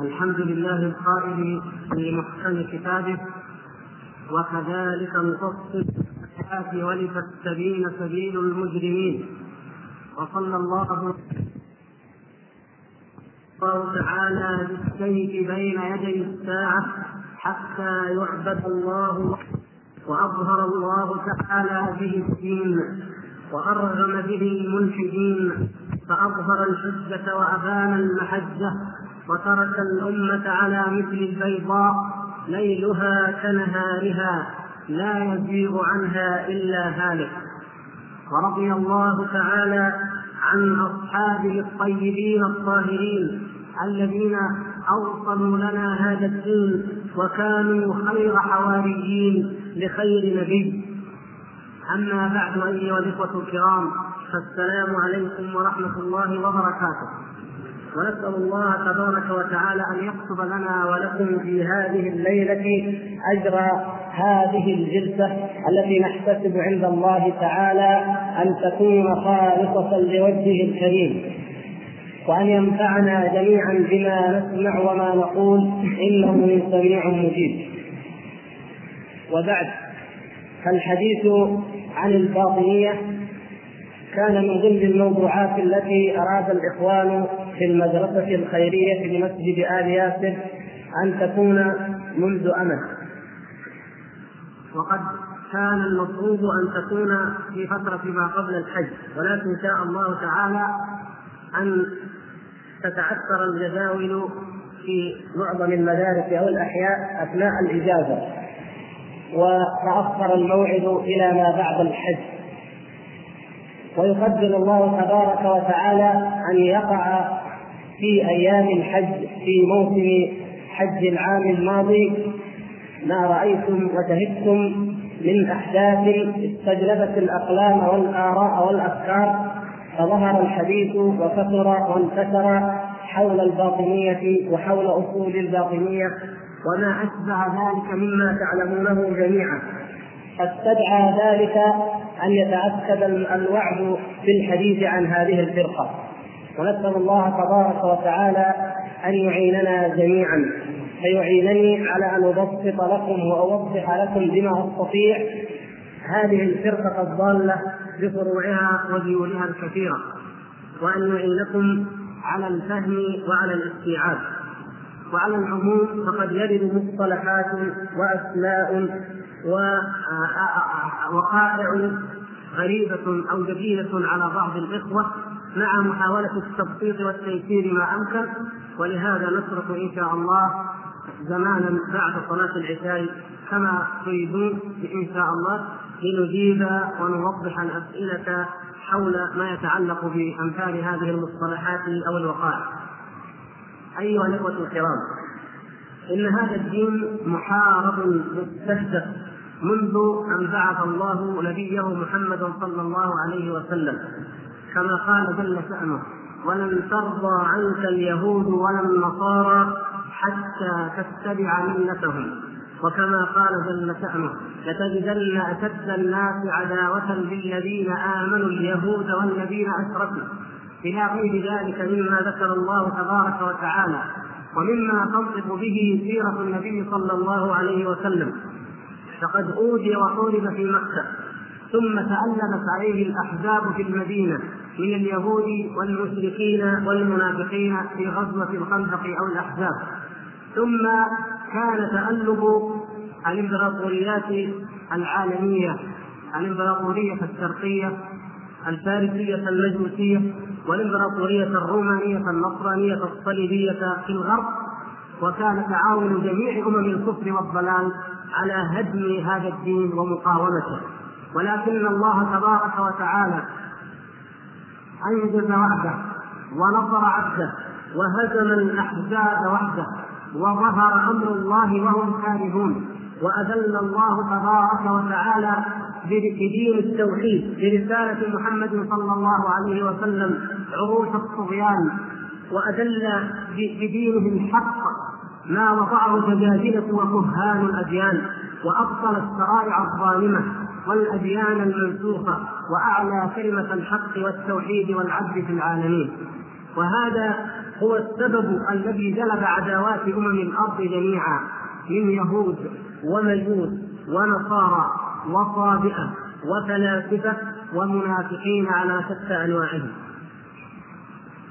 الحمد لله القائل في محكم كتابه وكذلك نفصل الآيات ولتستبين سبيل المجرمين. وصلى الله الله تعالى بالسيف بين يدي الساعة حتى يعبد الله وأظهر الله تعالى به الدين وأرغم به الملحدين فأظهر الحجة وأبان المحجة. وترك الأمة على مثل البيضاء ليلها كنهارها لا يزيغ عنها إلا هالك. ورضي الله تعالى عن أصحابه الطيبين الطاهرين الذين أوصلوا لنا هذا الدين وكانوا خير حواريين لخير نبي. أما بعد أيها الإخوة الكرام فالسلام عليكم ورحمة الله وبركاته. ونسأل الله تبارك وتعالى أن يكتب لنا ولكم في هذه الليلة أجر هذه الجلسة التي نحتسب عند الله تعالى أن تكون خالصة لوجهه الكريم. وأن ينفعنا جميعا بما نسمع وما نقول. إنه سميع مجيب. وبعد فالحديث عن الباطنية كان من ضمن الموضوعات التي أراد الإخوان في المدرسة الخيرية في مسجد آل ياسر أن تكون منذ أمد. وقد كان المفروض أن تكون في فترة ما قبل الحج ولكن شاء الله تعالى أن تتعثر الجداول في معظم المدارس أو الأحياء أثناء الإجازة. وتأخر الموعد إلى ما بعد الحج. ويقدر الله تبارك وتعالى أن يقع في أيام الحج في موسم حج العام الماضي ما رأيتم وشهدتم من أحداث استجلبت الأقلام والآراء والأفكار فظهر الحديث وكثر وانتشر حول الباطنية وحول أصول الباطنية وما أشبه ذلك مما تعلمونه جميعا. فاستدعى ذلك أن يتأكد الوعد بالحديث عن هذه الفرقة. ونسأل الله تبارك وتعالى أن يعيننا جميعا فيعينني على أن أبسط لكم وأوضح لكم بما أستطيع هذه الفرقة الضالة بفروعها وديولها الكثيرة وأن يعينكم على الفهم وعلى الاستيعاب. وعلى العموم فقد يرد مصطلحات وأسماء ووقائع غريبة أو جديدة على بعض الإخوة. مع محاولة التبسيط والتيسير ما أمكن ولهذا نترك إن شاء الله زمانا بعد صلاة العشاء كما تريدون إن شاء الله لنجيب ونوضح الأسئلة حول ما يتعلق بأمثال هذه المصطلحات أو الوقائع. أيها الإخوة الكرام إن هذا الدين محارب مستهدف منذ أن بعث الله نبيه محمدا صلى الله عليه وسلم كما قال جل شأنه ولن ترضى عنك اليهود ولا النصارى حتى تتبع ملتهم. وكما قال جل شأنه لتجدن أشد الناس عداوة للذين آمنوا اليهود والذين أشركوا. إلى غير ذلك مما ذكر الله تبارك وتعالى ومما تنطق به سيرة النبي صلى الله عليه وسلم فقد أوذي وحورب في مكة ثم تألمت عليه الأحزاب في المدينة من اليهود والمشركين والمنافقين في غزوة الخندق أو الأحزاب. ثم كان تألب الإمبراطوريات العالمية الإمبراطورية الشرقية الفارسية المجوسية والإمبراطورية الرومانية النصرانية الصليبية في الغرب. وكان تعاون جميع أمم الكفر والضلال على هدم هذا الدين ومقاومته. ولكن الله تبارك وتعالى أنجز وعده ونصر عبده وهزم الأحزاب وحده وظهر أمر الله وهم كارهون وأذل الله تبارك وتعالى بدين التوحيد برسالة محمد صلى الله عليه وسلم عروش الطغيان وأذل بدينه الحق ما وضعه جبابرة وكهان الأديان وأبطل الشرائع الظالمة والأديان المنسوخة وأعلى كلمة الحق والتوحيد والعدل في العالمين. وهذا هو السبب الذي جلب عداوات أمم الأرض جميعا من يهود ومجوس ونصارى وصابئة وفلاسفة ومنافقين على شتى أنواعهم.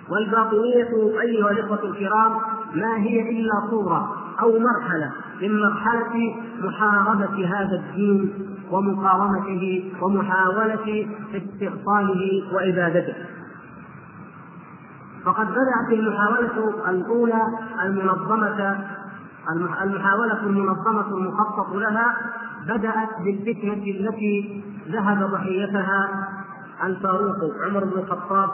والباطنية أيها الإخوة الكرام ما هي إلا صورة أو مرحلة من مرحلة محاربة هذا الدين ومقاومته ومحاولة استئصاله وإبادته فقد بدأت المحاولة الأولى المنظمة المحاولة المنظمة المخطط لها بدأت بالفتنة التي ذهب ضحيتها الفاروق عمر بن الخطاب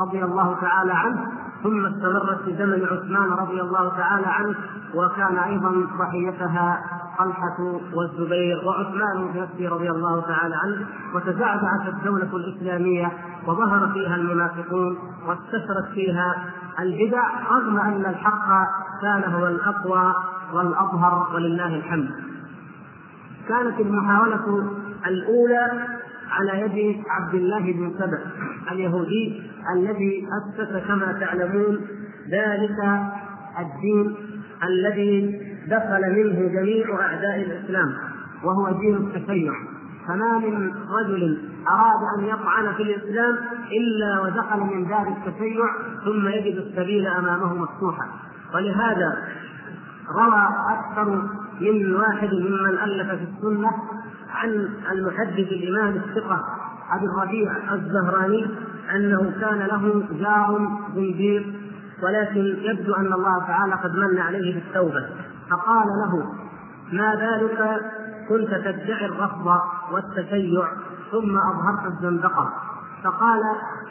رضي الله تعالى عنه. ثم استمرت في زمن عثمان رضي الله تعالى عنه وكان أيضا ضحيتها طلحة والزبير وعثمان بنفسه رضي الله تعالى عنه وتزعزعت الدولة الإسلامية وظهر فيها المنافقون واستشرت فيها البدع رغم أن الحق كان هو الأقوى والأظهر ولله الحمد. كانت المحاولة الأولى على يد عبد الله بن سبع اليهودي الذي أسس كما تعلمون ذلك الدين الذي دخل منه جميع أعداء الإسلام وهو دين التشيع فما من رجل أراد أن يطعن في الإسلام إلا ودخل من باب التشيع ثم يجد السبيل أمامه مفتوحا. ولهذا روى أكثر من واحد ممن ألف في السنة عن المحدث الإمام الثقة ابي الربيع الزهراني أنه كان له جار زنديق ولكن يبدو أن الله تعالى قد من عليه بالتوبة. فقال له ما بالك؟ كنت تدعي الرفض والتشيع ثم أظهرت الزندقة. فقال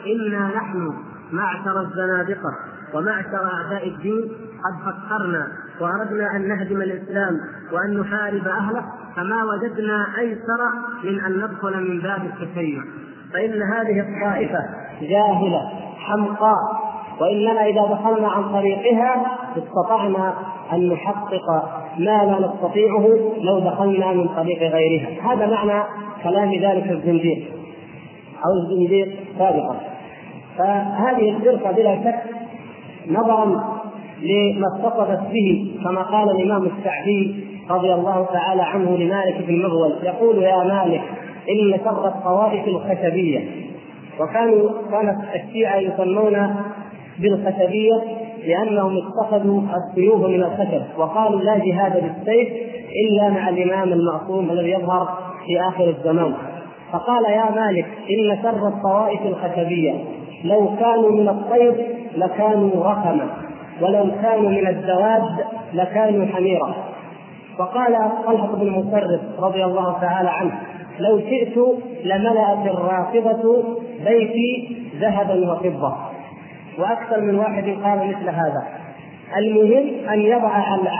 إنا نحن معشر الزنادقة. ومعشر اعداء الدين قد فكرنا وأردنا أن نهدم الإسلام وأن نحارب أهله فما وجدنا أيسر من أن ندخل من باب التشيع فإن هذه الطائفة جاهلة حمقاء واننا إذا دخلنا عن طريقها استطعنا أن نحقق ما لا نستطيعه لو دخلنا من طريق غيرها. هذا معنى كلام ذلك الزنديق أو الزنديق سابقا. فهذه الفرقة بلا شك نظرا لما اتصفت به كما قال الإمام السعدي رضي الله تعالى عنه لمالك بن مغول يقول يا مالك إن شر الطوائف الخشبية. وكانوا كانت الشيعة يسمون بالخشبية لأنهم اتخذوا السيوف من الخشب وقالوا لا جهاد بالسيف إلا مع الإمام المعصوم الذي يظهر في آخر الزمان. فقال يا مالك إن شر الطوائف الخشبية. لو كانوا من الطير لكانوا رخما ولو كانوا من الدواب لكانوا حميرا وقال طلحة بن مسرف رضي الله تعالى عنه لو شئت لملأت الرافضة بيتي ذهبا وفضة. وأكثر من واحد قال مثل هذا. المهم أن يضع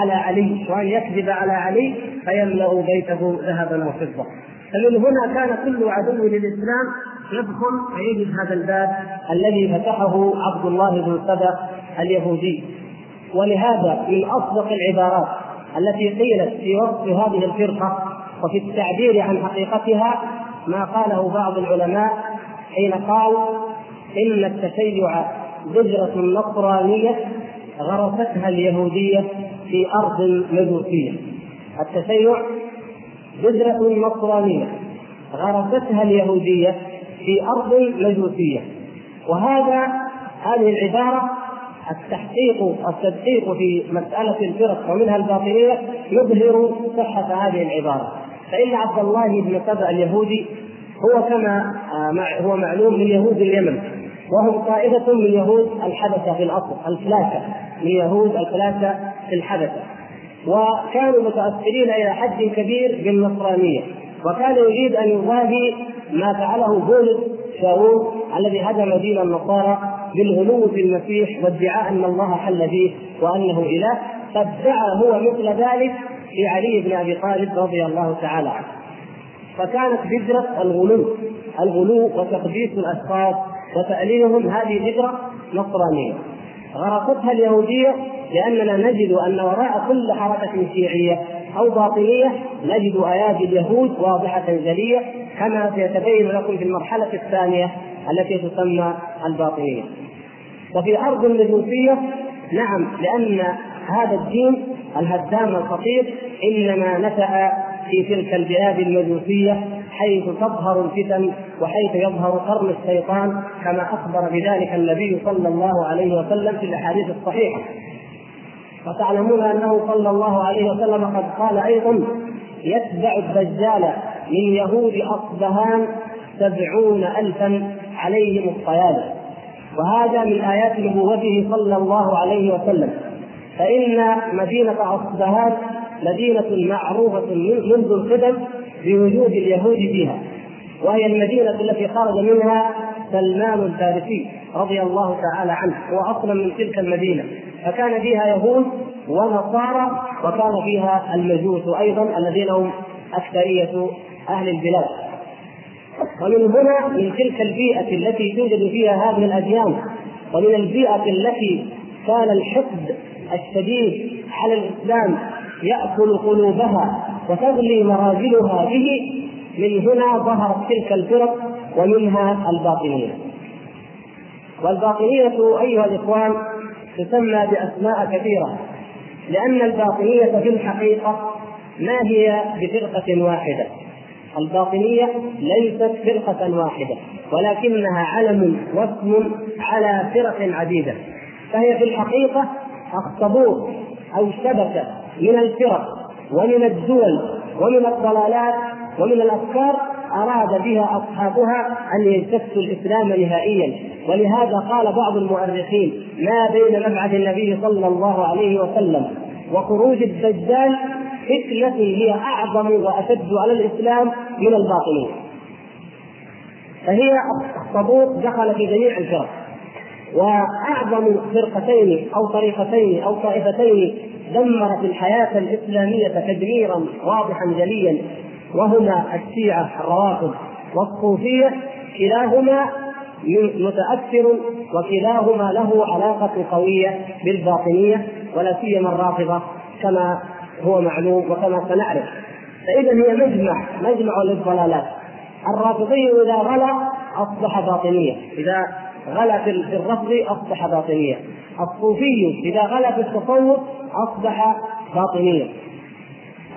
على علي وأن يكذب على علي فيملأ بيته ذهبا وفضة. فمن هنا كان كل عدو للإسلام يدخل فيجد هذا الباب الذي فتحه عبد الله بن سبأ اليهودي. ولهذا من أصدق العبارات التي قيلت في وصف هذه الفرقة وفي التعبير عن حقيقتها ما قاله بعض العلماء حين قال إن التشيع بذرة نصرانية غرستها اليهودية في أرض مجوسية. التشيع بذرة نصرانية غرستها اليهودية في أرض مجوسية. وهذا هذه العبارة التحقيق والتدقيق في مسألة الفرق ومنها الباطنية يظهر صحة هذه العبارة. فإن عبد الله بن سبأ اليهودي هو كما آه، هو معلوم من يهود اليمن وهم طائفة من يهود الحبشة في الأصل الفلاشة من يهود الفلاشة في الحبشة. وكانوا متأثرين إلى حد كبير بالنصرانية وكان يريد أن يضاهي ما فعله بولس شاول الذي هدم دين النصارى بالغلو في المسيح وادعاء أن الله حل فيه وأنه إله فادعى هو مثل ذلك في علي بن أبي طالب رضي الله تعالى عنه. فكانت بذرة الغلو الغلو وتقديس الأشخاص وتأليلهم هذه بذرة نصرانية. غرستها اليهودية لأننا نجد أن وراء كل حركة شيعية أو باطنية نجد أيادي اليهود واضحة جلية كما سيتبين لكم في المرحلة الثانية التي تسمى الباطنية. وفي أرض مجوسية نعم لأن هذا الدين الهدام الخطير إنما نشأ في تلك البلاد المجوسية حيث تظهر الفتن وحيث يظهر قرن الشيطان كما أخبر بذلك النبي صلى الله عليه وسلم في الأحاديث الصحيحة. وتعلمون أنه صلى الله عليه وسلم قد قال أيضا يتبع الدجال من يهود أصبهان سبعون ألفا عليهم الصيادة. وهذا من آيات نبوته صلى الله عليه وسلم. فإن مدينة أصبهان مدينة معروفة منذ القدم بوجود اليهود فيها. وهي المدينة التي خرج منها سلمان الفارسي رضي الله تعالى عنه. هو أصلا من تلك المدينة. فكان فيها يهود ونصارى وكان فيها المجوس أيضا الذين هم أكثرية أهل البلاد. ومن هنا من تلك البيئة التي توجد فيها هذه الأديان ومن البيئة التي كان الحقد الشديد على الإسلام يأكل قلوبها وتغلي مراجلها به من هنا ظهرت تلك الفرق ومنها الباطنية. والباطنية أيها الإخوان تسمى بأسماء كثيرة لأن الباطنية في الحقيقة ما هي بفرقة واحدة. الباطنية ليست فرقة واحدة ولكنها علم واسم على فرق عديدة. فهي في الحقيقة أخطبوط أو شبكة من الفرق. ومن الدول ومن الضلالات ومن الأفكار أراد بها أصحابها أن يجتثوا الإسلام نهائيا. ولهذا قال بعض المؤرخين ما بين مبعث النبي صلى الله عليه وسلم وخروج الدجال فتنة هي أعظم وأشد على الإسلام من الباطنية فهي الصبور دخل في جميع الفرق. وأعظم فرقتين أو طريقتين أو طائفتين دمرت الحياة الإسلامية تدميرا واضحا جليا. وهما الشيعة الروافض والصوفية كلاهما متأثر وكلاهما له علاقة قوية بالباطنية ولا سيما الرافضة كما هو معلوم وكما سنعرف. فاذا هي مجمع مجمع للضلالات. الرافضي إذا غلا أصبح باطنيه إذا غلا في الرفض أصبح باطنيه الصوفي إذا غلا في التصوف أصبح باطنيه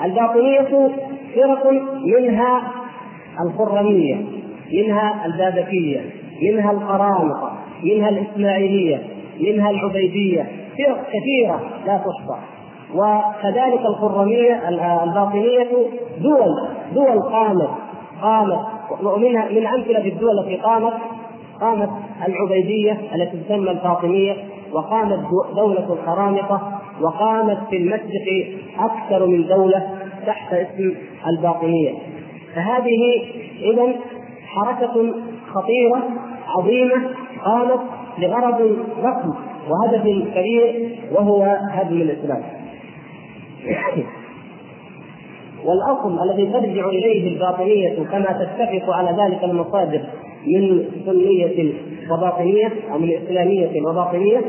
الباطنية فرق منها الخرميه منها البابكية منها القرامطه منها الإسماعيلية منها العبيدية. فرق كثيرة لا تحصى. وكذلك الخرميه الباطنية دول دول قامت قامت. ومنها من أمثلة الدول التي قامت قامت العبيدية التي تسمى الفاطمية وقامت دولة القرامطة وقامت في المشرق أكثر من دولة تحت اسم الباطنية. فهذه اذا حركة خطيرة عظيمة قامت لغرض ضخم وهدف كبير وهو هدم الإسلام. والأصل الذي ترجع إليه الباطنية كما تتفق على ذلك المصادر من سنيه وباطنيه أو من اسلاميه وباطنيه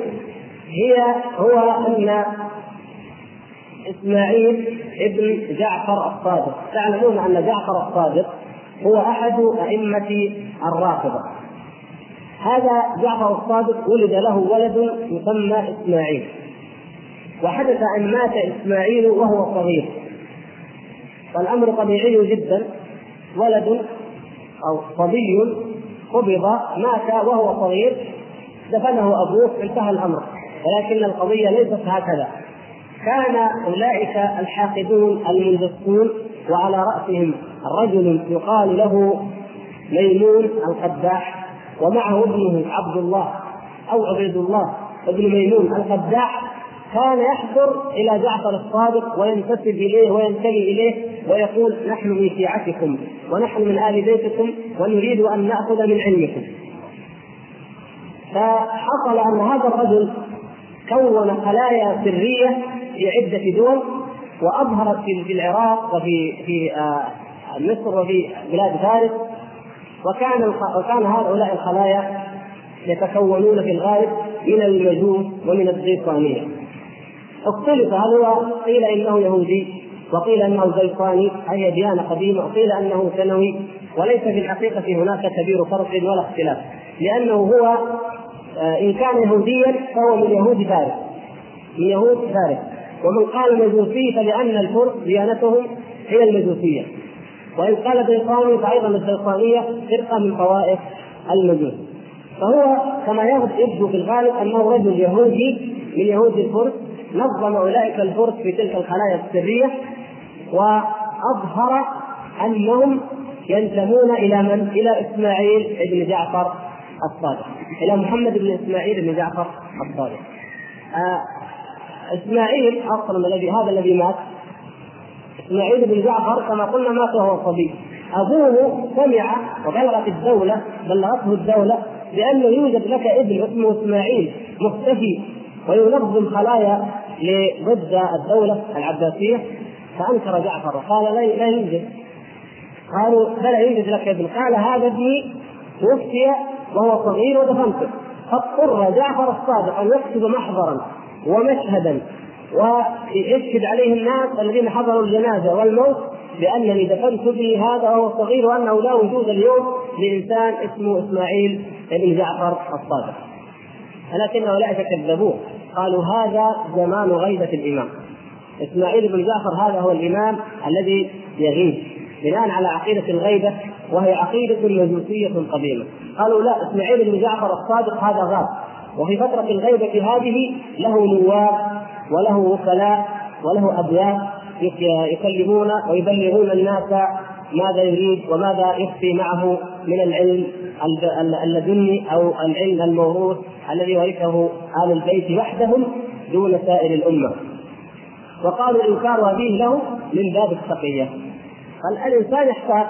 هي هو أن إسماعيل ابن جعفر الصادق. تعلمون أن جعفر الصادق هو أحد أئمة الرافضة. هذا جعفر الصادق ولد له ولد يسمى إسماعيل. وحدث أن مات إسماعيل وهو صغير. والامر طبيعي جدا. ولد أو صبي قبض مات وهو صغير دفنه أبوه انتهى الأمر. ولكن القضية ليست هكذا. كان أولئك الحاقدون المنجسون وعلى رأسهم رجل يقال له ميمون القداح ومعه ابنه عبد الله أو عبيد الله ابن ميمون القداح. كان يحضر إلى جعفر الصادق وينتسب إليه وينتمي إليه ويقول نحن من شيعتكم ونحن من آل بيتكم ونريد أن نأخذ من علمكم. فحصل أن هذا الرجل كون خلايا سرية في عدة دول وأظهرت في العراق وفي في آه، مصر وفي بلاد فارس وكان وكان هؤلاء الخلايا يتكونون في الغالب من المجوس ومن الزيطانيه اختلف. هل هو قيل إنه يهودي وقيل إنه زيطاني اي ديانة قديمة؟ وقيل إنه سنوي. وليس في الحقيقة هناك كبير فرق ولا اختلاف. لأنه هو آه، إن كان يهوديا فهو من يهود فارس. من يهود فارس. ومن قال مجوسي فلأن الفرس ديانتهم هي المجوسية. وإن قال بريطاني فأيضا البريطانية فرقة من طوائف المجوس. فهو كما يبدو في الغالب أنه رجل يهودي من يهود الفرس. نظم أولئك الفرس في تلك الخلايا السرية وأظهر أنهم ينتمون إلى من؟ إلى إسماعيل بن جعفر الصادق. إلى محمد بن إسماعيل بن جعفر الصادق. آه إسماعيل أصلا الذي هذا الذي مات. إسماعيل بن جعفر كما قلنا مات وهو صبي. أبوه سمع وبلغت الدولة بلغته الدولة بأنه يوجد لك ابن اسمه إسماعيل مختفي. وينظم خلايا ضد الدولة العباسية فأنكر جعفر. وقال لا يوجد. قالوا بلى يوجد لك ابن. قال هذا ابني توفي وهو صغير ودفنته. فاضطر جعفر الصادق أن يكتب محضرا ومشهدا ويشهد عليه الناس الذين حضروا الجنازة والموت بأنني دفنت به هذا وهو صغير وأنه لا وجود اليوم لإنسان اسمه إسماعيل بن جعفر الصادق. ولكن هؤلاء كذبوه قالوا هذا زمان غيبة الإمام. إسماعيل بن جعفر هذا هو الإمام الذي يغيب. بناء على عقيدة الغيبة وهي عقيدة مجوسية قديمة. قالوا لا إسماعيل بن جعفر الصادق هذا غاب. وفي فترة الغيبة هذه له نواب وله وكلاء وله أبيات يكلمون ويبلغون الناس ماذا يريد وماذا يخفي معه من العلم. اللدني أو العلم الموروث الذي ورثه آل البيت وحدهم دون سائر الأمة. وقالوا انكار ابيه له من باب التقية. الانسان يحتاج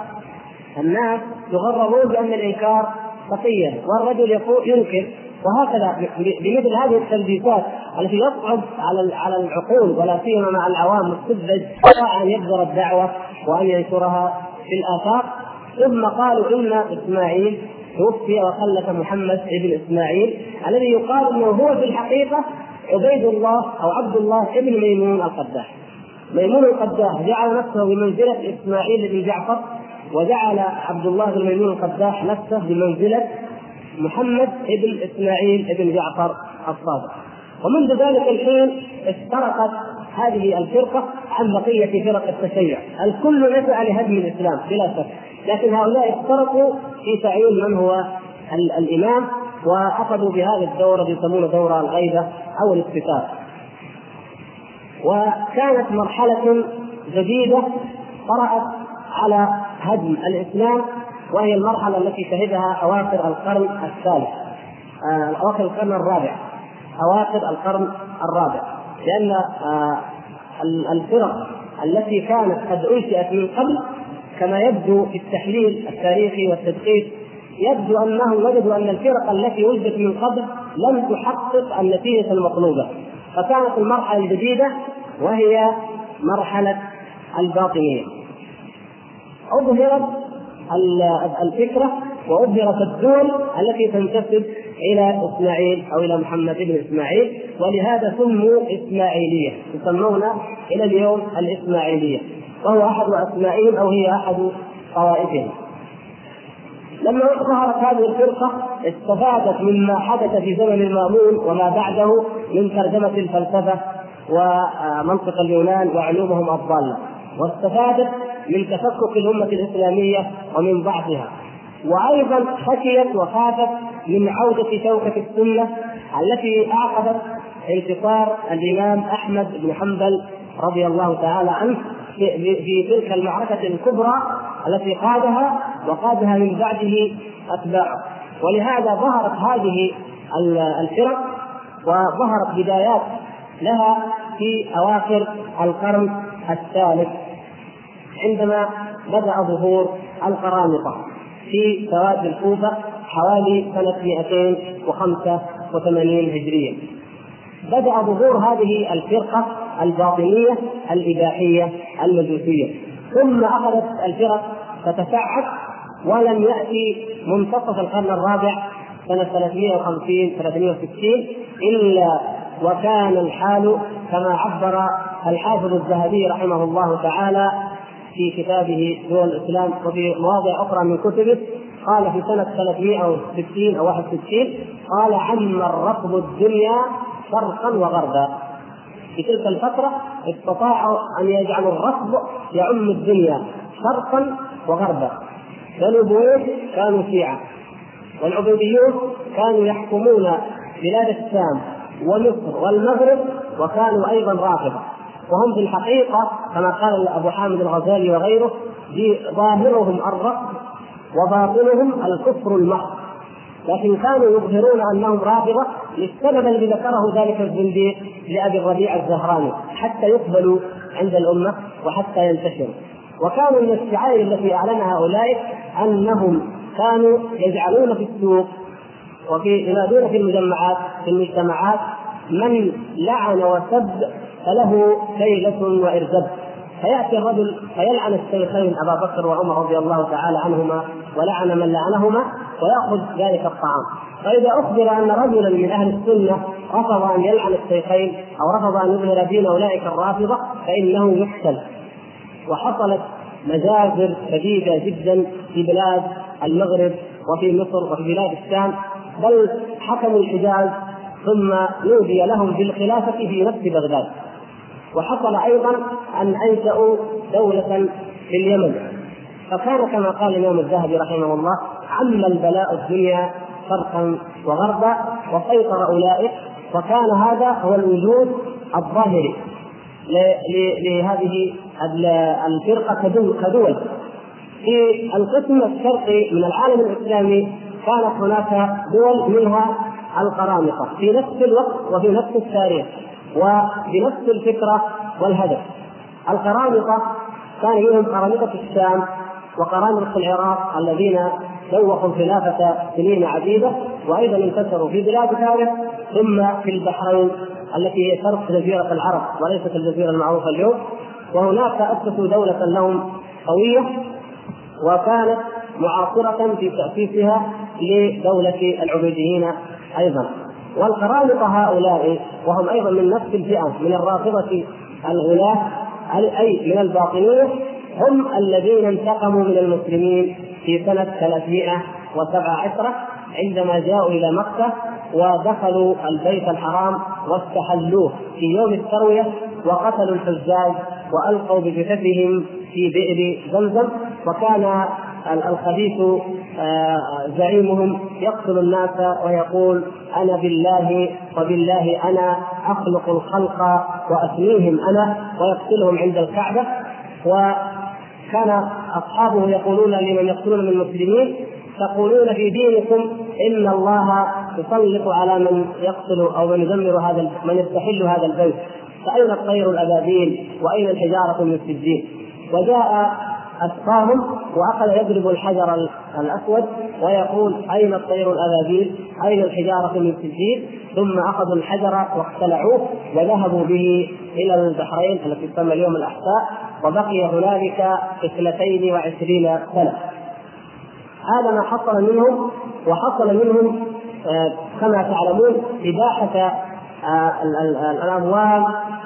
الناس يغررون بأن الإنكار تقية والرجل يقول ينكر وهكذا بمثل هذه التلبيسات التي يصعب على على العقول ولا سيما مع العوام السذج أن يبذر الدعوة وأن ينشرها في الآفاق ثم قالوا إن إسماعيل توفي وخلف محمد ابن إسماعيل الذي يقال إنه هو في الحقيقة عبيد الله أو عبد الله ابن ميمون القداح. ميمون القداح جعل نفسه بمنزلة إسماعيل بن جعفر وجعل عبد الله بن ميمون القداح نفسه بمنزلة محمد بن إسماعيل بن جعفر الصادق. ومنذ ذلك الحين افترقت هذه الفرقة عن بقية فرق التشيع، الكل نسعى لهدم الإسلام بلا شك، لكن هؤلاء افترقوا في تعيين من هو الإمام وأخذوا بهذا الدور الذي يسمونه دور الغيبة أو الاستتار. وكانت مرحلة جديدة طرأت على هدم الإسلام وهي المرحلة التي شهدها أواخر القرن الثالث آه، أواخر القرن الرابع أواخر القرن الرابع لأن آه، الفرق التي كانت قد أنشئت من قبل كما يبدو في التحليل التاريخي والتدقيق يبدو انهم وجدوا أن الفرق التي وجدت من قبل لم تحقق النتيجة المطلوبة. فكانت المرحلة الجديدة وهي مرحلة الباطنية. أظهرت الفكرة وأظهرت الدول التي تنتسب إلى إسماعيل أو إلى محمد بن إسماعيل ولهذا سموا إسماعيلية يسمون إلى اليوم الإسماعيلية. وهو أحد أسمائهم أو هي أحد طوائفهم لما ظهرت هذه الفرقة استفادت مما حدث في زمن المأمون وما بعده من ترجمة الفلسفة ومنطق اليونان وعلومهم الضالة. واستفادت من تفكك الأمة الإسلامية ومن ضعفها. وأيضا خشيت وخافت من عودة شوكة السنة التي أعقبت انتصار الإمام أحمد بن حنبل رضي الله تعالى عنه في تلك المعركة الكبرى التي قادها وقادها من بعده أتباعه ولهذا ظهرت هذه الفرق وظهرت بدايات لها في أواخر القرن الثالث عندما بدأ ظهور القرامطة في سواد الكوفة حوالي سنة 285 هجرية. بدأ ظهور هذه الفرقة الباطنية الإباحية المجوسية. ثم أخذت الفرق تتسعد ولم يأتي منتصف القرن الرابع سنة 350 360 إلا وكان الحال كما عبر الحافظ الذهبي رحمه الله تعالى في كتابه دول الإسلام وفي مواضع أخرى من كتبه. قال في سنة 360 أو 61 قال عم الرفض الدنيا شرقا وغربا. في تلك الفترة استطاعوا أن يجعلوا الرفض يعم الدنيا شرقا وغربا. بنو بويد كانوا شيعة والعبيديون كانوا يحكمون بلاد الشام ومصر والمغرب وكانوا أيضا رافضة وهم في الحقيقة كما قال أبو حامد الغزالي وغيره ظاهرهم الرفض وباطنهم الكفر المحض. لكن كانوا يظهرون أنهم رافضة للسبب الذي ذكره ذلك الزنديق لأبي الربيع الزهراني حتى يقبلوا عند الأمة وحتى ينتشروا. وكانوا من الشعائر التي اعلنها اولئك أنهم كانوا يجعلون في السوق وفي ينادون في المجمعات في المجتمعات من لعن وسب فله ليله وإرزب. فيأتي الرجل فيلعن الشيخين أبا بكر وعمر رضي الله تعالى عنهما ولعن من لعنهما ويأخذ ذلك الطعام. فإذا أخبر أن رجلا من أهل السنة رفض أن يلعن الشيخين أو رفض أن يظهر دين أولئك الرافضة فإنه يقتل وحصلت مجازر شديدة جدا في بلاد المغرب وفي مصر وفي بلاد الشام. بل حكموا الحجاز ثم نودي لهم بالخلافة في نفس بغداد. وحصل أيضا أن أنشأوا دولة في اليمن. فكان كما قال الإمام الذهبي رحمه الله عم البلاء الدنيا شرقا وغربا وسيطر أولئك وكان هذا هو الوجود الظاهري لهذه الفرقة كدول. في القسم الشرقي من العالم الإسلامي كانت هناك دول منها القرامطة. في نفس الوقت وفي نفس التاريخ وبنفس الفكرة والهدف. القرامطة كان منهم قرامطة الشام وقرامطه العراق الذين دوخوا الخلافه سنين عديدة وأيضا انتشروا في بلاد فارس ثم في البحرين التي هي شرق جزيرة العرب وليست الجزيرة المعروفة اليوم. وهناك أسسوا دولة لهم قوية وكانت معاصرة في تأسيسها لدولة العبيديين أيضا. والقرامطة هؤلاء وهم أيضا من نفس الفئة من الرافضة الغلاة أي من الباطنية هم الذين انتقموا من المسلمين في سنة 317 عندما جاءوا إلى مكة ودخلوا البيت الحرام واستحلوه في يوم التروية وقتلوا الحجاج وألقوا بجثثهم في بئر زمزم وكان الخبيث آه، زعيمهم يقتل الناس ويقول أنا بالله وبالله أنا أخلق الخلق واسميهم أنا ويقتلهم عند الكعبة وكان أصحابه يقولون لمن يقتلون من المسلمين تقولون في دينكم إن الله يسلط على من يقتل أو من يدمر هذا من يستحل هذا البيت. فأين الطير الأبابيل؟ وأين الحجارة من السجين؟ وجاء أسقاهم وأخذ يضرب الحجر الأسود ويقول أين الطير الأبابيل؟ أين الحجارة من سجين؟ ثم أخذوا الحجر واقتلعوه وذهبوا به إلى البحرين التي تسمى اليوم الأحساء وبقي هنالك اثنتين وعشرين سنة هذا ما حصل منهم وحصل منهم آه، كما تعلمون إباحة الأموال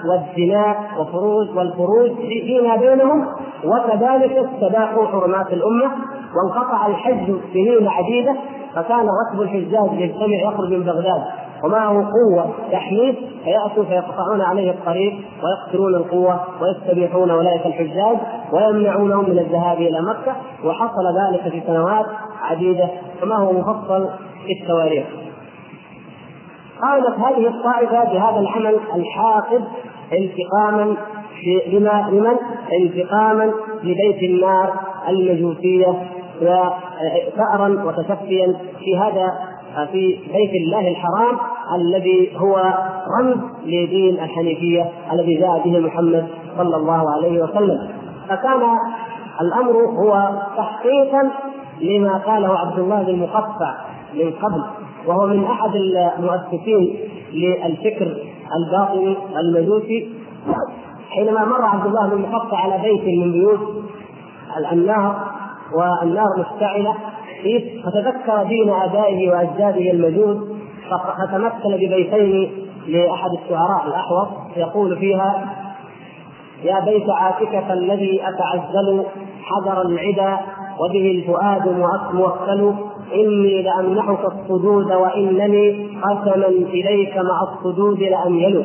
والزنا وفروج والفروج فيما بينهم وكذلك استباحوا حرمات الأمة وانقطع الحج سنين عديدة فكان ركب الحجاج يجتمع يخرج من بغداد. ومعه قوة تحميه؟ فيأتوا فيقطعون عليه الطريق ويقتلون القوة ويستبيحون أولئك الحجاج ويمنعونهم من الذهاب إلى مكة وحصل ذلك في سنوات عديدة. كما هو مفصل في التواريخ؟ قامت هذه الطائفة بهذا العمل الحاقد انتقاما لما لمن؟ انتقاما لبيت النار المجوسية وثأرا وتشفيا في هذا في بيت الله الحرام الذي هو رمز لدين الحنيفية الذي جاء به محمد صلى الله عليه وسلم فكان الأمر هو تحقيقا لما قاله عبد الله بن مقطع من قبل وهو من أحد المؤسسين للفكر الباطني المجوسي. حينما مر عبد الله بن مقطع على بيت من بيوت النار والنار مشتعله فتذكر دين آبائه وأجداده المجوس فتمثل ببيتين لأحد الشعراء الاحوص يقول فيها يا بيت عاتكة الذي أتعزل حذر العدا وبه الفؤاد موكل إني لأمنحك الصدود وإنني قسما إليك مع الصدود لأميل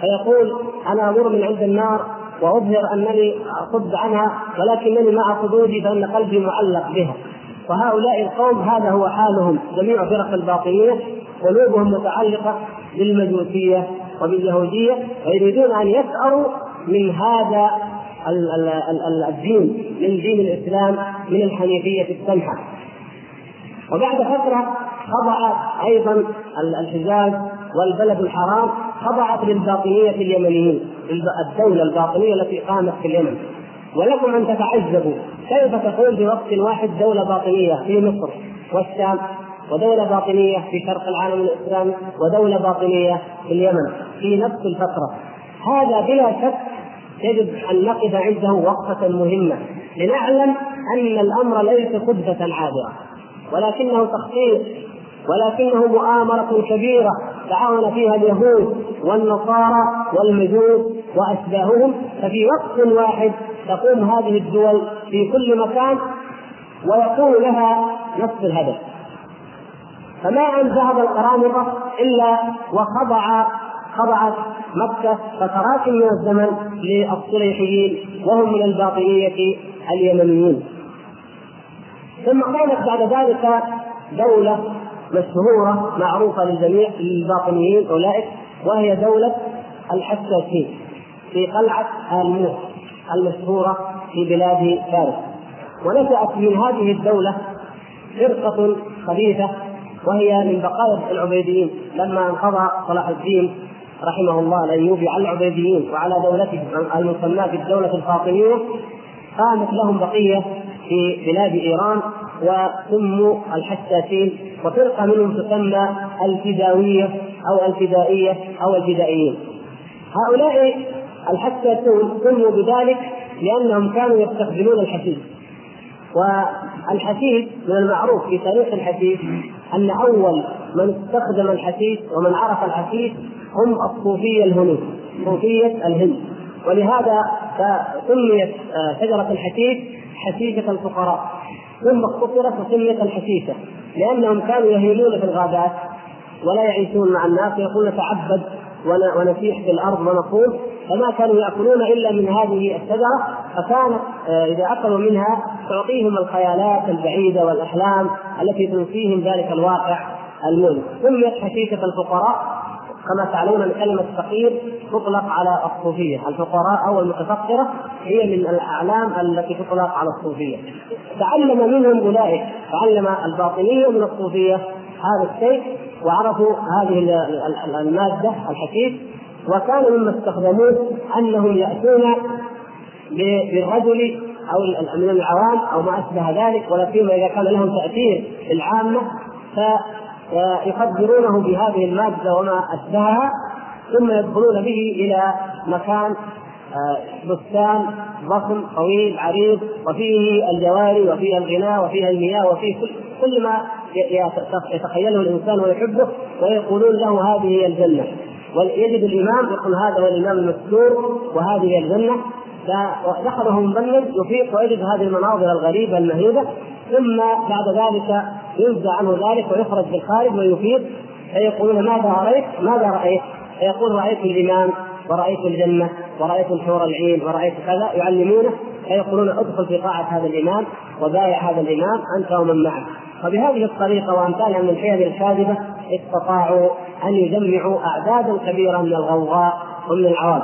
فيقول أنا أمر من عند النار وأظهر أنني أصد عنها ولكنني مع صدودي فإن قلبي معلق بها. وهؤلاء القوم هذا هو حالهم. جميع فرق الباطنية قلوبهم متعلقة بالمجوسية وباليهودية ويريدون أن يسأروا من هذا الدين من دين الإسلام من الحنيفية السمحة. وبعد فترة خضع أيضا الحجاز والبلد الحرام خضعت للباطنية اليمنيين الدولة الباطنية التي قامت في اليمن. ولكم أن تتعجبوا كيف تقول في وقت واحد دولة باطنية في مصر والشام ودولة باطنية في شرق العالم الإسلامي ودولة باطنية في اليمن في نفس الفترة. هذا بلا شك يجب أن نقف عنده وقفة مهمة لنعلم أن الأمر ليس صدفة عابرة. ولكنه تخطيط ولكنه مؤامرة كبيرة تعاون فيها اليهود والنصارى والمجوس وأشباههم. ففي وقت واحد تقوم هذه الدول في كل مكان ويكون لها نفس الهدف. فما أن ذهب القرامطة إلا وخضع خضعت مكة فترات من الزمن للصليحيين وهم من الباطنية اليمنيين. ثم قامت بعد ذلك دولة مشهورة معروفة للجميع للباطنيين أولئك وهي دولة الحساسين في قلعة آل المشهورة في بلاد فارس. ونشأت من هذه الدولة فرقة خبيثة وهي من بقايا العبيديين. لما انقضى صلاح الدين رحمه الله الايوبي على العبيديين وعلى دولته المسماة بالدولة الفاطميه قامت لهم بقية في بلاد إيران وسموا الحساسين وفرقة منهم تسمى الفداوية أو الفدائية أو الفدائيين. هؤلاء الحساسون سموا بذلك لأنهم كانوا يستخدمون الحشيش والحشيش من المعروف في تاريخ الحشيش أن أول من استخدم الحشيش ومن عرف الحشيش هم الصوفية الهنود صوفية الهند ولهذا سميت آه، شجرة الحشيش حشيشه الفقراء. ثم اختصرت وسميت الحشيشه لأنهم كانوا يهيمون في الغابات ولا يعيشون مع الناس يقولون نتعبد ونسيح في الأرض ونقول فما كانوا يأكلون إلا من هذه الشجره فكانت آه، إذا أكلوا منها تعطيهم الخيالات البعيدة والأحلام التي تنسيهم ذلك الواقع المؤلم سميت حشيشه الفقراء. كما تعلمون ان كلمة فقير تطلق على الصوفية، الفقراء أو المتفقرة هي من الأعلام التي تطلق على الصوفية. تعلم منهم أولئك، تعلم الباطنيه من الصوفية. هذا الشيء وعرفوا هذه المادة الحشيش وكان مما استخدموه أنهم يأتون بالرجل أو من العوام أو ما أشبه ذلك. ولا إذا كان لهم تأثير في العامة فيخدرونه بهذه المادة وما أشبهها ثم يدخلون به إلى مكان آه، بستان ضخم طويل عريض وفيه الجواري وفيه الغناء وفيه المياه وفيه كل كل ما يتخيله الإنسان ويحبه ويقولون له هذه هي الجنة. ويجد الإمام يقول هذا هو الإمام المستور وهذه هي الجنة. فدخله مبلد يفيق ويجد هذه المناظر الغريبة المهيبة. ثم بعد ذلك ينزع عنه ذلك ويخرج بالخارج ويفيد فيقولون ماذا رأيت؟ ماذا رأيت؟ فيقول رأيت الامام ورأيت الجنة ورأيت الحور العين ورأيت كذا يعلمونه فيقولون ادخل في قاعة هذا الإمام وبايع هذا الإمام أنت ومن معك وبهذه الطريقة وأمثالها من الحيل الكاذبة استطاعوا أن يجمعوا أعدادا كبيرة من الغوغاء ومن العوام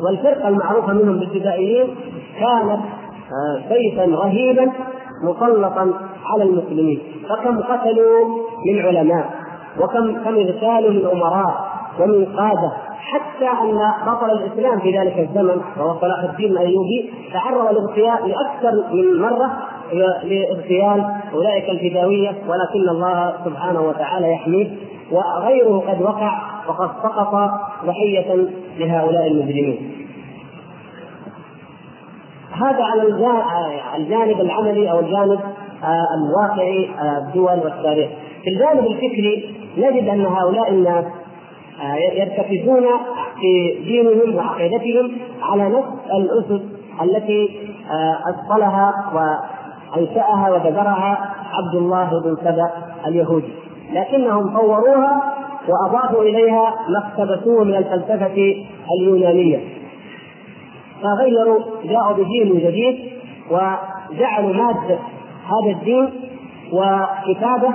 والفرقة المعروفة منهم بالفدائيين كانت آه، سيفا رهيبا مسلطا على المسلمين. فكم قتلوا من علماء؟ وكم كم اغتالوا من أمراء ومن قادة؟ حتى أن بطل الإسلام في ذلك الزمن وهو صلاح الدين الأيوبي تعرض لاغتيال لأكثر من مرة لاغتيال أولئك الفداوية ولكن الله سبحانه وتعالى يحميه وغيره قد وقع وقد سقط ضحية لهؤلاء المجرمين. هذا على الجانب العملي أو الجانب آه، الواقعي آه، الدول والتاريخ. في الجانب الفكري نجد أن هؤلاء الناس آه، يرتكزون في دينهم وعقيدتهم على نفس الأسس التي أدخلها انشاها وبذرها عبد الله بن سبأ اليهودي لكنهم طوروها وأضافوا إليها ما اقتبسوه من الفلسفة اليونانية فغيروا جاءوا بدين جديد وجعلوا مادة هذا الدين وكتابه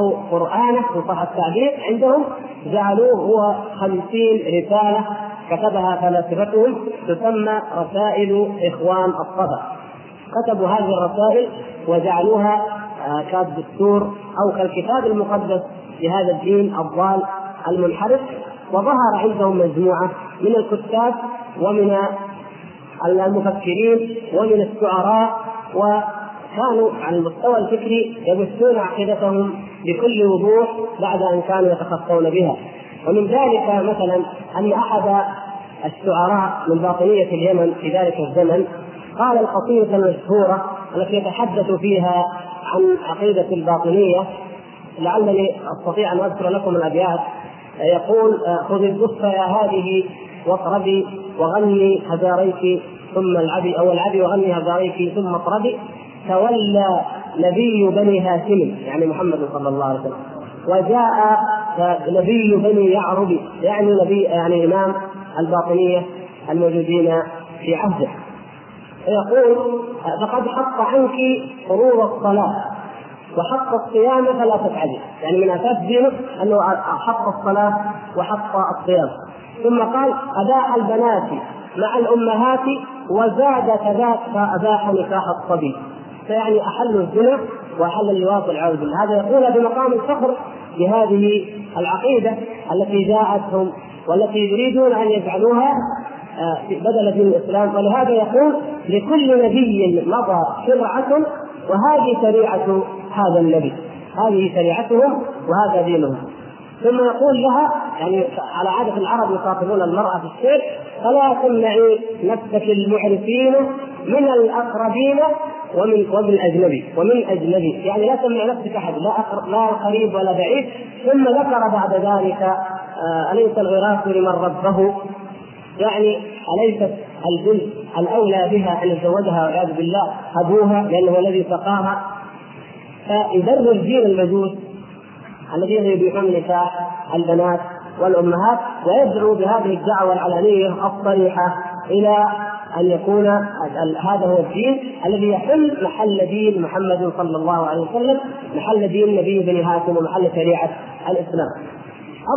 أو قرآنه ان صح التعبير عندهم جعلوه هو خمسين رسالة كتبها فلاسفتهم تسمى رسائل إخوان الصفا كتبوا هذه الرسائل وجعلوها آه، كالدستور أو كالكتاب المقدس لهذا الدين الضال المنحرف. وظهر عندهم مجموعة من الكتاب ومن المفكرين ومن الشعراء وكانوا على المستوى الفكري يبثون عقيدتهم بكل وضوح بعد أن كانوا يتخطون بها. ومن ذلك مثلا أن أحد الشعراء من باطنية اليمن في ذلك الزمن قال القصيدة المشهورة التي يتحدث فيها عن عقيدة الباطنية لعلني أستطيع أن أذكر لكم الأبيات. يقول خذ الدف يا هذه واطربي وغني هزاريك ثم العبي أو العبي وغني هزاريك ثم اطربي. تولى نبي بني هاشم يعني محمد صلى الله عليه وسلم. وجاء نبي بني يعرب يعني نبي يعني إمام الباطنية الموجودين في عهده فيقول فقد حط عنك فروض الصلاة وحق الصيام فلا تفعلي يعني من أساس دينه أنه حق الصلاة وحق الصيام. ثم قال أباح البنات مع الأمهات وزاد كذاك فاباح نكاح الصبي. فيعني احلوا الزنا وأحل اللواط والعياذ هذا يقول بمقام الفخر بهذه العقيدة التي جاءتهم والتي يريدون أن يجعلوها آه، بدل دين الإسلام. ولهذا يقول لكل نبي مضى شرعه وهذه شريعه هذا النبي. هذه شريعتهم وهذا دينهم ثم يقول لها يعني على عادة العرب يخاطبون المرأة في الشيء فلا تمنعي نفسك المعرفين من الأقربين ومن ومن الأجنبي. ومن أجنبي. يعني لا تمنع نفسك أحد. لا لا قريب ولا بعيد. ثم ذكر بعد ذلك آه أليس الغراس لمن ربه؟ يعني أليست البنت الأولى بها أن يتزوجها والعياذ بالله أبوها لأنه الذي سقاها؟ فيبرر دين المجوس الذين يبيحون نكاح البنات والأمهات ويدعو بهذه الدعوة العلنيه الصريحة إلى أن يكون هذا هو الدين الذي يحل محل دين محمد صلى الله عليه وسلم محل دين نبي بن هاشم ومحل شريعة الإسلام.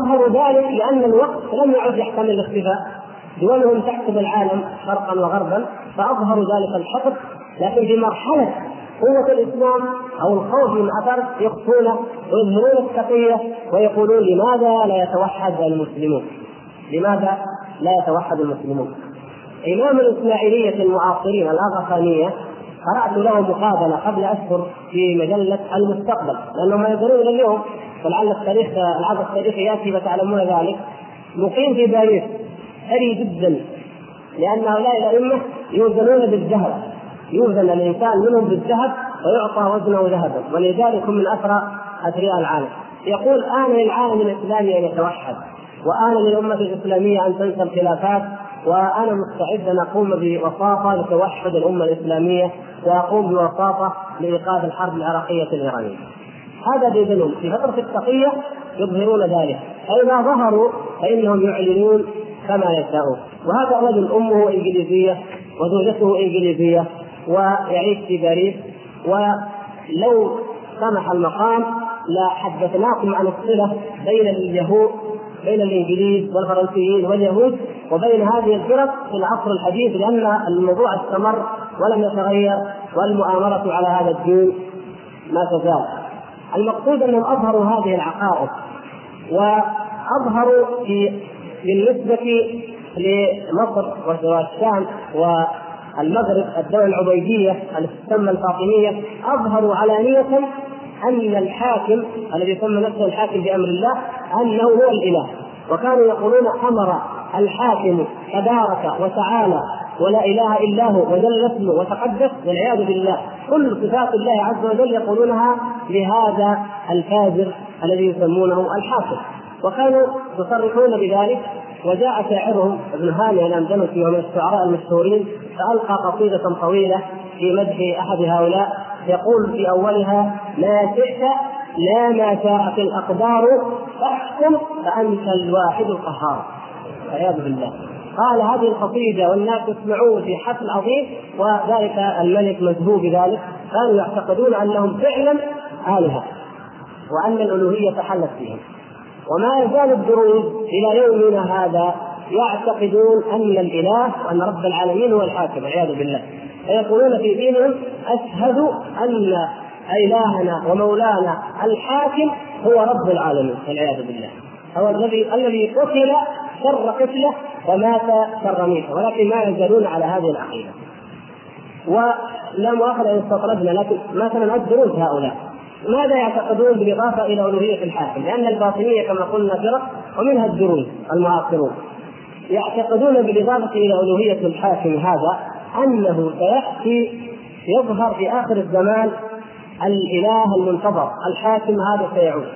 اظهروا ذلك لأن الوقت لم يعد يحتمل الاختفاء دولهم تحكم العالم شرقا وغربا فاظهروا ذلك الحقد لكن في مرحلة قوة الإسلام أو الخوف من أثر يخفون ويظهرون التقية ويقولون لماذا لا يتوحد المسلمون؟ لماذا لا يتوحد المسلمون؟ إمام الإسماعيلية المعاصرين الأغاخانية قرأت له مقابلة قبل أشهر في مجلة المستقبل لأنهم يزالون إلى اليوم ولعل التاريخ العرض التاريخي يأتي فتعلمون ذلك مقيم في باريس ثري جدا لأن هؤلاء الأئمة يوزنون بالذهب يوزن الإنسان منهم بالذهب ويعطى وزنه ذهبا ولذلك هم من اثرى أثرياء العالم. يقول آن للعالم الإسلامي أن يتوحد وآن للامه الإسلامية أن تنسى الخلافات وأنا مستعد أن أقوم بوساطة لتوحد الأمة الإسلامية وأقوم بوساطة لإيقاف الحرب العراقية الايرانيه. هذا بيدلهم في فترة التقيه يظهرون ذلك، فإذا ظهروا فإنهم يعلنون كما يشاءون، وهذا الرجل أمه إنجليزية وزوجته إنجليزية ويعيش في باريس ولو سمح المقام لحدثناكم عن الصلة بين اليهود بين الإنجليز والفرنسيين واليهود وبين هذه الفرق في العصر الحديث لأن الموضوع استمر ولم يتغير والمؤامرة على هذا الدين ما تزال. المقصود أنهم أظهروا هذه العقائد وأظهروا في بالنسبة لمصر والشام المغرب الدولة العبيدية التي تسمى الفاطمية أظهروا علانية أن الحاكم الذي يسمى نفسه الحاكم بأمر الله أنه هو الإله. وكانوا يقولون أمر الحاكم تبارك وتعالى ولا إله إلا هو وجل اسمه وتقدس والعياذ بالله. كل صفات الله عز وجل يقولونها لهذا الفاجر الذي يسمونه الحاكم. وكانوا يصرحون بذلك وجاء شاعرهم ابن هانئ الأندلسي ومن الشعراء المشهورين فألقى قصيدة طويلة في مدح أحد هؤلاء يقول في أولها ما شئت لا ما شاءت الأقدار فاحكم فأنت الواحد القهار. والعياذ بالله. قال هذه القصيدة والناس يسمعون في حفل عظيم وذلك الملك مزهو بذلك كانوا يعتقدون أنهم فعلا آلهة وأن الألوهية حلت فيهم. وما يزال الدروز إلى يومنا هذا يعتقدون أن الإله وأن رب العالمين هو الحاكم والعياذ بالله. فيقولون في دينهم أشهد أن إلهنا ومولانا الحاكم هو رب العالمين والعياذ بالله. هو الذي الذي قتل شر قتله ومات شر ميته ولكن ما يزالون على هذه العقيدة. ولا مؤاخذة إن استطردنا لكن مثلا الدروز هؤلاء. ماذا يعتقدون بالإضافة إلى ألوهية الحاكم؟ لأن الباطنية كما قلنا فرق ومنها الدروز المعاصرون. يعتقدون بالإضافة إلى ألوهية الحاكم هذا أنه سيأتي يظهر في آخر الزمان الإله المنتظر الحاكم هذا سيعود.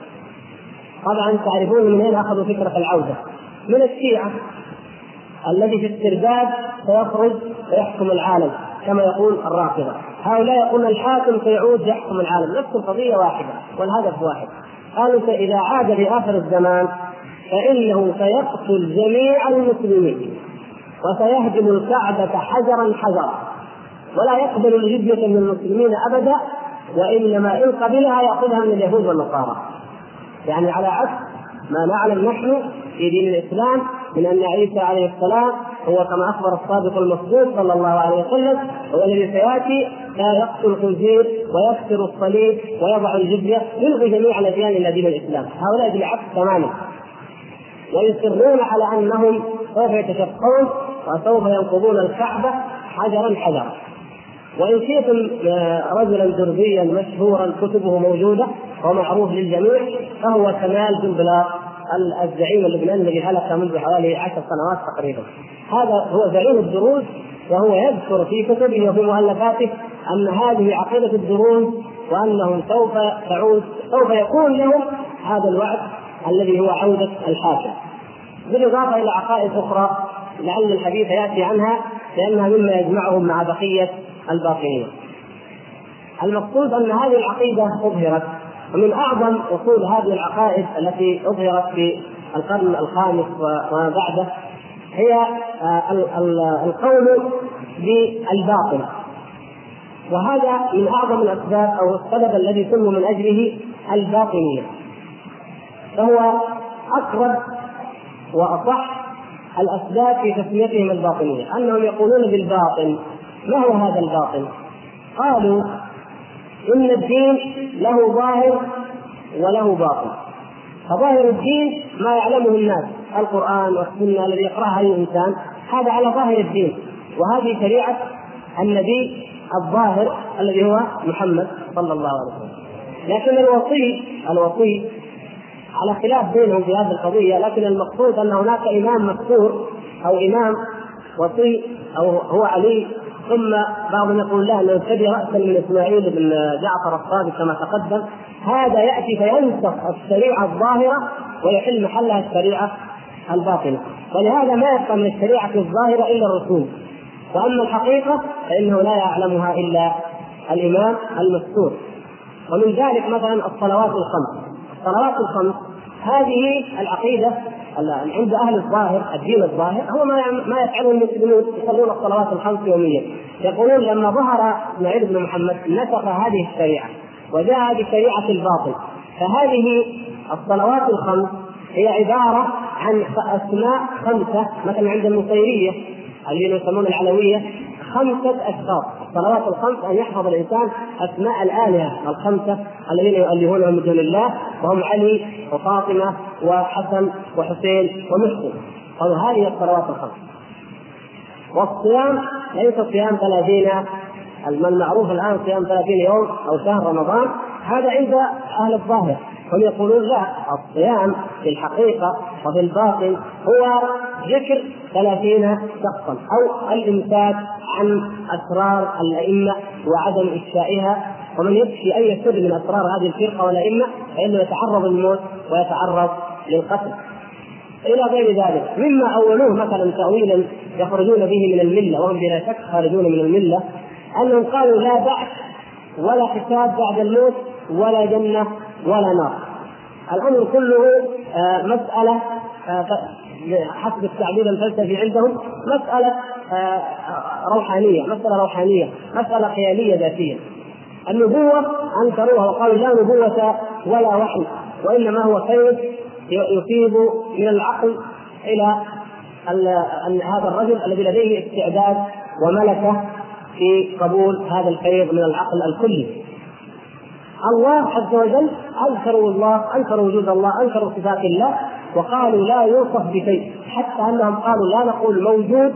طبعا تعرفون من اين أخذوا فكرة العودة؟ من الشيعة الذي في السرداب سيخرج ويحكم العالم. كما يقول الرافضة. هؤلاء يقولون الحاكم سيعود يحكم العالم. نفس القضية واحدة والهدف واحد. قالوا اذا عاد في آخر الزمان فإنه سيقتل جميع المسلمين وسيهدم الكعبة حجرا حجرا. ولا يقبل الجزيه من المسلمين ابدا وإنما إن قبلها يأخذها من اليهود والنصارى. يعني على عكس ما نعلم نحن في دين الإسلام من أن عيسى عليه السلام هو كما أخبر الصادق المصدوق صلى الله عليه وسلم هو الذي سيأتي لا يقتل الخنزير ويكسر الصليب ويضع الجزية يلغي جميع الأديان إلى دين الإسلام. هؤلاء بالعكس تماما. ويصرون على أنهم سوف يتشقون وسوف ينقضون الكعبة حجرا حجرا. وإن شئتم آه، رجلا درزيا مشهورا كتبه موجودة ومعروف للجميع فهو كمال بن بلاط الزعيم اللبناني الذي هلك منذ حوالي عشر سنوات تقريبا. هذا هو زعيم الدروز وهو يذكر في كتبه وفي مؤلفاته أن هذه عقيدة الدروز وأنهم سوف تعود سوف يكون لهم هذا الوعد الذي هو عودة الحاكم. بالإضافة إلى عقائد أخرى لعل الحديث يأتي عنها لأنها مما يجمعهم مع بقية الباقيين. المقصود أن هذه العقيدة أظهرت ومن أعظم اصول هذه العقائد التي أظهرت في القرن الخامس وما بعده هي آه، القول بالباطل. وهذا من أعظم الأسباب أو السبب الذي سموا من أجله الباطنية. فهو أقرب وأصح الأسباب في تسميتهم الباطنية. أنهم يقولون بالباطن. ما هو هذا الباطن؟ قالوا إن الدين له ظاهر وله باطن. فظاهر الدين ما يعلمه الناس القرآن والسنة الذي يقرأها اي انسان هذا على ظاهر الدين. وهذه شريعة النبي الظاهر الذي هو محمد صلى الله عليه وسلم. لكن الوصي الوصي على خلاف بينهم في هذه القضية لكن المقصود أن هناك إمام مذكور أو إمام وصي أو هو علي ثم بعضهم يقول لا انه يبتدي راسا من إسماعيل بن جعفر الصادق كما تقدم هذا يأتي فينسخ الشريعة الظاهرة ويحل محلها الشريعة الباطنة. ولهذا ما يبقى من الشريعة الظاهرة إلا الرسول. وأما الحقيقة فإنه لا يعلمها إلا الإمام المستور. ومن ذلك مثلا الصلوات الخمس. الصلوات الخمس هذه العقيدة عند أهل الظاهر الدين الظاهر هو ما ما يفعله المسلمون يصلون الصلوات الخمس يوميا. يقولون لما ظهر اسماعيل بن محمد نسخ هذه الشريعة وجاء بشريعة الباطل. فهذه الصلوات الخمس هي عبارة عن أسماء خمسة مثلا عند النصيرية الذين يسمون العلوية خمسه اشخاص الصلوات الخمس أن يحفظ الإنسان أسماء الآلهة الخمسة الذين يؤلهونهم من دون الله وهم علي وفاطمة وحسن وحسين ومحسن. قالوا هذه الصلوات الخمس. والصيام ليس صيام ثلاثين المعروف الآن صيام ثلاثين يوم أو شهر رمضان. هذا عند أهل الظاهر. هم يقولون لا الصيام في الحقيقة وفي الباطن هو ذكر ثلاثين شخصا أو الإمساك عن أسرار الأئمة وعدم إفشائها ومن يفشي أي سر من أسرار هذه الفرقة والأئمة فإنه يتعرض للموت ويتعرض للقتل. إلى غير ذلك مما اولوه مثلا تاويلا يخرجون به من الملة وهم بلا شك خارجون من الملة أنهم قالوا لا بعث ولا حساب بعد الموت ولا جنة ولا نار. الأمر كله آه، مسألة آه، حسب التعبير الفلسفي عندهم مسألة آه، روحانية مسألة روحانية مسألة خيالية ذاتية. النبوة انكروها وقالوا لا نبوة ولا وحي وإنما هو كيف يفيد من العقل إلى هذا الرجل الذي لديه استعداد وملكة في قبول هذا الفيض من العقل الكلي. الله عز وجل أنكروا الله أنكروا وجود الله أنكروا صفات الله وقالوا لا يوصف بشيء حتى أنهم قالوا لا نقول موجود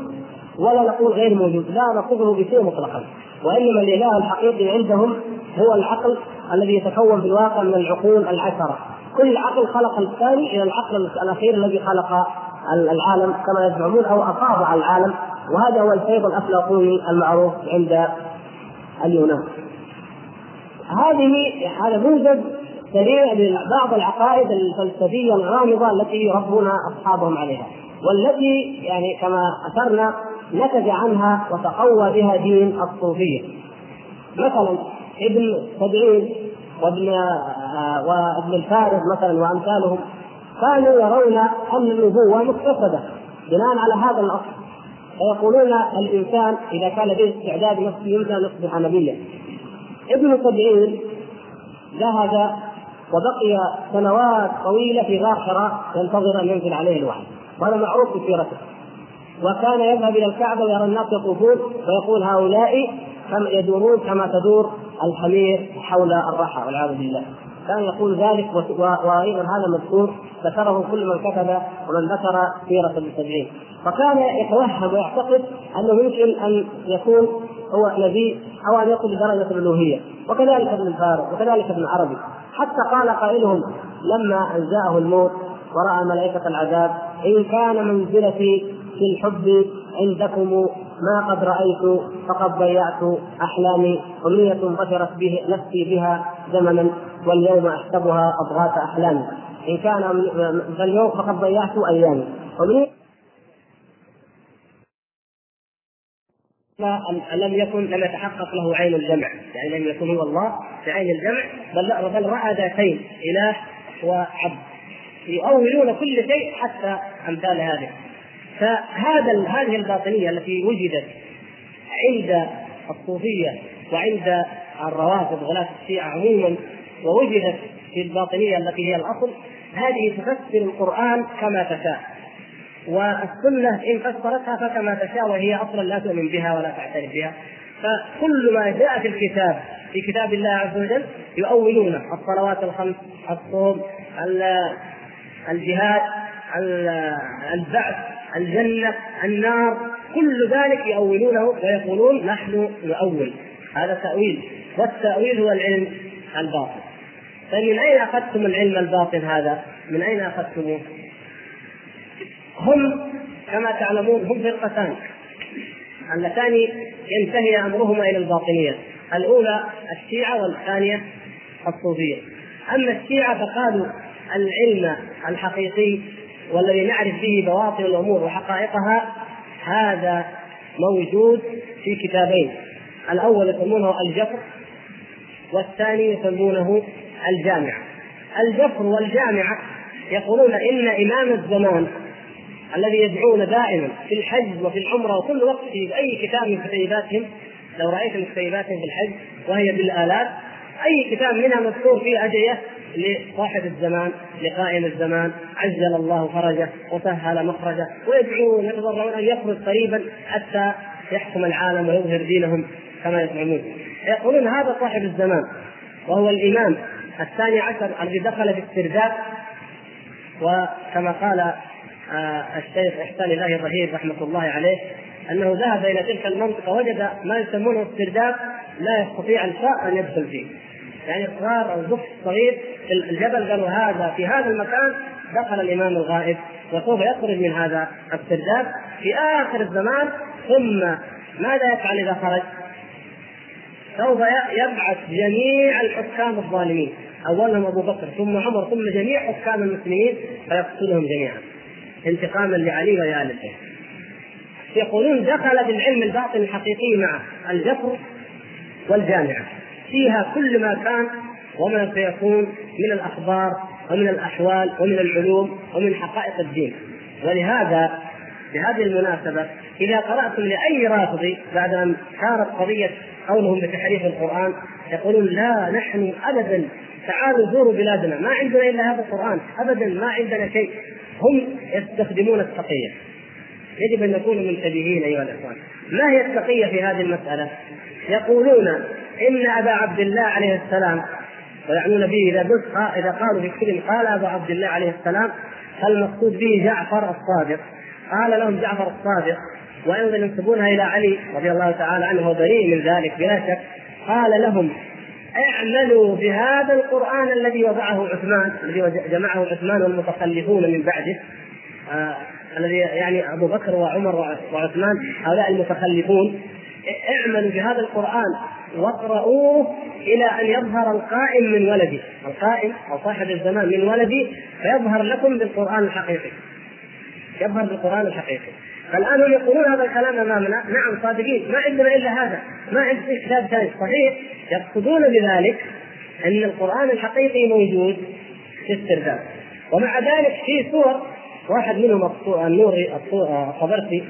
ولا نقول غير موجود لا نصفه بشيء مطلقا. وإنما الإله الحقيقي عندهم هو العقل الذي يتكون في الواقع من العقول العشره كل عقل خلق الثاني إلى العقل الأخير الذي خلق العالم كما يزعمون أو أفاض على العالم وهذا هو الفيض الافلاطوني المعروف عند اليونان. هذه هذا موجب سريع لبعض العقائد الفلسفية الغامضة التي يربون أصحابهم عليها والتي يعني كما أثرنا نتج عنها وتقوى بها دين الصوفية. مثلا ابن سبعين وابن آه، وابن الفارس مثلا وأمثالهم كانوا يرون أن النبوة مكتسبه بناء على هذا الأصل. فيقولون الإنسان إذا كان لديه استعداد نفسي يمكن ان يصبح نبيا ابن سبعين ذهب وبقي سنوات طويلة في غار حراء ينتظر أن ينزل عليه الوحي وهذا معروف في سيرته. وكان يذهب إلى الكعبة ويرى الناس يطوفون فيقول هؤلاء يدورون كما تدور الحمير حول الرحى والعياذ بالله. كان يقول ذلك وأيضا هذا مذكور ذكره كل من كتب ومن ذكر سيرة ابن سبعين فكان يتوهم ويعتقد أنه يمكن أن يكون هو نبي أو أن يصل لدرجه الألوهية. وكذلك ابن الفارس وكذلك ابن عربي. حتى قال قائلهم لما ان جاءه الموت ورأى ملائكة العذاب إن كان منزلتي في الحب عندكم ما قد رأيت فقد ضيعت أحلامي امنيه بشرت به نفسي بها زمنا واليوم احسبها أضغاث أحلامي. إن كان فاليوم فقد ضيعت أيامي. امنيه لم يكن لم يتحقق له عين الجمع. يعني لم يكن هو الله في عين الجمع بل بل رأى ذاتين إله وعبد. يؤولون كل شيء حتى أمثال هذه. فهذا هذه الباطنية التي وجدت عند الصوفية وعند الروافض غلاة الشيعة عموما ووجدت في الباطنية التي هي الأصل هذه تفسر القرآن كما تشاء. والسنة إن فسرتها فكما تشاء وهي أصلا لا تؤمن بها ولا تعترف بها فكل ما جاء في الكتاب في كتاب الله عز وجل يؤولونه الصلوات الخمس الصوم الجهاد البعث الجنة النار كل ذلك يؤولونه ويقولون نحن نؤول هذا تأويل والتأويل هو العلم الباطن فمن أين أخذتم العلم الباطن هذا؟ من أين أخذتموه؟ هم كما تعلمون هم فرقتان. اللتان ينتهي أمرهما إلى الباطنية. الأولى الشيعة والثانية الصوفية. أما الشيعة فقالوا العلم الحقيقي والذي نعرف به بواطن الأمور وحقائقها هذا موجود في كتابين. الأول يسمونه الجفر والثاني يسمونه الجامعة الجفر والجامعة يقولون إن إمام الزمان الذي يدعون دائما في الحج وفي العمرة وكل وقت في أي كتاب من كتيباتهم لو رايتم كتيباتهم في الحج وهي بالالاف أي كتاب منها مذكور فيه ادعيه لصاحب الزمان لقائم الزمان عجل الله فرجه وسهل مخرجه ويدعون يتضرعون أن يخرج قريبا حتى يحكم العالم ويظهر دينهم كما يزعمون. يقولون هذا صاحب الزمان وهو الإمام الثاني عشر الذي دخل في السرداب وكما قال الشيخ إحسان الله الرهيب رحمة الله عليه أنه ذهب إلى تلك المنطقة وجد ما يسمونه السرداب لا يستطيع الفاء أن يدخل فيه يعني صغار أو زف صغير في الجبل قالوا هذا في هذا المكان دخل الإمام الغائب وسوف يخرج من هذا السرداب في آخر الزمان ثم ماذا يفعل إذا خرج؟ سوف يبعث جميع الحكام الظالمين أولهم أبو بكر ثم عمر ثم جميع حكام المسلمين فيقتلهم جميعا انتقاما لعلي البيت يقولون دخل في العلم الباطن الحقيقي مع الجفر والجامعة. فيها كل ما كان وما سيكون من الأخبار ومن الأحوال ومن العلوم ومن حقائق الدين. ولهذا بهذه المناسبة إذا قرأتم لأي رافضي بعد أن صارت قضية قولهم بتحريف القرآن يقولون لا نحن أبدا تعالوا زوروا بلادنا ما عندنا إلا هذا القرآن أبدا ما عندنا شيء. هم يستخدمون التقية. يجب أن نكون منتبهين أيها الإخوان. ما هي التقية في هذه المسألة؟ يقولون إن أبا عبد الله عليه السلام ويعنون به إذا إذا قالوا في كلمة قال ابو عبد الله عليه السلام المقصود به جعفر الصادق. قال لهم جعفر الصادق وأيضا ينسبونها إلى علي رضي الله تعالى عنه وبريء من ذلك بلا شك قال لهم اعملوا بهذا القرآن الذي وضعه عثمان الذي جمعه عثمان والمتخلفون من بعده آه الذي يعني أبو بكر وعمر وعثمان هؤلاء المتخلفون اعملوا بهذا القرآن واقرؤوه إلى أن يظهر القائم من ولدي، القائم أو صاحب الزمان من ولدي فيظهر لكم بالقرآن الحقيقي. يظهر بالقرآن الحقيقي. فالان هم يقولون هذا الكلام أمامنا، نعم صادقين، ما عندنا إلا هذا، ما عندنا كتاب ثاني، صحيح. يقصدون بذلك أن القرآن الحقيقي موجود في السرداب. ومع ذلك في سور واحد منهم النوري الطبرسي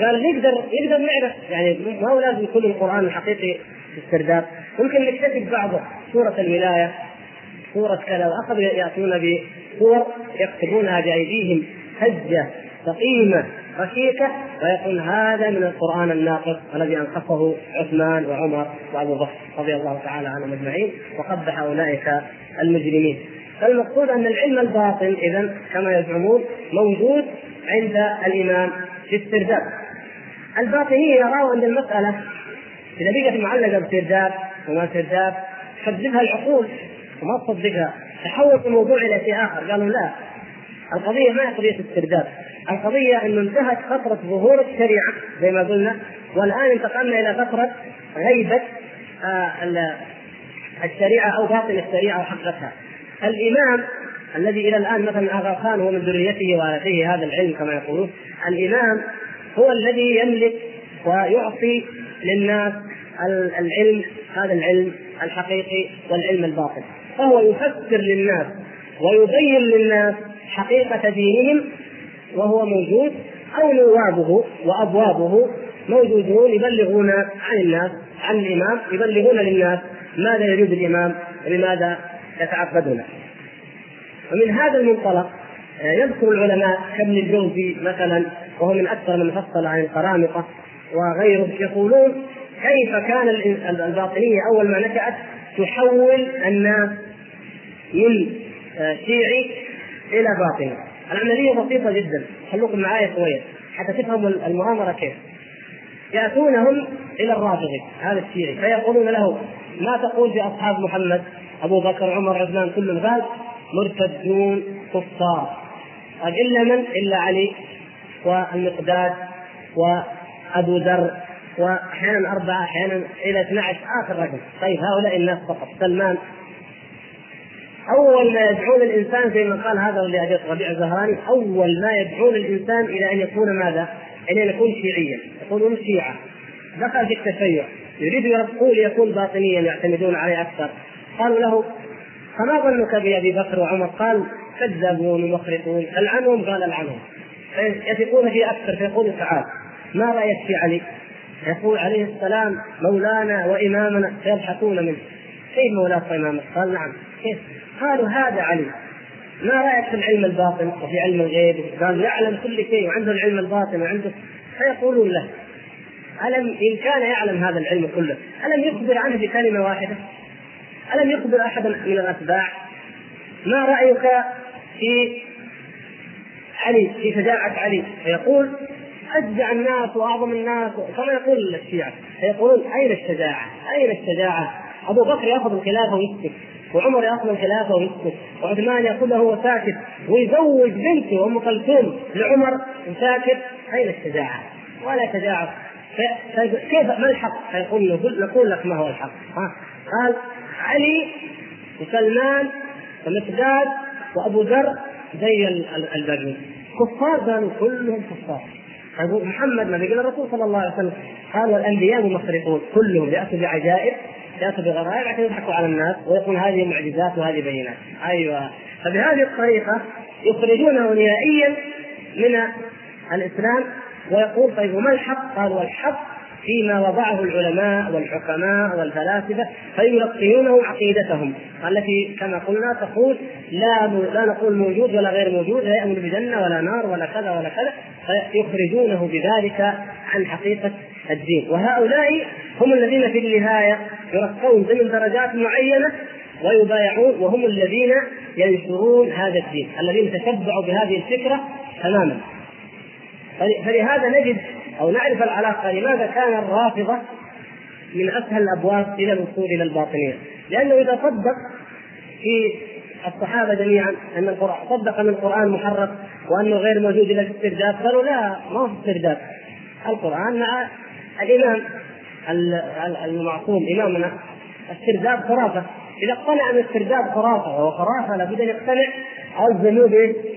قال نقدر نقدر نعرف. يعني ما هو لازم يكون القرآن الحقيقي في السرداب ممكن نكتشف بعضه. سورة الولاية سورة كذا. وأخذوا يأتون بسور يكتبونها بايديهم هجه ثقيمه رشيكه ويقول هذا من القرآن الناقص الذي أنقصه عثمان وعمر وأبو بكر رضي الله تعالى عنهم أجمعين وقبح أولئك المجرمين. فالمقصود أن العلم الباطن إذا كما يزعمون موجود عند الإمام في السرداب. الباطنية يرون ان المسألة. إذا بقت معلقة بسرداب وما سرداب تكذبها العقول. وما تصدقها. تحول الموضوع إلى شيء آخر. قالوا لا القضية ما هي قضية السرداب القضية إنه انتهت فترة ظهور الشريعة زي ما قلنا والآن انتقلنا إلى فترة غيبة آه الشريعة أو باطن الشريعة وحقتها. الإمام الذي إلى الآن مثلا اغا خان هو من ذريته وارثه هذا العلم كما يقولون الإمام هو الذي يملك ويعطي للناس العلم هذا العلم الحقيقي والعلم الباطن. فهو يفسر للناس ويبين للناس حقيقة دينهم وهو موجود أو نوابه وأبوابه موجودون يبلغون عن الناس عن الإمام يبلغون للناس ماذا يريد الإمام ولماذا يتعبدون. ومن هذا المنطلق آه، يذكر العلماء كابن الجوزي مثلا وهو من أكثر من فصل عن القرامطة وغيره يقولون كيف كان الباطنية أول ما نشأت تحول الناس من آه، شيعي إلى باطني العملية بسيطة جدا. خلوكم معايا شوية. حتى تفهموا المؤامره كيف. يأتونهم إلى الرافضي هذا الشيعي فيقولون له ما تقول في اصحاب محمد؟ أبو بكر عمر عثمان كل قال مرتدون كفار. قال الا من؟ إلا علي والمقداد وأبو ذر واحيانا أربعة أحيانا إلى 12 آخر رقم طيب هؤلاء الناس فقط. سلمان أول ما يدعون الإنسان زي ما قال هذا اللي ربيع الزهراني أول ما يدعون الإنسان إلى أن يكون ماذا؟ إلى أن يكون شيعيا يقولون شيعة دخل في التشيع يريد يرقوه ليكون باطنيا يعتمدون عليه أكثر قالوا له فما ظنك بأبي بكر وعمر؟ قال كذابون ومخرقون العنهم قال العنهم يثقون فيه أكثر فيقول تعال ما رأيك في علي؟ يقول عليه السلام مولانا وإمامنا فيضحكون منه كيف مولاك وإمامك؟ قال نعم كيف؟ قالوا هذا علي ما رأيك في العلم الباطن وفي علم الغيب؟ قال يعلم كل شيء وعنده العلم الباطن وعنده فيقولون له ألم إن كان يعلم هذا العلم كله ألم يخبر عنه بكلمة واحدة؟ ألم يخبر أحدا من الأتباع؟ ما رأيك في علي في شجاعة علي فيقول أشجع الناس وأعظم الناس كما يقول الشيعة فيقولون أين الشجاعة؟ أين الشجاعة؟ أبو بكر يأخذ الخلافة ويسكت وعمر يأخذ الخلافة ويسكت وعثمان يأخذه وهو ساكت ويزوج بنته أم كلثوم لعمر وساكت أين الشجاعة؟ ولا شجاعة. كيف ما الحق؟ فيقول نقول لك ما هو الحق. ها قال علي وسلمان ومقداد وأبو ذر زي الباقيين كفار قالوا كلهم كفار. طيب محمد ما قال الرسول صلى الله عليه وسلم. قال والانبياء مخرقون كلهم يأتوا بعجائب ياتوا بغرائب عشان يضحكوا على الناس ويقول هذه معجزات وهذه بينات. أيوه. فبهذه الطريقة يخرجونه نهائيا من الإسلام ويقول طيب وما الحق؟ قال والحق فيما وضعه العلماء والحكماء والفلاسفة فيلقنونه عقيدتهم. التي كما قلنا تقول لا لا نقول موجود ولا غير موجود لا يأمن بجنة ولا نار ولا كذا ولا كذا فيخرجونه بذلك عن حقيقة الدين. وهؤلاء هم الذين في النهاية يرقون ضمن درجات معينة ويبايعون وهم الذين ينشرون هذا الدين الذين تشبعوا بهذه الفكرة تماما. فلهذا نجد أو نعرف العلاقة لماذا كان الرافضة من أسهل الأبواب إلى الوصول إلى الباطنية. لأنه إذا صدق في الصحابة جميعا أن القرآن صدق أن القرآن محرف وأنه غير موجود الا في استرداد قالوا لا ما هو استرداد. القرآن مع الإمام. المعصوم إمامنا. استرداد خرافة. إذا اقتنع ان استرداد خرافة وهو خرافة لابد أن يقتنع أو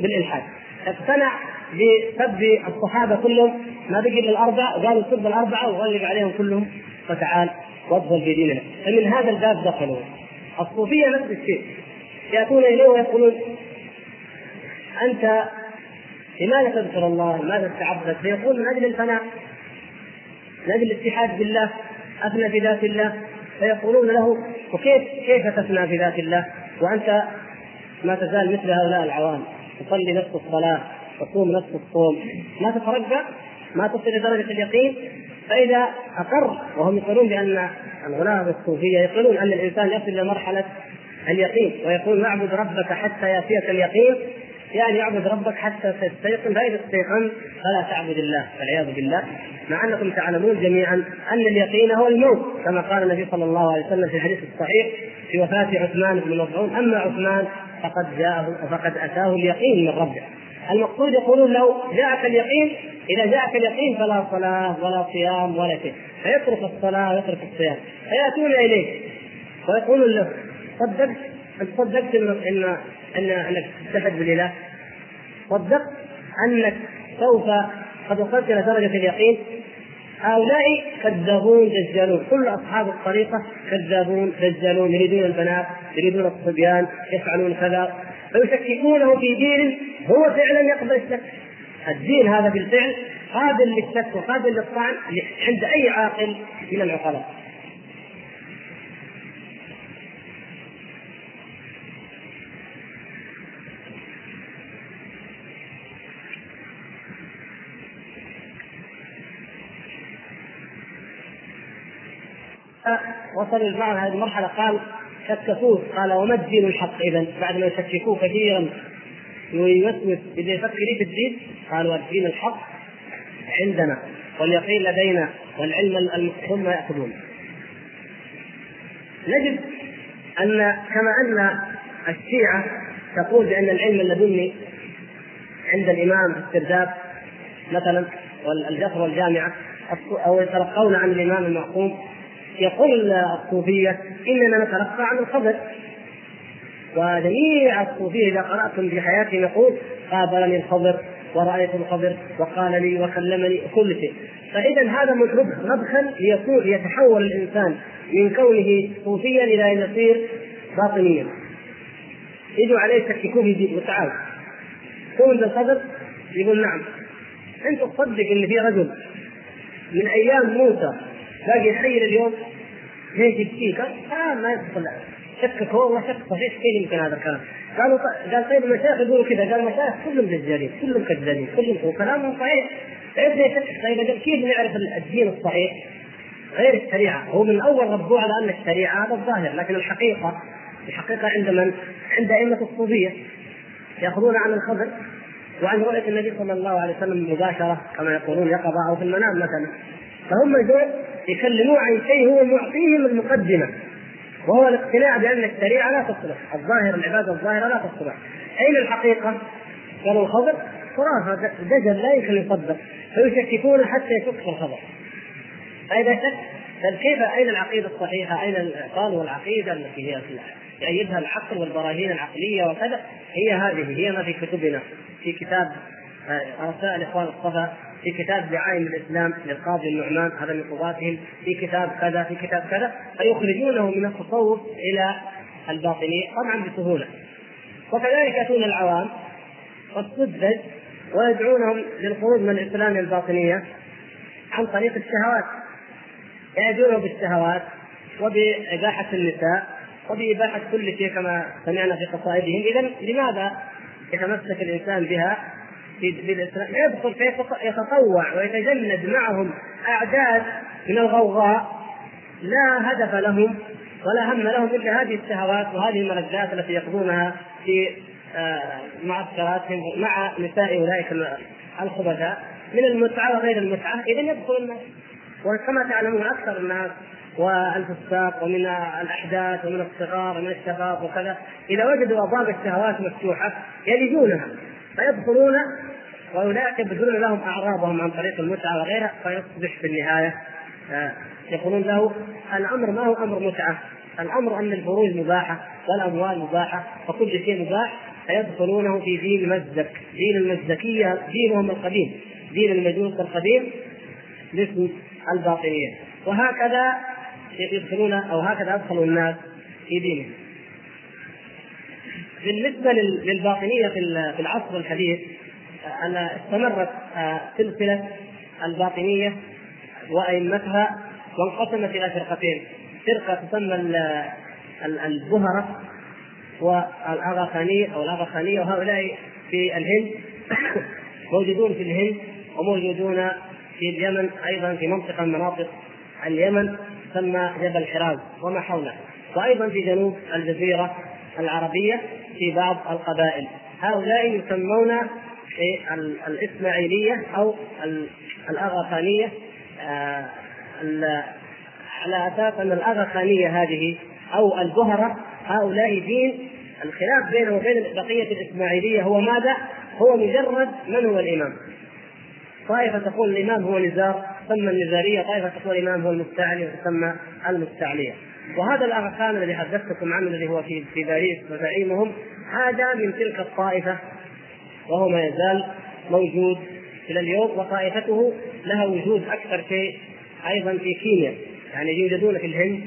بالإلحاد. اقتنع بسب الصحابة كلهم ما بقي إلا الأربعة قالوا سب الأربعة وغلب عليهم كلهم. فتعال وادخل في ديننا. فمن هذا الباب دخلوا. الصوفية نفس الشيء. يأتون إليه ويقولون أنت لماذا تذكر الله؟ لماذا تتعبد؟ فيقول من أجل الفناء. من الاتحاد بالله افنى في ذات الله فيقولون له وكيف كيف تفنى في ذات الله؟ وأنت ما تزال مثل هؤلاء العوام تصلي نفس الصلاة تصوم نفس الصوم ما تترجى ما تصل لدرجة اليقين فإذا أقر وهم يقولون بأن الغلاة الصوفية يقولون أن الإنسان يصل إلى مرحلة اليقين ويقول اعبد ربك حتى يأتيك اليقين يعني اعبد ربك حتى تستيقن. فإذا استيقنت فلا تعبد الله والعياذ بالله. مع أنكم تعلمون جميعا أن اليقين هو الموت كما قال النبي صلى الله عليه وسلم في الحديث الصحيح في وفاة عثمان بن مظعون أما عثمان فقد جاءه فقد أتاه اليقين من ربه. المقصود يقولون لو جاءك اليقين إذا جاءك اليقين فلا صلاة ولا صيام ولا شيء. فيترك الصلاة ويترك الصيام. فيأتون اليه ويقولون له صدقت صدقت إن أن ان أنك تتحد بالاله صدقت أنك سوف قد وصلت إلى درجة اليقين. هؤلاء كذابون دجالون. كل أصحاب الطريقة كذابون دجالون. يريدون البنات يريدون الصبيان يفعلون كذا. فيشككونه في دين هو فعلا يقبل الشك. الدين هذا بالفعل قابل للشك وقابل للطعن عند أي عاقل من العقلاء. وصل البعض هذه المرحلة قال شككوه قال وما الدين الحق اذا بعد ما يشككوه كثيرا. ويوسوس إذا يفكر في الدين؟ قال والدين الحق عندنا واليقين لدينا والعلم ثم يأخذون. نجد أن كما أن الشيعة تقول بأن العلم اللدني عند الإمام السرداب مثلا والجفر والجامعة أو يتلقون عن الإمام المعصوم يقول الصوفية إننا نتلقى عن الخبر. وجميع الصوفية إذا قرأتم في حياتهم يقول قابلني الخضر ورأيت الخضر وقال لي وكلمني كل شيء. فإذا هذا مدخل ليكون ليتحول الإنسان من كونه صوفيا إلى أن يصير باطنيا. يجوا عليه يشككوه في وتعال. تؤمن بالخضر يقول نعم. أنت تصدق إن في رجل من أيام موسى باقي حي اليوم ليش يبكيك؟ آه ما يدخل. شكك هو والله شك صحيح كيف يمكن هذا الكلام؟ قالوا قال طيب المشايخ يقولوا كذا. قال المشايخ كلهم دجالين كلهم كذابين كلهم وكلامهم صحيح. كيف يشكك طيب كيف نعرف الدين الصحيح؟ غير الشريعة. هو من أول ربوه على أن الشريعة هذا الظاهر. لكن الحقيقة الحقيقة عند من؟ عند أئمة الصوفية. يأخذون عن الخبر وعن رؤية النبي صلى الله عليه وسلم مباشرة كما يقولون يقظة أو في المنام مثلا. فهم دول يكلموه عن شيء هو معطيهم المقدمة وهو الاقتناع بأن الشريعة لا تصلح، الظاهر العبادة الظاهرة لا تصلح. أين الحقيقة؟ قالوا الخبر خرافه دجل لا يمكن يصدق فيشككون حتى يشك الخبر. فإذا شك كيف أين العقيدة الصحيحة؟ أين قالوا العقيده التي هي يأيدها العقل والبراهين العقلية وكذا هي هذه هي ما في كتبنا في كتاب رسائل الاخوان الصفا في كتاب دعائم الإسلام للقاضي النعمان هذا من قضاتهم في كتاب كذا في كتاب كذا فيخرجونه من التصوف إلى الباطنية طبعا بسهولة. وكذلك يأتون العوام والسذج ويدعونهم للخروج من الإسلام الباطنية عن طريق الشهوات. يأتونه بالشهوات وبإباحة النساء وبإباحة كل شيء كما سمعنا في قصائدهم. إذا لماذا يتمسك الإنسان بها؟ في بالإسلام يدخل فيتطوع ويتجند معهم أعداد من الغوغاء. لا هدف لهم ولا هم لهم إلا هذه الشهوات وهذه الملذات التي يقضونها في آه، معسكراتهم مع نساء أولئك الخبثاء. من المتعة وغير المتعة إذا يدخل الناس. وكما تعلمون أكثر الناس والفساق ومن الأحداث ومن الصغار ومن الشباب وكذا إذا وجدوا أبواب الشهوات مفتوحة يلجونها. فيدخلون واولئك يبذلون لهم أعراضهم عن طريق المتعة وغيرها فيصبح في النهاية آه، يقولون له الأمر ما هو أمر متعة الأمر أن الفروج مباحة والأموال مباحة وكل شيء مباح فيدخلونه في دين مزدك دين المزدكية دينهم القديم دين المجوس القديم باسم الباطنية وهكذا يدخلون أو هكذا أدخلوا الناس في دينهم. بالنسبة للباطنية في العصر الحديث أن استمرت آه، سلسلة الباطنية وأئمتها وانقسمت إلى فرقتين، فرقة تسمى البهره والاغاخانيه أو الاغاخانيه وهؤلاء في الهند موجودون في الهند وموجودون في اليمن أيضا في منطقة من مناطق اليمن تسمى جبل حراز وما حوله. وأيضا في جنوب الجزيرة العربية في بعض القبائل هؤلاء يسمون الإسماعيلية أو الاغاخانيه آه، على أساس أن الاغاخانيه هذه أو البهره هؤلاء دين الخلاف بينه وبين بقية الإسماعيلية هو ماذا؟ هو مجرد من هو الإمام طائفة تقول الإمام هو نزار تسمى النزارية، طائفة تقول الإمام هو المستعلي وتسمى المستعلية. وهذا الأغا الذي حدثتكم عنه الذي هو في في باريس وزعيمهم هذا من تلك الطائفة وهو ما يزال موجود إلى اليوم وطائفته لها وجود أكثر شيء أيضا في كينيا، يعني يوجدون في الهند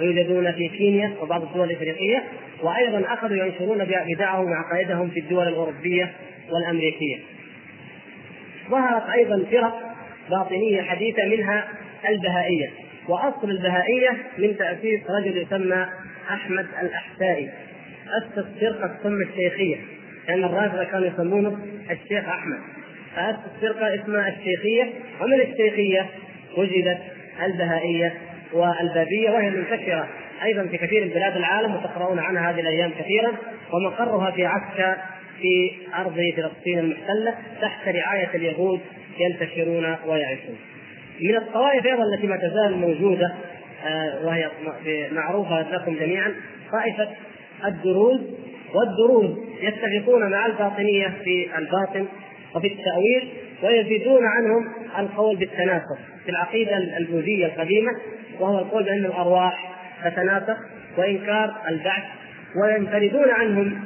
ويوجدون في كينيا وبعض الدول الإفريقية وأيضا أخذوا ينشرون بدعهم وعقائدهم في الدول الأوروبية والأمريكية. ظهرت أيضا فرق باطنية حديثة منها البهائية وأصل البهائية من تأسيس رجل يسمى أحمد الاحسائي أسس فرقة تسمى الشيخية لأن الرافضة كانوا يسمونه الشيخ أحمد. فأسس فرقة اسمها الشيخية ومن الشيخية وجدت البهائية والبابية وهي منتشره أيضا في كثير من بلاد العالم وتقرؤون عنها هذه الأيام كثيرا. ومقرها في عسكر في أرض فلسطين المحتلة تحت رعاية اليهود ينتشرون ويعيشون. من الطوائف أيضا التي ما تزال موجودة آه، وهي معروفة لكم جميعا طائفة الدروز والدروز يتفقون مع الباطنية في الباطن وفي التأويل ويزيدون عنهم القول بالتناسخ في العقيدة البوذية القديمة وهو القول بأن الأرواح تتناسخ وإنكار البعث وينفردون عنهم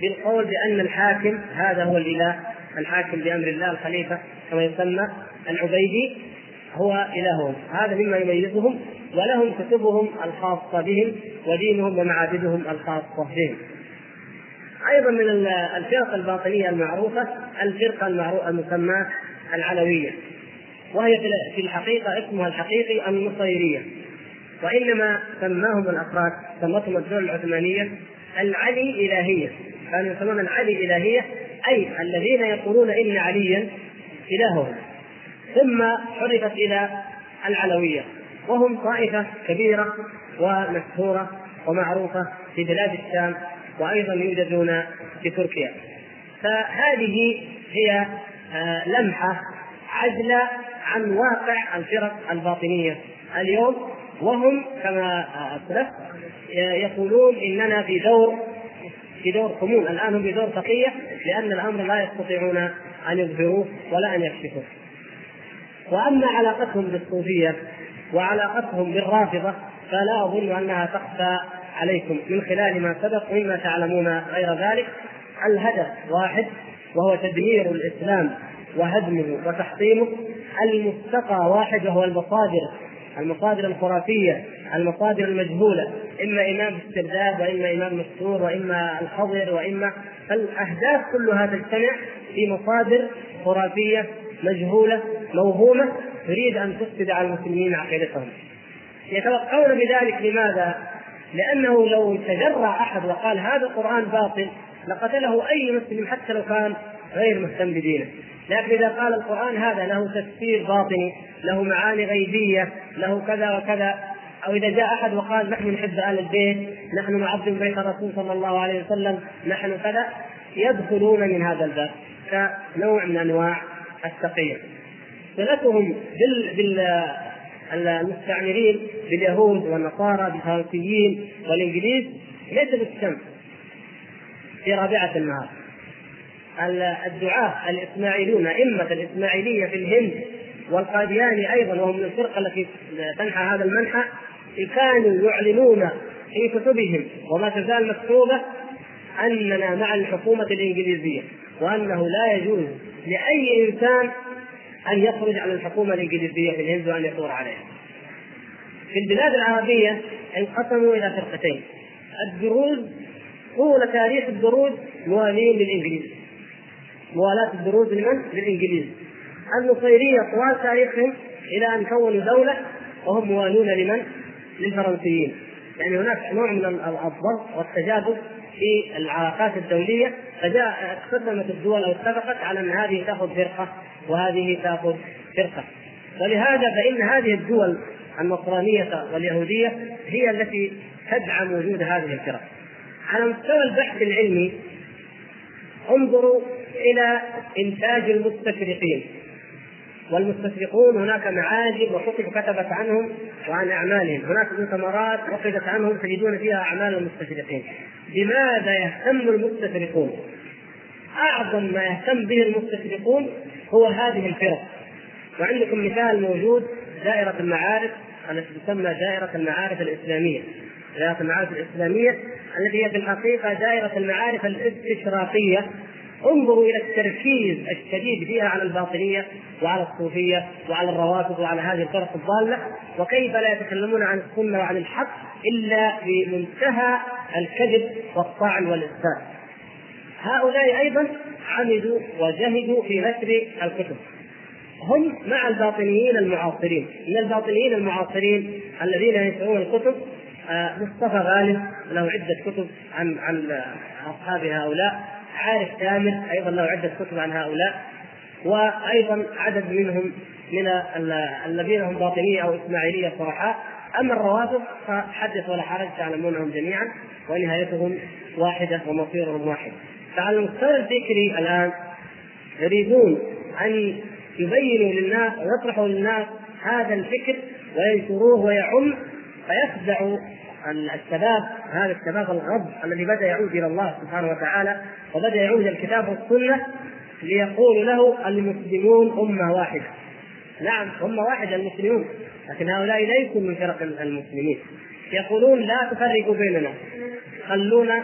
بالقول بأن الحاكم هذا هو الإله الحاكم بأمر الله الخليفة كما يسمى العبيدي هو إلههم. هذا مما يميزهم ولهم كتبهم الخاصة بهم ودينهم ومعابدهم الخاصة بهم. أيضا من الفرق الباطنية المعروفة الفرقة المعروفة المسماة العلوية وهي في الحقيقة اسمها الحقيقي النصيرية وإنما سماهم الأفراد سمتهم الدولة العثمانية العلي إلهية. كانوا يسمون العلي إلهية أي الذين يقولون إن عليا إلههم. ثم حرفت إلى العلوية وهم طائفة كبيرة ومشهورة ومعروفة في بلاد الشام وأيضا يوجدون في تركيا. فهذه هي آه، لمحة عجله عن واقع الفرق الباطنية اليوم. وهم كما أسلفت يقولون إننا في دور في دور قمون. الآن هم في دور تقية لأن الأمر لا يستطيعون أن يظهروه ولا أن يكشفوه. وأما علاقتهم بالصوفية وعلاقتهم بالرافضة فلا أظن أنها تخفى عليكم. من خلال ما سبق مما تعلمون غير ذلك الهدف واحد وهو تدمير الإسلام وهدمه وتحطيمه المستقى واحد وهو المصادر المصادر الخرافية المصادر المجهولة إما إمام استرداد وإما إمام مستور وإما الخضر وإما فالأهداف كلها تجتمع في مصادر خرافية مجهولة موهومة تريد أن تفسد على المسلمين عقيدتهم. يتوقعون بذلك لماذا؟ لأنه لو تجرع أحد وقال هذا القرآن باطل لقتله أي مسلم حتى لو كان غير مهتم بدينه لكن إذا قال القرآن هذا له تفسير باطني له معاني غيبية له كذا وكذا أو إذا جاء أحد وقال نحن نحب ال البيت نحن نعظم بيت الرسول صلى الله عليه وسلم نحن كذا يدخلون من هذا الباب. كنوع من أنواع التقيه صلتهم بال بال المستعمرين باليهود والنصارى بالفرنسيين والإنجليز ليس بالشمس في رابعة النهار. الدعاة الإسماعيليون أئمة الإسماعيلية في الهند والقادياني أيضا وهم من الفرقة التي تنحى هذا المنحى كانوا يعلنون في كتبهم وما تزال مكتوبة أننا مع الحكومة الإنجليزية وأنه لا يجوز لأي إنسان أن يخرج عن الحكومة الإنجليزية في الهند وأن يثور عليها. في البلاد العربية انقسموا إلى فرقتين الدروز طول تاريخ الدروز موالين للإنجليز موالاة الدروز لمن؟ للإنجليز النصيرية طوال تاريخهم إلى أن كونوا دولة وهم موالون لمن؟ للفرنسيين يعني هناك نوع من الضغط والتجاذب في العلاقات الدولية فجاء اقتسمت الدول أو اتفقت على أن هذه تأخذ فرقة وهذه تأخذ فرقة. ولهذا فإن هذه الدول النصرانية واليهودية هي التي تدعم وجود هذه الفرق. على مستوى البحث العلمي انظروا إلى إنتاج المستشرقين. والمستشرقون هناك معاجم وكتب كتبت عنهم وعن أعمالهم، هناك مؤتمرات وقفت عنهم تجدون فيها أعمال المستشرقين. بماذا يهتم المستشرقون؟ أعظم ما يهتم به المستشرقون هو هذه الفرق. وعندكم مثال موجود دائرة المعارف التي تسمى دائرة المعارف الإسلامية. دائرة المعارف الإسلامية التي هي في الحقيقة دائرة المعارف الاستشراقية انظروا إلى التركيز الشديد فيها على الباطنية وعلى الصوفية وعلى الروافض وعلى هذه الفرق الضالة وكيف لا يتكلمون عن السنة وعن الحق إلا بمنتهى الكذب والطعن والافساد. هؤلاء أيضا عمدوا وجهدوا في نشر الكتب. هم مع الباطنيين المعاصرين، من الباطنيين المعاصرين الذين ينشرون الكتب آه، مصطفى غالب له عدة كتب عن عن أصحاب هؤلاء عارف كامل أيضا له عدة كتب عن هؤلاء وأيضا عدد منهم من الذين هم باطنية أو إسماعيلية صرحاء أما الروافض فحدث ولا حرج تعلمونهم جميعا ونهايتهم واحدة ومصيرهم واحد. فعلى المستوى الفكري الآن يريدون أن يبينوا للناس ويطرحوا للناس هذا الفكر وينشروه ويعم فيخدعوا الشباب هذا الشباب الغض الذي بدأ يعود إلى الله سبحانه وتعالى وبدأ يعود إلى الكتاب والسنة ليقول له المسلمون أمة واحدة. نعم أمة واحدة المسلمون لكن هؤلاء ليسوا من فرق المسلمين. يقولون لا تفرقوا بيننا خلونا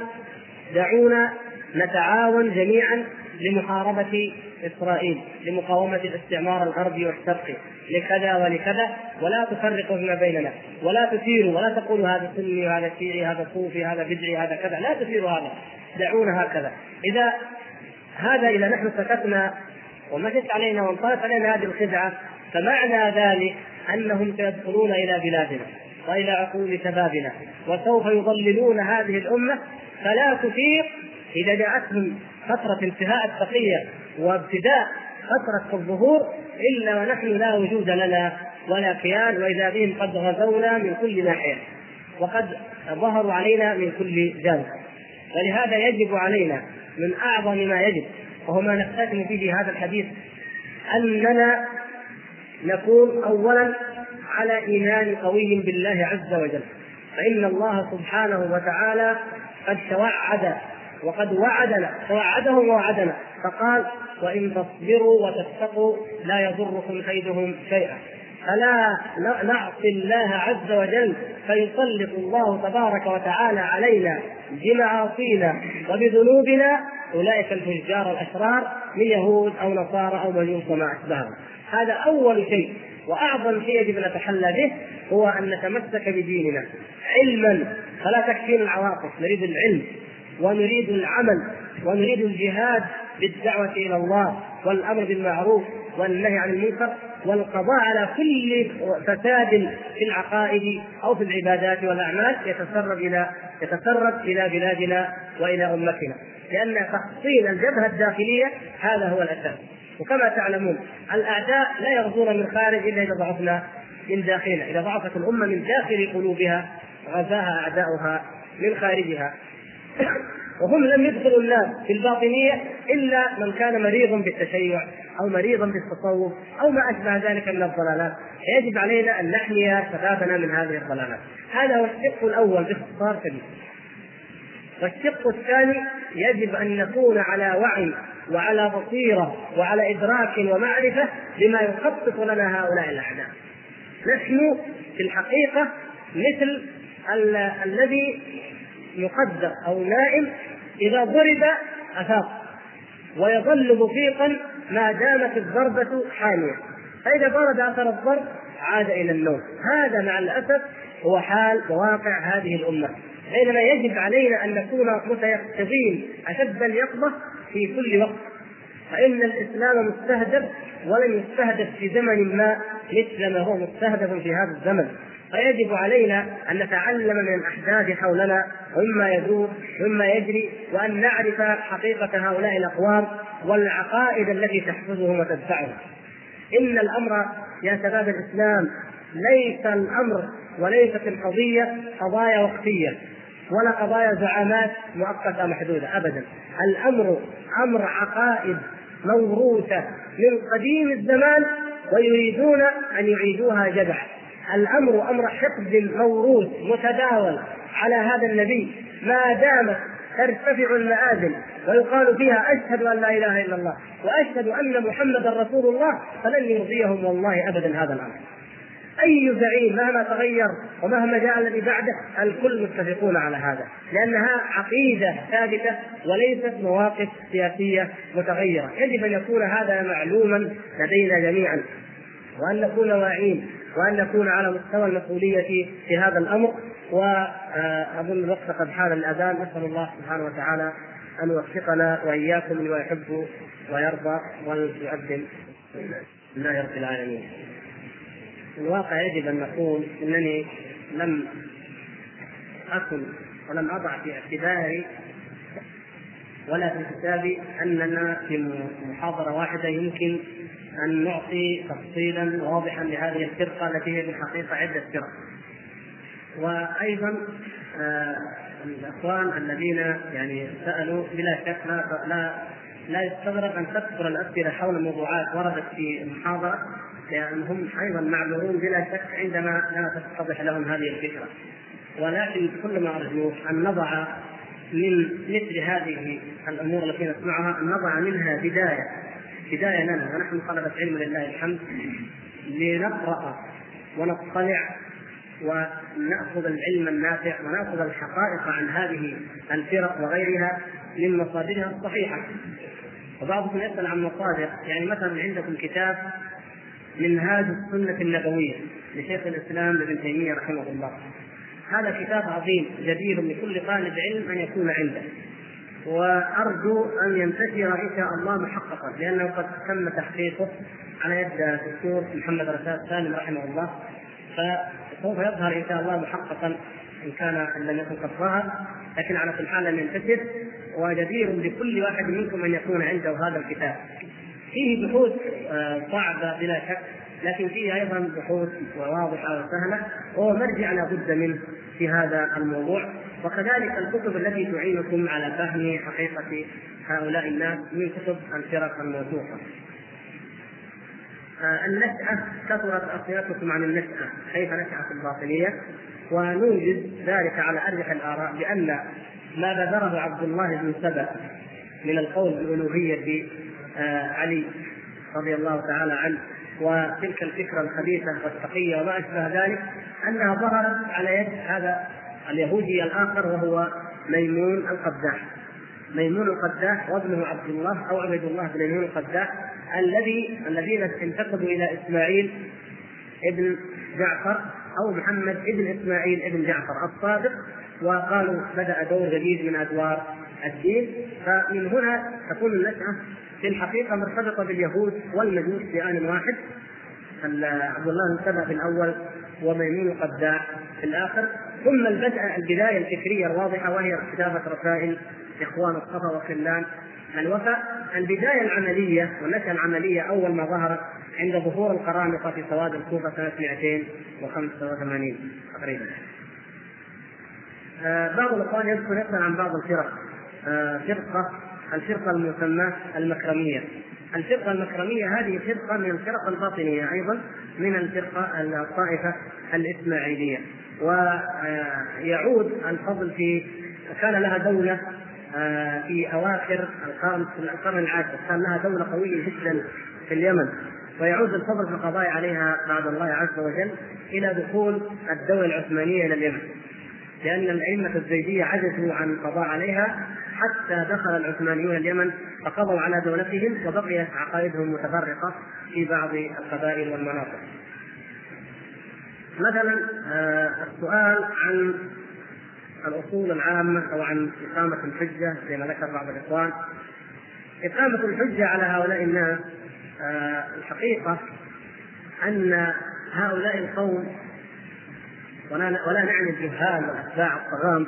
دعونا نتعاون جميعا لمحاربة إسرائيل لمقاومة الاستعمار الغربي والشرقي لكذا ولكذا ولا تفرقوا فيما بيننا. ولا تثيروا ولا تقولوا هذا سني وهذا شيعي هذا صوفي هذا بدعي هذا كذا. لا تثيروا هذا. دعونا هكذا. إذا هذا إذا نحن سكتنا ومشت علينا وانطلت علينا هذه الخدعة فمعنى ذلك أنهم سيدخلون إلى بلادنا وإلى عقول شبابنا وسوف يضللون هذه الأمة. فلا تثير إذا جاءتهم فترة انتهاء التقية وابتداء فترة الظهور إلا ونحن لا وجود لنا ولا كيان وإذا بهم قد غزونا من كل ناحية وقد ظهروا علينا من كل جانب. ولهذا يجب علينا من أعظم ما يجب وهو ما نختتم به هذا الحديث أننا نكون أولا على إيمان قوي بالله عز وجل. فإن الله سبحانه وتعالى قد توعد وقد وعدنا توعدهم ووعدنا. فقال وإن تصبروا وتتقوا لا يضركم كيدهم شيئا. فلا نعصي الله عز وجل فيسلط الله تبارك وتعالى علينا بمعاصينا وبذنوبنا؟ أولئك الفجار الاشرار من يهود أو نصارى أو مجوس وما اشبههم هذا أول شيء. وأعظم شيء يجب أن نتحلى به هو أن نتمسك بديننا. علما فلا تكفينا العواطف نريد العلم. ونريد العمل ونريد الجهاد بالدعوة إلى الله والأمر بالمعروف والنهي عن المنكر والقضاء على كل فساد في العقائد أو في العبادات والأعمال يتسرب إلى يتسرب إلى بلادنا وإلى أمتنا. لأن تحصيل الجبهة الداخلية هذا هو الأساس. وكما تعلمون الأعداء لا يغزون من خارج إلا إذا ضعفنا من داخلنا. إذا ضعفت الأمة من داخل قلوبها غزاها أعداؤها من خارجها. وهم لم يدخلوا الناس في الباطنية إلا من كان مريضا بالتشيع أو مريضا بالتصوف أو ما أشبه ذلك من الضلالات. فيجب علينا أن نحمي شبابنا من هذه الضلالات. هذا هو الشق الأول باختصار شديد والشق الثاني يجب أن نكون على وعي وعلى بصيرة وعلى إدراك ومعرفة بما يخطط لنا هؤلاء الأعداء. نحن في الحقيقة مثل الذي يقدر أو نائم إذا ضرب افاق ويظل مفيقا ما دامت الضربة حامية. فإذا برد أثر الضرب عاد إلى النوم. هذا مع الأسف هو حال وواقع هذه الأمة. بينما يجب علينا أن نكون متيقظين أشد اليقظة في كل وقت. فإن الإسلام مستهدف ولن يستهدف في زمن ما مثل ما هو مستهدف في هذا الزمن. فيجب علينا أن نتعلم من الأحداث حولنا ومما يدور ومما يجري وأن نعرف حقيقة هؤلاء الأقوام والعقائد التي تحفظهم وتدفعهم. إن الأمر يا شباب الإسلام ليس الأمر وليست القضية قضايا وقتية ولا قضايا زعامات مؤقتة محدودة ابدا الأمر أمر عقائد موروثة من قديم الزمان ويريدون أن يعيدوها جدع الأمر أمر حقد موروث متداول على هذا النبي. ما دامت ترتفع المآذن ويقال فيها أشهد أن لا إله إلا الله وأشهد أن محمدا رسول الله فلن يرضيهم والله ابدا هذا الأمر. أي زعيم مهما تغير ومهما جاء الذي بعده الكل متفقون على هذا لأنها عقيدة ثابتة وليست مواقف سياسية متغيرة. يجب أن يكون هذا معلوما لدينا جميعا وأن نكون واعين وأن نكون على مستوى المسؤولية في هذا الأمر وأظن الوقت قد حان الأذان نسال الله سبحانه وتعالى أن يوفقنا وإياكم لما يحب ويرضى يؤذن لله رب العالمين. الواقع يجب أن نقول إنني لم أكن ولم أضع في اعتباري ولا في حسابي أننا في محاضرة واحدة يمكن أن نعطي تفصيلا واضحا لهذه الفرقة التي هي في الحقيقة عدة فرق. وأيضا آه الإخوان الذين يعني سألوا بلا شك لا لا لا يستغرب أن تكثر الأسئلة حول موضوعات وردت في المحاضرة لأن هم أيضا معذورون بلا شك عندما لا تتضح لهم هذه الفكرة. ولكن كل ما ارجوه أن نضع من مثل هذه الأمور التي نسمعها أن نضع منها بداية بدايه لنا ونحن طلبة علم لله الحمد لنقرأ ونطلع ونأخذ العلم النافع ونأخذ الحقائق عن هذه الفرق وغيرها من مصادرها الصحيحة. وبعضكم يسأل عن مصادر يعني مثلا عندكم كتاب منهاج السنة النبوية لشيخ الإسلام ابن تيمية رحمه الله. هذا كتاب عظيم جدير لكل طالب علم أن يكون عنده. وأرجو أن ينتشر إن شاء الله محققا لأنه قد تم تحقيقه على يد الدكتور محمد رشاد سالم رحمه الله. فسوف يظهر إن شاء الله محققا إن كان إن لم يكن قد ظهر. لكن على كل حال لم ينتشر وجدير بكل واحد منكم أن يكون عنده هذا الكتاب. فيه بحوث آه، صعبة بلا شك لكن فيه أيضا بحوث واضحة وسهلة وهو مرجع لا بد منه في هذا الموضوع. وكذلك الكتب التي تعينكم على فهم حقيقة هؤلاء الناس من كتب الفرق الموثوقة. آه، النشأة كثرت أسئلتكم عن النشأة كيف نشأت الباطنية ونوجد ذلك على أرجح الآراء بأن ما بذره عبد الله بن سبأ من القول بألوهية آه، علي رضي الله تعالى عنه وتلك الفكرة الخبيثة والتقية وما أشبه ذلك أنها ظهرت على يد هذا اليهودي الآخر وهو ميمون القداح. ميمون القداح وابنه عبد الله أو عبيد الله بن ميمون القداح الذي الذين انتقلوا إلى إسماعيل ابن جعفر أو محمد ابن إسماعيل ابن جعفر الصادق وقالوا بدأ دور جديد من أدوار الدين. فمن هنا تكون النشأة في الحقيقة مرتبطة باليهود والمجوس في آن واحد عبد الله بن في الأول وميمون القداع في الآخر. ثم البدء البداية الفكرية الواضحة وهي كتابة رسائل إخوان الصفا وخلان. الوفاء البداية العملية والنشأة العملية أول ما ظهرت عند ظهور القرامطة في سواد الكوفة سنة 285 تقريبا. آه بعض الإخوان يذكر يسأل عن بعض الفرق. آه فرقة الفرقة المسماة المكرمية. الفرقة المكرمية هذه فرقة من الفرق الباطنية أيضا من الفرقة الطائفة الإسماعيلية. ويعود الفضل في كان لها دولة آه، في أواخر القرن القرن العاشر. كان لها دولة قوية جدا في اليمن. ويعود الفضل في القضاء عليها بعد الله عز وجل إلى دخول الدولة العثمانية إلى اليمن. لأن الأئمة الزيدية عجزوا عن القضاء عليها حتى دخل العثمانيون اليمن فقضوا على دولتهم وبقيت عقائدهم متفرقة في بعض القبائل والمناطق. مثلا آه، السؤال عن الأصول العامة أو عن إقامة الحجة زي ما ذكر بعض الإخوان. إقامة الحجة على هؤلاء الناس آه، الحقيقة أن هؤلاء القوم ولا نعني الجهال والأتباع الطغام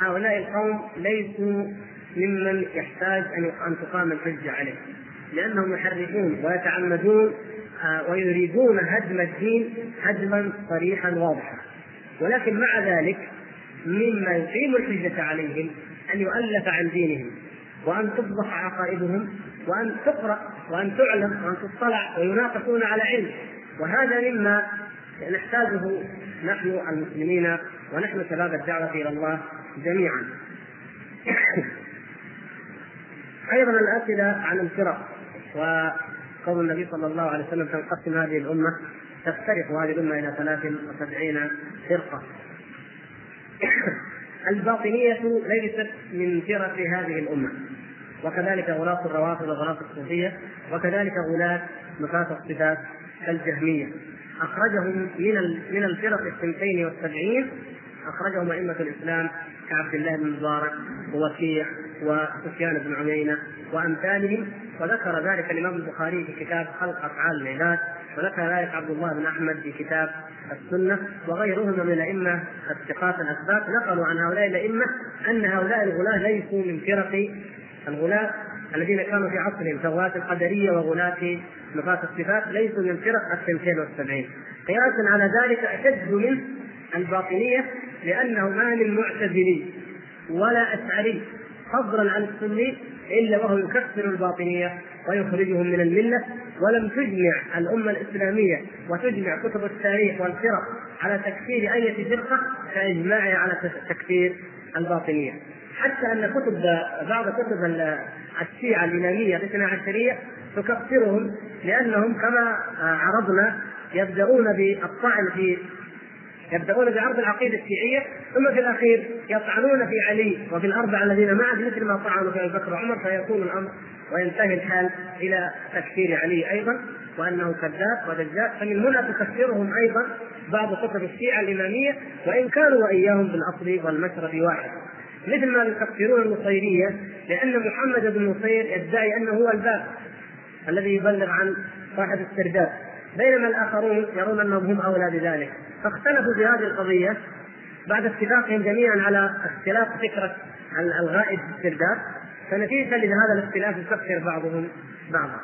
هؤلاء القوم ليسوا ممن يحتاج أن أن تقام الحجة عليه لأنهم يحرفون ويتعمدون ويريدون هدم الدين هدما صريحا واضحا ولكن مع ذلك مما يقيم الحجة عليهم أن يؤلف عن دينهم وأن تفضح عقائدهم وأن تقرأ وأن تعلم وأن تطلع ويناقشون على علم وهذا مما نحتاجه نحن المسلمين ونحن شباب الدعوة إلى الله جميعا. أيضا الأسئلة عن الفرق وقول النبي صلى الله عليه وسلم تنقسم هذه الأمة تفترق هذه الأمة إلى 73 فرقة. الباطنية ليست من فرق هذه الأمة وكذلك غلاة الروافض وغلاة الصوفية وكذلك غلاة نفاة الصفات كالجهمية أخرجهم من من الفرق الثنتين والسبعين أخرجهم أئمة الإسلام كعبد الله بن مبارك ووكيع وسفيان بن عيينة وأمثالهم وذكر ذلك الإمام البخاري في كتاب خلق أفعال العباد وذكر ذلك عبد الله بن أحمد في كتاب السنة وغيرهم من الأئمة الثقات الأثبات. نقلوا عن هؤلاء الأئمة أن هؤلاء الغلاة ليسوا من فرق الغلاة الذين كانوا في عصرهم كغلاة القدرية وغلاة نفاة الصفات ليسوا من فرق الثنتين والسبعين. قياسا على ذلك أشد من الباطنية لأنه ما من معتزلي ولا أشعري فضلا عن السني إلا وهو يكفر الباطنية ويخرجهم من الملة ولم تجمع الأمة الإسلامية وتجمع كتب التاريخ والفرق على تكفير أي فرقة كإجماعها على تكفير الباطنية. حتى أن كتب بعض كتب الشيعة الإمامية الاثنا عشرية تكفرهم لأنهم كما عرضنا يبدأون بالطعن في يبدأون بعرض العقيدة الشيعية ثم في الأخير يطعنون في علي وفي الأربعة الذين معه مثل ما طعنوا في أبي بكر وعمر فيكون الأمر وينتهي الحال إلى تكفير علي أيضا وأنه كذاب ودجال. فمن هنا تكفرهم أيضا بعض كتب الشيعة الإمامية وإن كانوا وإياهم بالأصل والمشرب واحد. مثل ما يكفرون النصيرية لأن محمد بن نصير يدعي أنه هو الباب الذي يبلغ عن صاحب السرداب. بينما الآخرون يرون أنهم هم أولى بذلك. فاختلفوا في هذه القضية بعد اتفاقهم جميعا على اختلاف فكرة الغائب في السرداب فنتيجة لهذا الاختلاف يكفر بعضهم بعضا.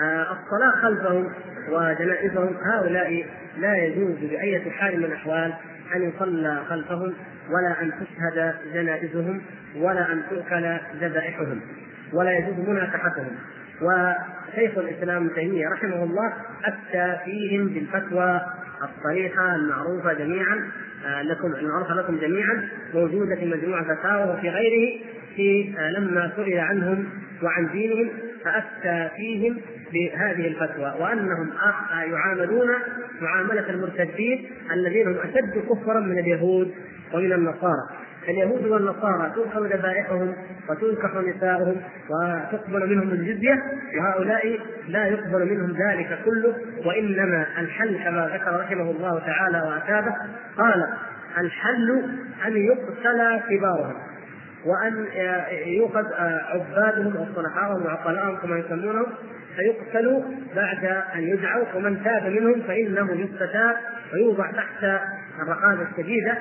آه الصلاة خلفهم وجنائزهم هؤلاء لا يجوز بأية حال من الأحوال أن يصلى خلفهم ولا أن تشهد جنائزهم ولا أن تؤكل ذبائحهم ولا يجوز مناكحتهم. وشيخ الإسلام ابن تيمية رحمه الله افتى فيهم بالفتوى الصريحة المعروفة جميعا آه، لكم المعروفة لكم جميعا موجودة في مجموعه فتاوى وفي غيره في آه، لما سئل عنهم وعن دينهم فافتى فيهم بهذه الفتوى وأنهم يعاملون معاملة المرتدين الذين هم أشد كفرا من اليهود ومن النصارى. اليهود والنصارى تؤخذ ذبائحهم وتنكح نساؤهم وتقبل منهم الجزية وهؤلاء لا يقبل منهم ذلك كله وإنما الحل كما ذكر رحمه الله تعالى واتابه قال الحل أن يقتل كبارهم وأن يؤخذ عبادهم أو صلحاءهم وعقلاءهم كما يسمونهم فيقتلوا بعد أن يدعوا ومن تاب منهم فإنه يستتاب ويوضع تحت الرقابة الشديدة.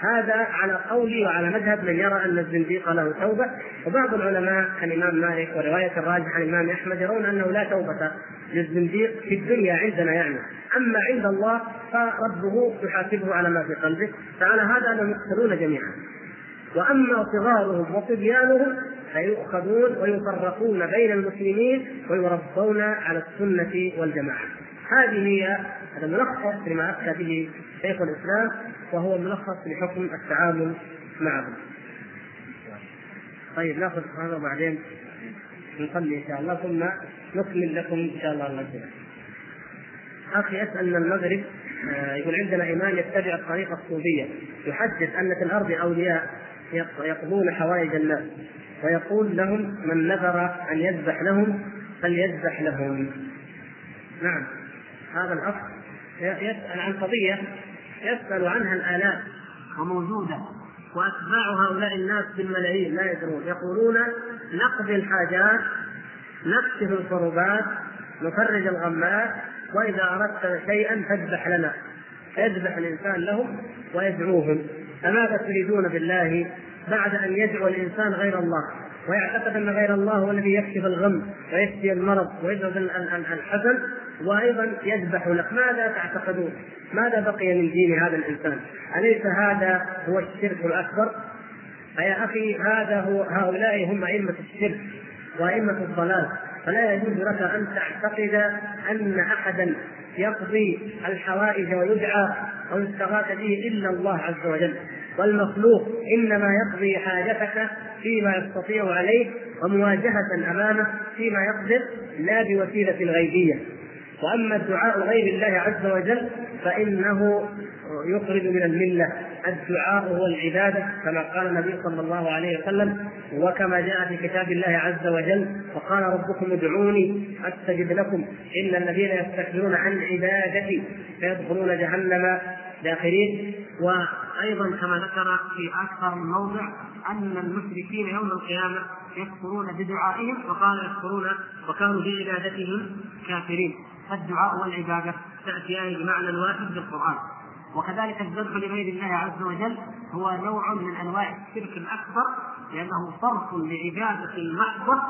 هذا على قولي وعلى مذهب من يرى أن الزنديق له توبة. وبعض العلماء كالامام مالك ورواية الراجح عن الإمام أحمد يرون أنه لا توبة للزنديق في الدنيا عندنا يعني. أما عند الله فربه يحاسبه على ما في قلبه فعلى هذا أنهم يقتلون جميعا. وأما صغارهم وصبيانهم فيؤخذون ويفرقون بين المسلمين ويربون على السنة والجماعة. هذه هي هذا ملخص لما افتى به شيخ الإسلام وهو ملخص لحكم التعامل معهم. طيب ناخذ هذا وبعدين نصلي إن شاء الله ثم نكمل لكم إن شاء الله الاسئله. أخي يسال من المغرب آه، يقول عندنا إمام يتبع الطريقة الصوفية يحدث أن في الأرض أولياء يقضون حوائج الناس ويقول لهم من نذر أن يذبح لهم فليذبح لهم. نعم هذا الاخ يسأل عن قضية يسأل عنها الالاف وموجودة وأتباع هؤلاء الناس بالملايين لا يدرون. يقولون نقضي الحاجات نكشف الكربات نفرج الغمات وإذا أردت شيئا فاذبح لنا. فيذبح الإنسان لهم ويدعوهم. فماذا تريدون بالله بعد أن يدعو الإنسان غير الله؟ ويعتقد أن غير الله هو الذي يكشف الغم ويشفي المرض ويذهب الحزن وأيضا يذبح لك ماذا تعتقدون؟ ماذا بقي من دين هذا الإنسان؟ أليس هذا هو الشرك الأكبر؟ فيا أخي هذا هو هؤلاء هم أئمة الشرك وأئمة الضلال فلا يجوز لك أن تعتقد أن احدا يقضي الحوائج ويدعى أو يستغاث به إلا الله عز وجل والمخلوق إنما يقضي حاجتك فيما يستطيع عليه ومواجهة أمامه فيما يقدر لا بوسيلة غيبيه وأما الدعاء غير الله عز وجل فإنه يخرج من الملة. الدعاء هو العبادة كما قال النبي صلى الله عليه وسلم وكما جاء في كتاب الله عز وجل وقال ربكم ادعوني أستجب لكم. إن الذين يستكبرون عن عبادتي فيدخلون جهنم داخلين وأيضا كما ذكر في أكثر من موضع أن المشركين يوم القيامة يكفرون بدعائهم وقال يكفرون وكانوا بعبادتهم كافرين. فالدعاء والعبادة تأتيان بمعنى واحد في القران وكذلك الذبح لغير الله عز وجل هو نوع من أنواع الشرك الأكبر لأنه صرف لعبادة المحضه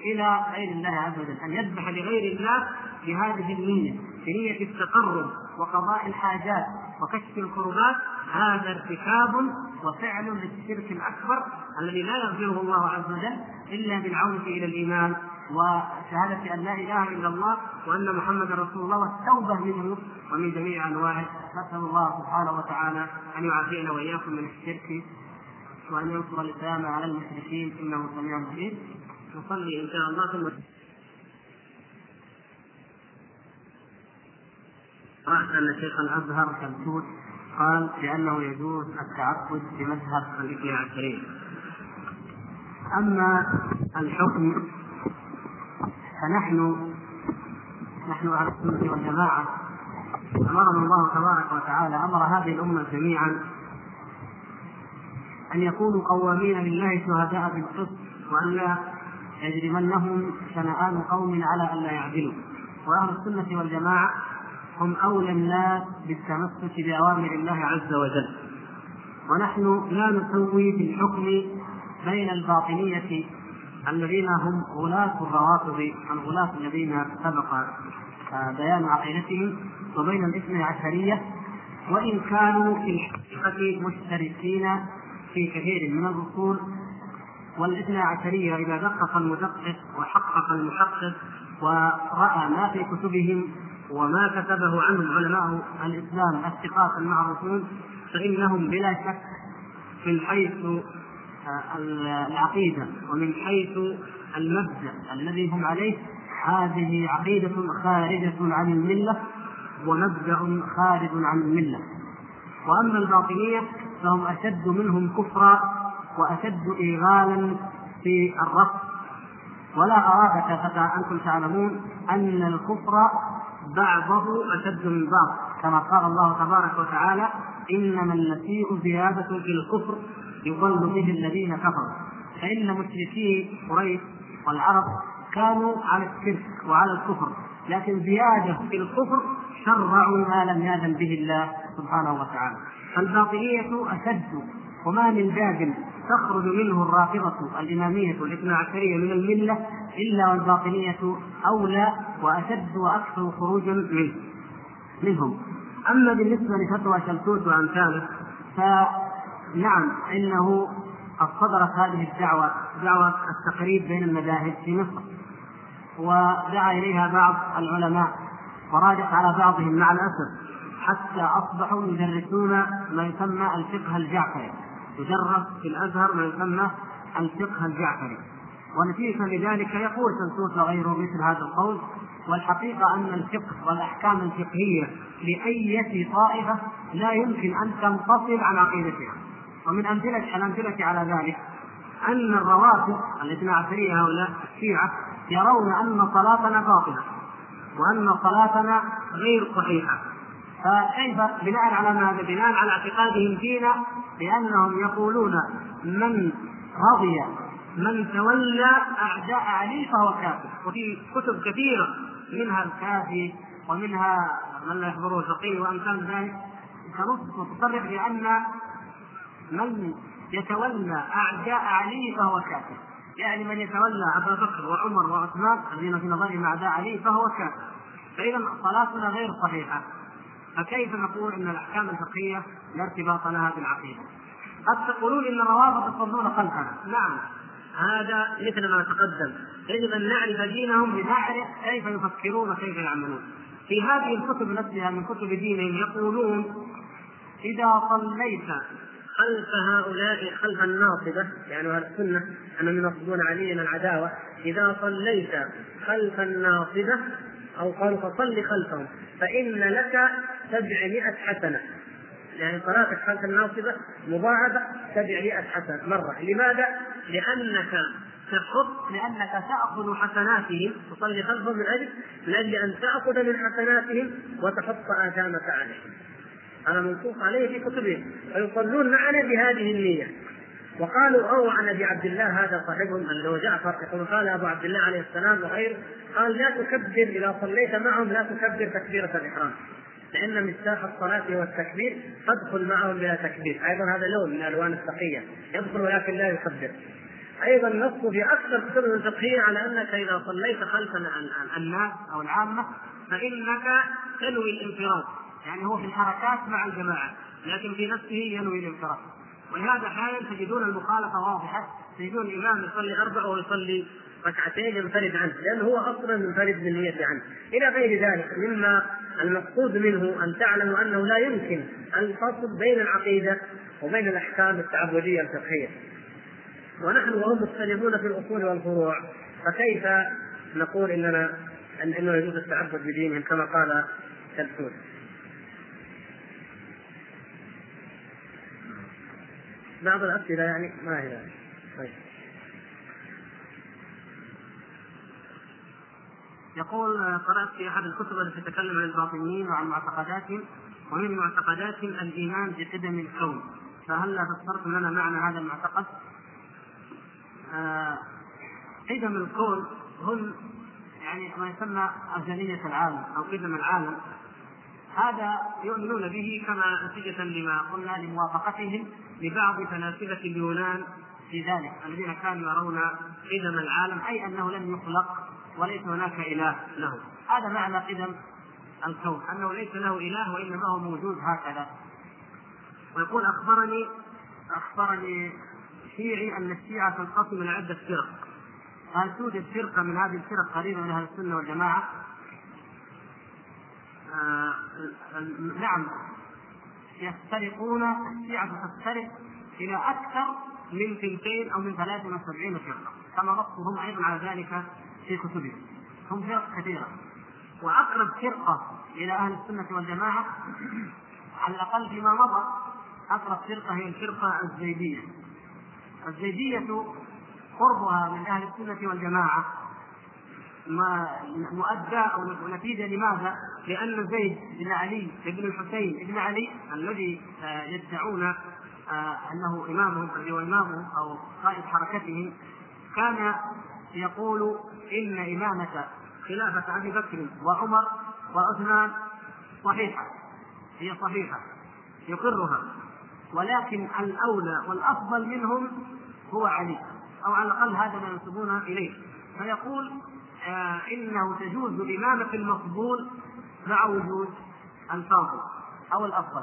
إلى غير الله عز وجل. أن يذبح لغير الله بهذه النية بنية التقرب وقضاء الحاجات وكشف الكربات هذا ارتكاب وفعل للشرك الأكبر الذي لا يغفره الله عز وجل إلا بالعودة إلى الإيمان وشهادة أن لا إله إلا الله وأن محمدا رسول الله والتوبة منه ومن جميع أنواعه. نسأل الله سبحانه وتعالى أن يعافينا وإياكم من الشرك وأن ينصر الإسلام على المشركين. إنه سميع مجيد نصلي إن شاء الله. ثم قرأت أن شيخ الأزهر كالتوت قال بأنه يجوز التعبد بمذهب الاثني عشرين أما الحكم فنحن نحن أهل السنة والجماعة أمرنا الله تبارك وتعالى أمر هذه الأمة جميعا أن يكونوا قوامين لله شهداء بالقسط وأن لا يجرمنهم شنآن قوم على أن لا يعدلوا. وأهل السنة والجماعة هم أولى الناس بالتمسك بأوامر الله عز وجل. ونحن لا نسوي في الحكم بين الباطنية الذين هم غلاة الروافض الغلاة الذين سبق آه، بيان عقيدتهم وبين الاثني عشرية وإن كانوا في الحقيقة مشتركين في كثير من الأصول. والاثنى عشرية إذا دقق المدقق وحقق المحقق ورأى ما في كتبهم وما كتبه عنهم علماء الإسلام الثقات المعروفون فإنهم بلا شك من حيث العقيدة ومن حيث المبدأ الذي هم عليه هذه عقيدة خارجة عن الملة ومبدأ خارج عن الملة. وأما الباطنية فهم أشد منهم كفرا وأشد إيغالا في الرفض. ولا غرابة فتى أنتم تعلمون أن الكفر بعضه أشد من بعض كما قال الله تبارك وتعالى إنما النسيء زيادة في الكفر يضل به الذين كفروا. فإن مشركي قريش والعرب كانوا على الشرك وعلى الكفر لكن زيادة في الكفر شرعوا ما لم يأذن به الله سبحانه وتعالى. فالباطنية أشد وما من باب تخرج منه الرافضة الإمامية الاثنى عشرية من الملة إلا والباطنية أولى وأشد وأكثر خروجا منه. منهم. أما بالنسبة لفتوى شمسوس وأمثاله فنعم إنه قد صدرت هذه الدعوة دعوة التقريب بين المذاهب في مصر. ودعا إليها بعض العلماء وراجع على بعضهم مع الأسف حتى أصبحوا يدرسون ما يسمى الفقه الجعفري. يدرس في الأزهر ما يسمى الفقه الجعفري. ونتيجة لذلك يقول سنسوس وغيره مثل هذا القول والحقيقة أن الفقه والأحكام الفقهية لاية طائفة لا يمكن أن تنفصل عن عقيدتها. ومن امثله الامثله على ذلك أن الرواتب الاثنا عشريه هؤلاء الشيعة يرون أن صلاتنا باطلة وأن صلاتنا غير صحيحة. فكيف؟ بناء على ماذا؟ بناء على اعتقادهم فينا بأنهم يقولون من رضي من تولى أعداء علي فهو كافر. وفي كتب كثيرة منها الكافي ومنها من لا يحضره الفقيه وأمثال ذلك تنص وتصرح بان من يتولى أعداء علي فهو كافر. يعني من يتولى أبا بكر وعمر وعثمان الذين في نظرهم أعداء علي فهو كافر. فاذا صلاتنا غير صحيحة. فكيف نقول إن الأحكام الفقهية لا ارتباط لها بالعقيدة؟ قد تقولون إن الروابط يصلون خلفنا، نعم هذا مثل ما تقدم، يجب أن نعرف دينهم لنعرف كيف يفكرون وكيف يعملون. في هذه الكتب نفسها من كتب دينهم يقولون إذا صليت خلف هؤلاء خلف الناصبه يعني أهل السنة انهم ينصبون عليا العداوة إذا صليت خلف الناصبه أو قالوا فصل خلفهم فإن لك سبعمائة حسنة. يعني صلاتك خلف الناصبة مضاعفة سبعمائة حسنة مرة. لماذا؟ لأنك تحط لأنك تأخذ حسناتهم تصلي خلفهم من أجل من أجل أن تأخذ من حسناتهم وتحط آثامك عليهم. هذا منصوص عليه في كتبهم. فيصلون معنا بهذه النية. وقالوا أو عن أبي عبد الله هذا صاحبهم هو جعفر يقول قال أبو عبد الله عليه السلام وغيره قال لا تكبر إذا صليت معهم لا تكبر تكبيرة الإحرام. لأن مفتاح الصلاة هو التكبير فادخل معهم بلا تكبير. أيضا هذا لون من ألوان التقية. يدخل ولكن لا يكبر. أيضا نص في أكثر كتب الفقهيه على أنك إذا صليت خلف الناس أو العامة فإنك تنوي الانفراد. يعني هو في الحركات مع الجماعة لكن في نفسه ينوي الانفراد. ولهذا أحيانا تجدون المخالفة واضحة. تجدون الإمام يصلي أربع ويصلي ركعتين ينفرد عنه لأنه هو أصلا منفرد بالنية عنه. إلى غير ذلك مما المقصود منه أن تعلموا أنه لا يمكن أن تفصل بين العقيدة وبين الأحكام التعبدية الفقهية. ونحن وهم مختلفون في الأصول والفروع فكيف نقول إننا أن إنه يجوز التعبد بدينهم كما قال تلفون بعض الأسئلة يعني ما هي؟ طيب. يقول قرأت في أحد الكتب التي تتكلم عن الباطنيين وعن معتقداتهم ومن معتقداتهم الإيمان بقدم الكون فهل فسرتم لنا معنى هذا المعتقد؟ آه قدم الكون هم يعني ما يسمى أزلية العالم أو قدم العالم هذا يؤمنون به كما نتيجة لما قلنا لموافقتهم لبعض فلاسفة اليونان في ذلك الذين كانوا يرون قدم العالم أي أنه لم يخلق وليس هناك إله له. هذا معنى قدم الكون أنه ليس له إله وإنما هو موجود هكذا. ويقول أخبرني أخبرني شيعي أن الشيعة تنقسم إلى عدة فرق. قال توجد فرقة من هذه الفرق قريبة من أهل السنة والجماعة؟ آه نعم. يفترقون الشيعة تفترق إلى أكثر من ثنتين أو من 73 فرقة. كما نصهم أيضا على ذلك في كتبهم هم فرق كثيرة. وأقرب فرقة إلى أهل السنة والجماعة على الأقل فيما مضى أقرب فرقة هي الفرقة الزيدية. الزيدية قربها من أهل السنة والجماعة. ما مؤدى أو نتيجة لماذا؟ لأن زيد بن علي بن الحسين بن علي الذي آه، يدعون آه، أنه إمامهم هو إمامهم أو قائد حركتهم كان يقول إن امامه خلافة أبي بكر وعمر وعثمان صحيحة. هي صحيحة. يقرها. ولكن الأولى والأفضل منهم هو علي. أو على الأقل هذا ما ينسبون إليه. فيقول آه إنه تجوز الامامه المفضول مع وجود الفاضل أو الأفضل.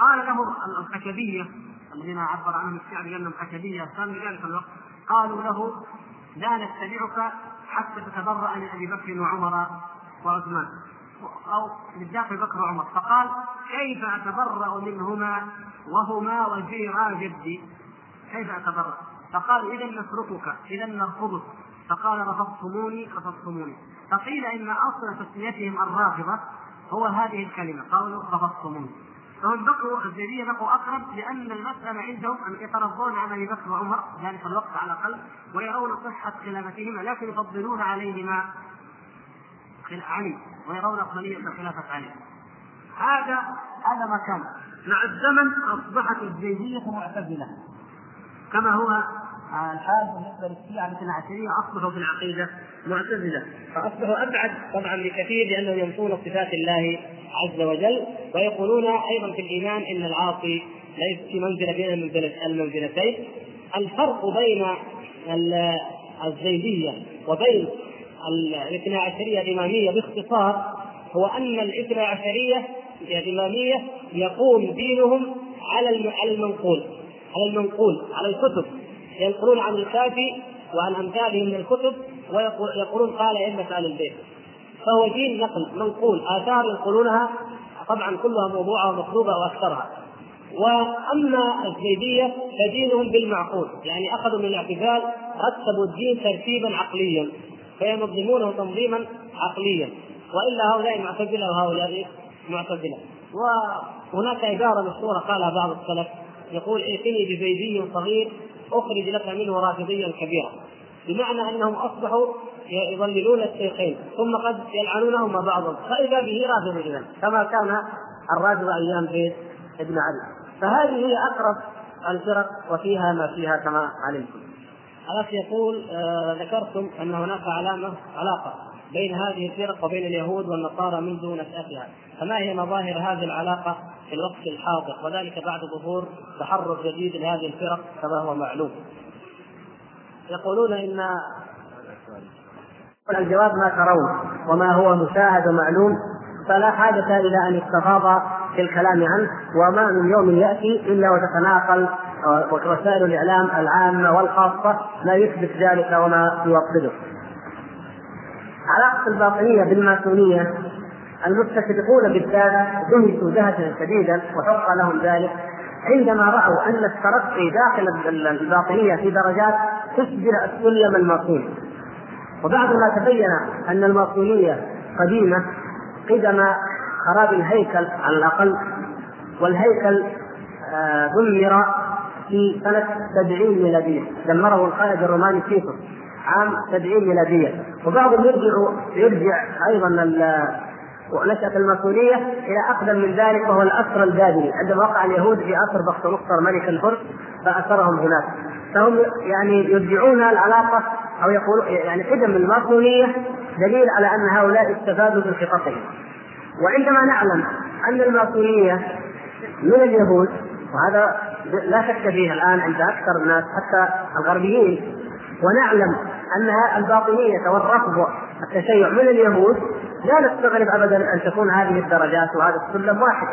قال له الخشبيه الذين عبر عنهم الشعر بانهم خشبيه كانوا في ذلك الوقت قالوا له لا نتبعك حتى تتبرأ من أبي بكر وعمر وعثمان. أو بالذات بكر وعمر. فقال كيف أتبرأ منهما وهما وزيرا جدي كيف أتبرأ؟ فقال إذا نتركك إذا نرفضك. فقال رفضتموني رفضتموني. فقيل إن أصل تسميتهم الرافضة هو هذه الكلمة. قالوا رفضتموني. فهم بقوا الزيدية بقوا أقرب لأن المسألة عندهم أن يترضون عن أبي بكر وعمر ذلك الوقت على الأقل ويرون صحة خلافتهما لكن يفضلون عليهما علي ويرون أفضلية خلافة علي. هذا هذا ما كان. مع الزمن أصبحت الزيدية معتزلة كما هو الحال بالنسبة للشيعه الاثنى عشريه أصبحوا في العقيدة معتزلة. فأصبحوا أبعد طبعا بكثير لأنهم ينفون صفات الله عز وجل ويقولون أيضا في الإيمان إن العاصي ليس في منزلة بين المنزلتين. الفرق بين الزيدية وبين الاثنى عشرية الاماميه باختصار هو أن الاثنى عشرية الإمامية يقوم دينهم على المنقول على المنقول على الكتب. ينقلون عن الكافي وعن امثاله من الكتب ويقولون قال ائمه أهل البيت. فهو دين نقل منقول. آثار ينقلونها طبعا كلها موضوعة ومطلوبة وأكثرها. وأما الزيدية فدينهم بالمعقول. يعني أخذوا من الاعتزال رتبوا الدين ترتيبا عقليا. فينظمونه تنظيما عقليا. وإلا هؤلاء معتزلة وهؤلاء معتزلة. وهناك عباره مشهورة قالها بعض السلف يقول ائتني بزيدي صغير اخرج لك منه رافضيا كبيرا بمعنى أنهم أصبحوا يضللون الشيخين ثم قد يلعنونهما بعضا فإذا به رافض اذا كما كان الرافض أيام زيد بن علي. فهذه هي أقرب الفرق وفيها ما فيها كما علمتم. الأخ يقول آه ذكرتم أن هناك علامة علاقة بين هذه الفرق وبين اليهود والنصارى منذ نشأتها. فما هي مظاهر هذه العلاقة في الوقت الحاضر وذلك بعد ظهور تحرك جديد لهذه الفرق كما هو معلوم يقولون إن الجواب ما ترون وما هو مشاهد ومعلوم فلا حاجة إلى أن يستفاض في الكلام عنه وما من يوم يأتي إلا وتتناقل وسائل الإعلام العامة والخاصة لا يثبت ذلك وما يوطده. علاقة الباطنية بالماسونية المستشرقون بالذات دهشوا دهشا شديدا وحق لهم ذلك عندما رأوا أن الترقي داخل الباطنية في درجات تشبه السلم الماصوني وبعدما تبين أن الماصونيه قديمة قدم خراب الهيكل على الأقل والهيكل آه، دمر في سنة 70 ميلادية. دمره القائد الروماني تيتوس عام 70 ميلادية. وبعضهم يرجع يرجع أيضا ونشأة الماسونية إلى أقدم من ذلك وهو الأسر البابلي عندما وقع اليهود في أسر بختنصر ملك الفرس فأسرهم هناك. فهم يعني يرجعون العلاقة أو يقولون يعني قدم الماسونية دليل على أن هؤلاء استفادوا من خططهم. وعندما نعلم أن الماسونية من اليهود وهذا لا شك فيه الآن عند أكثر الناس حتى الغربيين ونعلم أن الباطنية والرفض التشيع من اليهود لا نستغرب ابدا أن تكون هذه الدرجات وهذا السلم واحد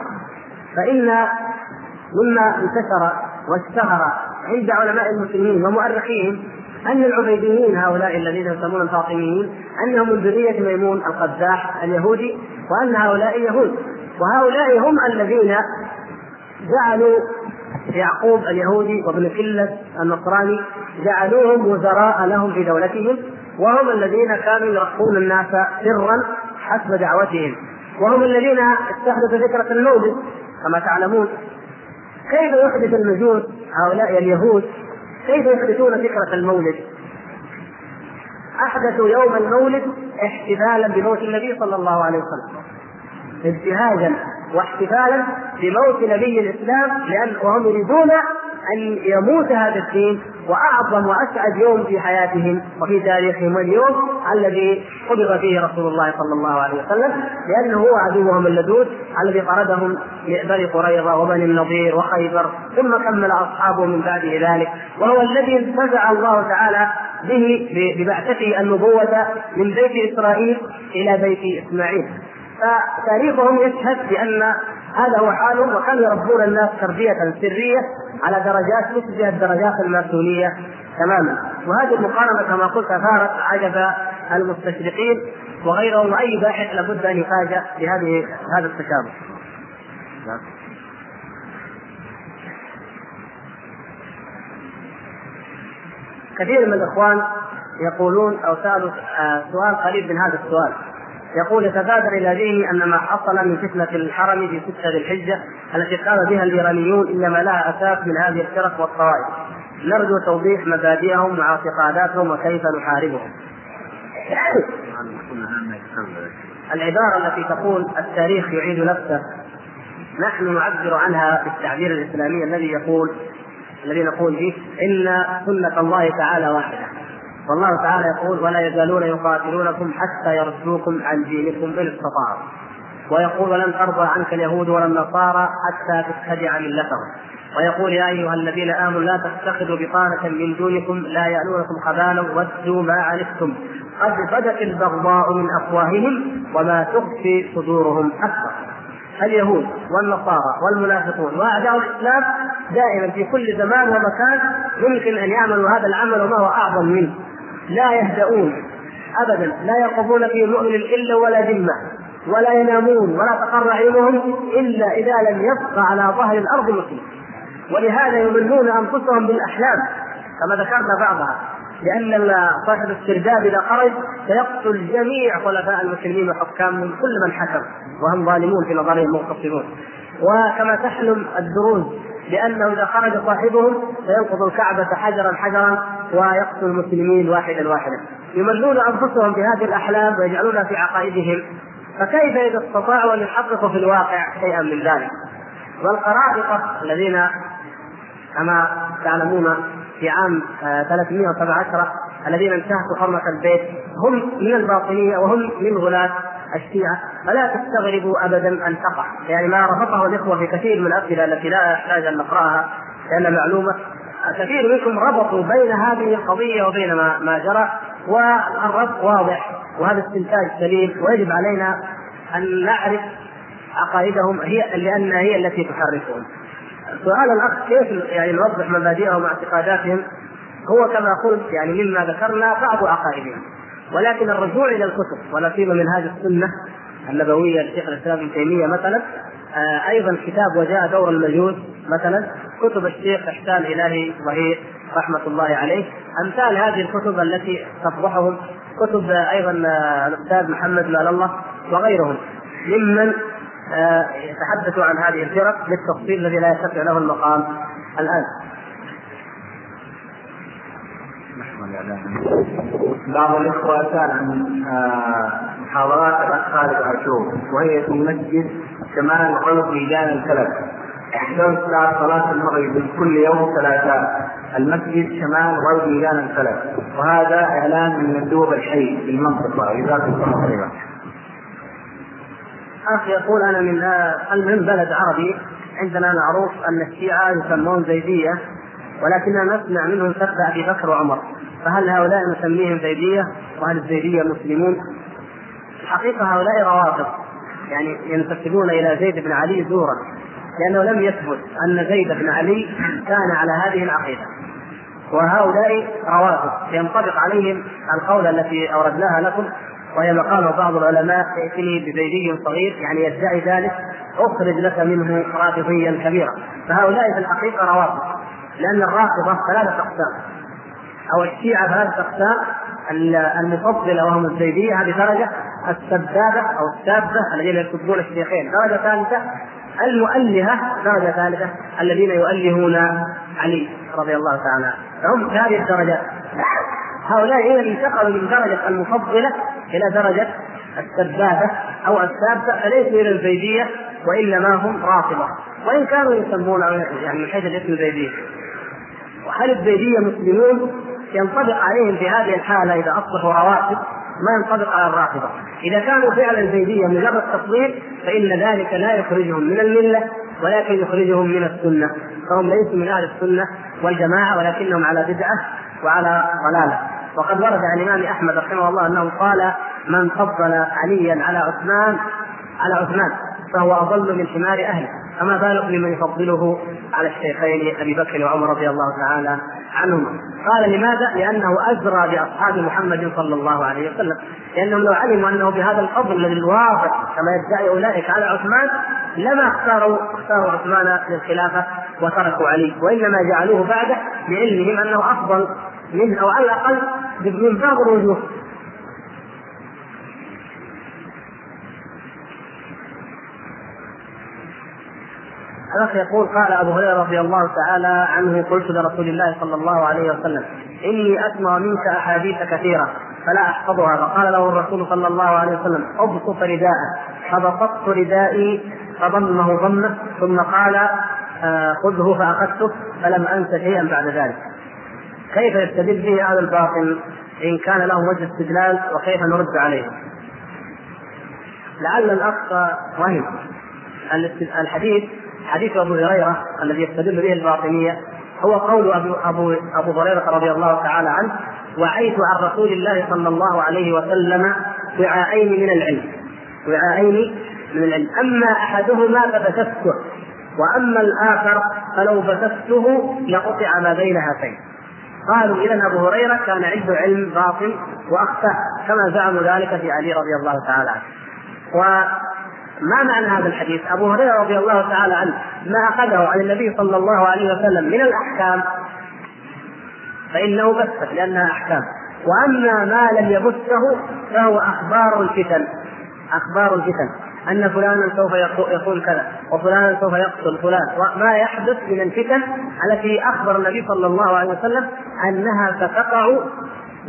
فإن مما انتشر واشتهر عند علماء المسلمين ومؤرخيهم أن العبيديين هؤلاء الذين يسمون الفاطميين أنهم من ذرية ميمون القذاح اليهودي وأن هؤلاء يهود. وهؤلاء هم الذين جعلوا يعقوب اليهودي وابن كلة النصراني جعلوهم وزراء لهم في دولتهم وهم الذين كانوا يرقون الناس سرا حسب دعوتهم. وهم الذين استحدثوا فكرة المولد كما تعلمون. كيف يحدث المجوس هؤلاء اليهود؟ كيف يحدثون فكرة المولد؟ أحدثوا يوم المولد احتفالا بموت النبي صلى الله عليه وسلم. ابتهاجا واحتفالا بموت نبي الإسلام لأن وهم يريدون أن يموت هذا الدين وأعظم وأسعد يوم في حياتهم وفي تاريخهم اليوم الذي قبض فيه رسول الله صلى الله عليه وسلم لأنه هو عدوهم اللدود الذي طردهم بني قريظة وبني النضير وخيبر ثم كمل أصحابه من بعد ذلك وهو الذي انتزع الله تعالى به ببعثته النبوة من بيت إسرائيل إلى بيت إسماعيل. فتاريخهم يشهد بأن هذا هو حالهم وكانوا يربون الناس تربية سرية على درجات تشبه الدرجات الماسونيه تماما وهذه المقارنة كما قلت أثارت عجب المستشرقين وغيرهم وأي باحث لابد أن يفاجأ بهذه هذا التشابه. كثير من الإخوان يقولون أو سالوا آه، سؤال قريب من هذا السؤال يقول يتبادر إلى ذهني أن ما حصل من فتنة الحرم في ستة ذي الحجة التي قام بها الإيرانيون إنما لها أساس من هذه الفرق والطوائف. نرجو توضيح مبادئهم واعتقاداتهم وكيف نحاربهم. العبارة التي تقول التاريخ يعيد نفسه نحن نعبر عنها بالتعبير الإسلامي الذي يقول الذي نقول فيه إن سنة الله تعالى واحدة والله تعالى يقول ولا يزالون يقاتلونكم حتى يردوكم عن دينكم إن استطاعوا. ويقول ولن ترضى عنك اليهود ولا النصارى حتى تتبع ملتهم. ويقول يا أيها الذين آمنوا لا تتخذوا بطانة من دونكم لا يألونكم خبالا ودوا ما عنتم. قد بدت البغضاء من أفواههم وما تخفي صدورهم أكبر. اليهود والنصارى والمنافقون وأعداء الإسلام دائما في كل زمان ومكان يمكن أن يعملوا هذا العمل وما هو أعظم منه. لا يهدؤون ابدا لا يرقبون في مؤمن إلا ولا ذمة ولا ينامون ولا تقر عينهم إلا إذا لم يبقى على ظهر الأرض مسلم ولهذا يمنون أنفسهم بالأحلام كما ذكرنا بعضها لأن صاحب السرداب إذا خرج سيقتل جميع خلفاء المسلمين وحكامهم كل من حكم وهم ظالمون في نظرهم مغتصبون وكما تحلم الدروز لأنه إذا خرج صاحبهم سينقض الكعبة حجرا حجرا ويقتل المسلمين واحدا واحدا. يمنون أنفسهم بهذه الأحلام ويجعلونها في عقائدهم. فكيف إذا استطاعوا أن يحققوا في الواقع شيئا من ذلك؟ والقرائطه الذين كما تعلمون في عام 317 آه، الذين انتهكوا حرمة البيت هم من الباطنية وهم من غلاة الشيعة فلا تستغربوا أبدا أن تقع. يعني ما ربطه الإخوة في كثير من الأمثلة التي لا يحتاج أن نقرأها لأن معلومة كثير منكم ربطوا بين هذه القضية وبين ما, ما جرى والربط واضح وهذا استنتاج سليم ويجب علينا أن نعرف عقائدهم هي لأنها هي التي تحركهم سؤال الأخ كيف يعني نوضح مبادئهم واعتقاداتهم؟ هو كما قلت يعني مما ذكرنا بعض عقائدهم. ولكن الرجوع إلى الكتب ولا سيما من هذه السنة النبوية لشيخ الإسلام ابن تيمية مثلا آه أيضا كتاب وجاء دور المجوس مثلا كتب الشيخ إحسان إلهي ظهير رحمة الله عليه أمثال هذه الكتب التي تفضحهم كتب أيضا آه الأستاذ محمد مال الله وغيرهم ممن آه، يتحدثوا عن هذه الفرق بالتفصيل الذي لا يستطيع له المقام الآن. بعض عن آه، محاضرات الاخ خالد عاشور وهي في مسجد شمال غرب ميدان الكلب. يحدث بعد صلاة المغرب كل يوم ثلاثاء المسجد شمال غرب ميدان الكلب. وهذا إعلان من مندوب الحي في المنطقة. جزاكم الله خيرا. أخ يقول أنا من المهم بلد عربي. عندنا معروف أن الشيعة يسمون زيدية ولكننا نسمع منهم سب أبي بكر وعمر. فهل هؤلاء نسميهم زيدية وهل الزيدية مسلمون؟ الحقيقة هؤلاء روافض يعني ينتسبون إلى زيد بن علي زورا لأنه لم يثبت أن زيد بن علي كان على هذه العقيدة. وهؤلاء روافض ينطبق عليهم القول التي أوردناها لكم وهي مقام بعض العلماء يأتني بزيدي صغير يعني يدعي ذلك أخرج لك منه رافضيا كبيرا. فهؤلاء في الحقيقة روافض لأن الرافضة ثلاثة أقسام. أو الشيعة ثلاثة أقسام. المفضلة وهم الزيدية هذه درجة. السبابة أو السابة الذين يسبون الشيخين. درجة ثالثة المؤلهة. درجة ثالثة الذين يؤلهون علي رضي الله تعالى فهم في هذه الدرجات هؤلاء إذا انتقلوا من درجة المفضلة إلى درجة السبابة أو السابة فليسوا إلى الزيدية وإنما هم رافضة. وإن كانوا يسمون يعني من حيث الاسم الزيدية. وهل الزيدية مسلمون؟ ينطبق عليهم في هذه الحالة إذا أصبحوا رواتب ما ينطبق على الرافضة إذا كانوا فعلا زيدية مجرد تصوير فإن ذلك لا يخرجهم من الملة ولكن يخرجهم من السنة. فهم ليسوا من أهل السنة والجماعة ولكنهم على بدعة وعلى ضلالة. وقد ورد عن الإمام أحمد رحمه الله أنه قال من فضل عليا على عثمان على عثمان. فهو أضل من حمار أهله. فما بالك بمن يفضله على الشيخين أبي بكر وعمر رضي الله تعالى عنهما. قال لماذا؟ لأنه أزرى بأصحاب محمد صلى الله عليه وسلم. لأنهم لو علموا أنه بهذا الفضل الذي الواضح كما يدعي أولئك على عثمان لما اختاروا اختاروا عثمان للخلافة وتركوا علي. وإنما جعلوه بعده لعلمهم أنه أفضل منه أو على الأقل من بعض الوجوه. الأخ يقول قال أبو هريرة رضي الله تعالى عنه قلت لرسول الله صلى الله عليه وسلم إني أسمع منك أحاديث كثيرة فلا أحفظها. فقال له الرسول صلى الله عليه وسلم أبسط رداءه فبسطت ردائي فضمه ضمه ثم قال آه خذه فأخذته فلم أنس شيئا بعد ذلك. كيف يستدل به أهل الباطل إن كان لهم وجه استدلال وكيف نرد عليه؟ لعل الأخ وهم الحديث حديث أبو هريرة الذي يستدل به الباطنية هو قول ابو ابو أبو هريرة رضي الله تعالى عنه وعيت عن رسول الله صلى الله عليه وسلم وعاءين من العلم. وعاءين من العلم. أما أحدهما فبثثته وأما الآخر فلو بثثته لقطع ما بين هاتين. قالوا اذا أبو هريرة كان عنده علم باطن وأخفى كما زعموا ذلك في علي رضي الله تعالى عنه. ما معنى هذا الحديث؟ أبو هريرة رضي الله تعالى عنه ما أخذه عن النبي صلى الله عليه وسلم من الأحكام. فإنه بث لأنها أحكام. وأما ما لم يبثه فهو أخبار الفتن. أخبار الفتن. أن فلانا سوف يقول كذا وفلانا سوف يقتل فلان. وما يحدث من الفتن التي أخبر النبي صلى الله عليه وسلم أنها ستقع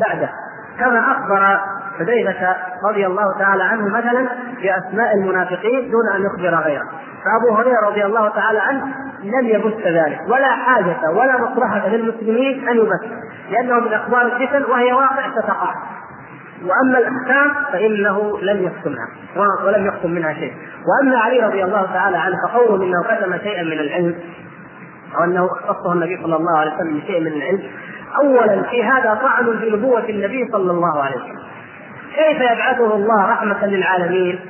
بعده. كما أخبر حذيفة رضي الله تعالى عنه مثلا بأسماء المنافقين دون أن يخبر غيره. فأبو هريرة رضي الله تعالى عنه لم يبث ذلك ولا حاجة ولا مصلحة للمسلمين أن يبث لأنه من أخبار الفتن وهي واقع ستقع. وأما الأحكام فإنه لم يكتمها ولم يكتم منها شيء. وأما علي رضي الله تعالى عنه فقوله إنه كتم شيئا من العلم أو انه اختصه النبي صلى الله عليه وسلم بشيء من العلم اولا في هذا طعن في نبوة النبي صلى الله عليه وسلم. كيف يبعثه الله رحمة للعالمين؟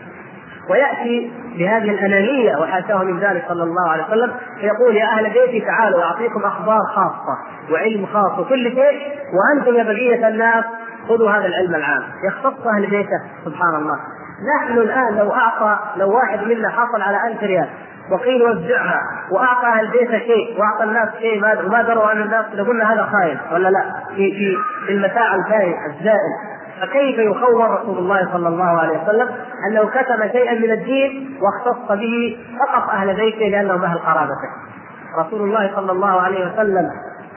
ويأتي بهذه الأنانية وحاشاه من ذلك صلى الله عليه وسلم فيقول يا أهل بيتي تعالوا أعطيكم أخبار خاصة وعلم خاص وكل شيء وأنتم يا بقية الناس خذوا هذا العلم العام. يختص أهل بيته سبحان الله. نحن الآن لو أعطى لو واحد منا حصل على ألف ريال وقيل وزعها واعطى أهل بيته شيء وأعطى الناس شيء ما وما دروا عن الناس لقلنا هذا خاين ولا لا في في في المتاع الفائت الزائل فكيف يخور رسول الله صلى الله عليه وسلم أنه كتم شيئا من الدين واختص به فقط أهل بيته لانهم أهل قرابته. رسول الله صلى الله عليه وسلم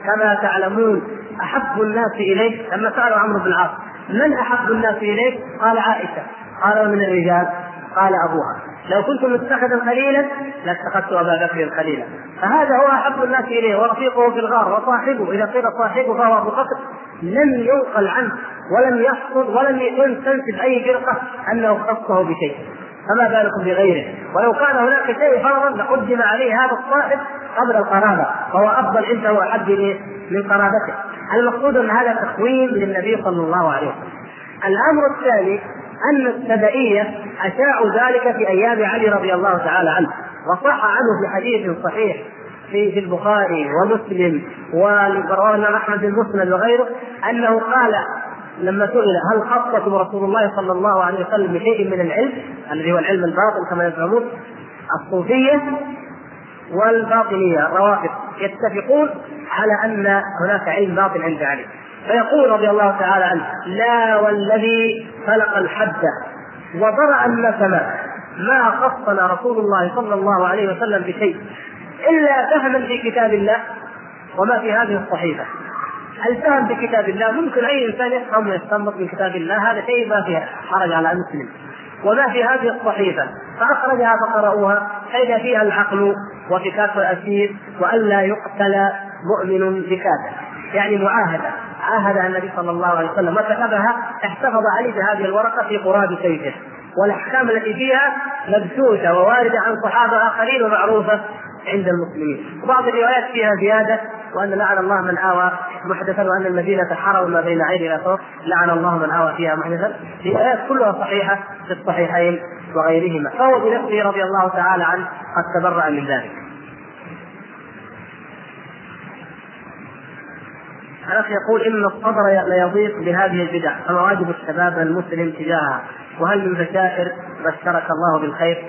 كما تعلمون أحب الناس إليه لما سألوا عمرو بن العاص من أحب الناس اليك؟ قال عائشة قال من الرجال؟ قال أبوها لو كنت متخذا خليلا لاتخذت أبا بكر خليلا. فهذا هو أحب الناس إليه ورفيقه في الغار وصاحبه إذا قيل صاحبه فهو أبو بكر لم ينقل عنه ولم يحصل ولم تنسب أي فرقة أنه اختصه بشيء. فما بالكم بغيره؟ ولو كان هناك شيء فرضا لقدم عليه هذا الصاحب قبل القرابة فهو أفضل عنده وأحب من قرابته. المقصود أن هذا تخوين للنبي صلى الله عليه وسلم. الأمر الثاني أن السبئيه أشاعوا ذلك في أيام علي رضي الله تعالى عنه. وصح عنه في حديث صحيح في في البخاري ومسلم ورواه احمد بن مسند وغيره أنه قال لما سئل هل خصكم رسول الله صلى الله عليه وسلم بشيء من العلم؟ الذي هو العلم الباطن كما يزعمون. الصوفية والباطنية. الروافض يتفقون على أن هناك علم باطن عند علي. فيقول رضي الله تعالى عنه لا والذي خلق الحد وضرع النسمة ما خصنا رسول الله صلى الله عليه وسلم بشيء إلا فهما في كتاب الله وما في هذه الصحيفة. الفهم في كتاب الله؟ ممكن أي إنسان يفهم ويستنبط من كتاب الله هذا شيء ما فيه حرج على المسلم. وما في هذه الصحيفة؟ فأخرجها فقرأوها فاذا فيها العقل وفكاك الأسير والا يقتل مؤمن بكافر يعني معاهدة. عاهد النبي صلى الله عليه وسلم وكتبها احتفظ علي بهذه الورقة في قراب سيفه. والأحكام التي فيها مبثوثه وواردة عن صحابة آخرين ومعروفة عند المسلمين. وبعض الروايات فيها زيادة وأن لعن الله من آوى محدثا وأن المدينة حرم ما بين عين إلى فوق لعن الله من آوى فيها محدثا. روايات كلها صحيحة في الصحيحين وغيرهما. فهو بنفسه رضي الله تعالى عنه قد تبرأ من ذلك. الأخ يقول إن الصبر ليضيق بهذه البدع فما واجب الشباب المسلم تجاهها وهل من بشائر بشرك الله بالخير؟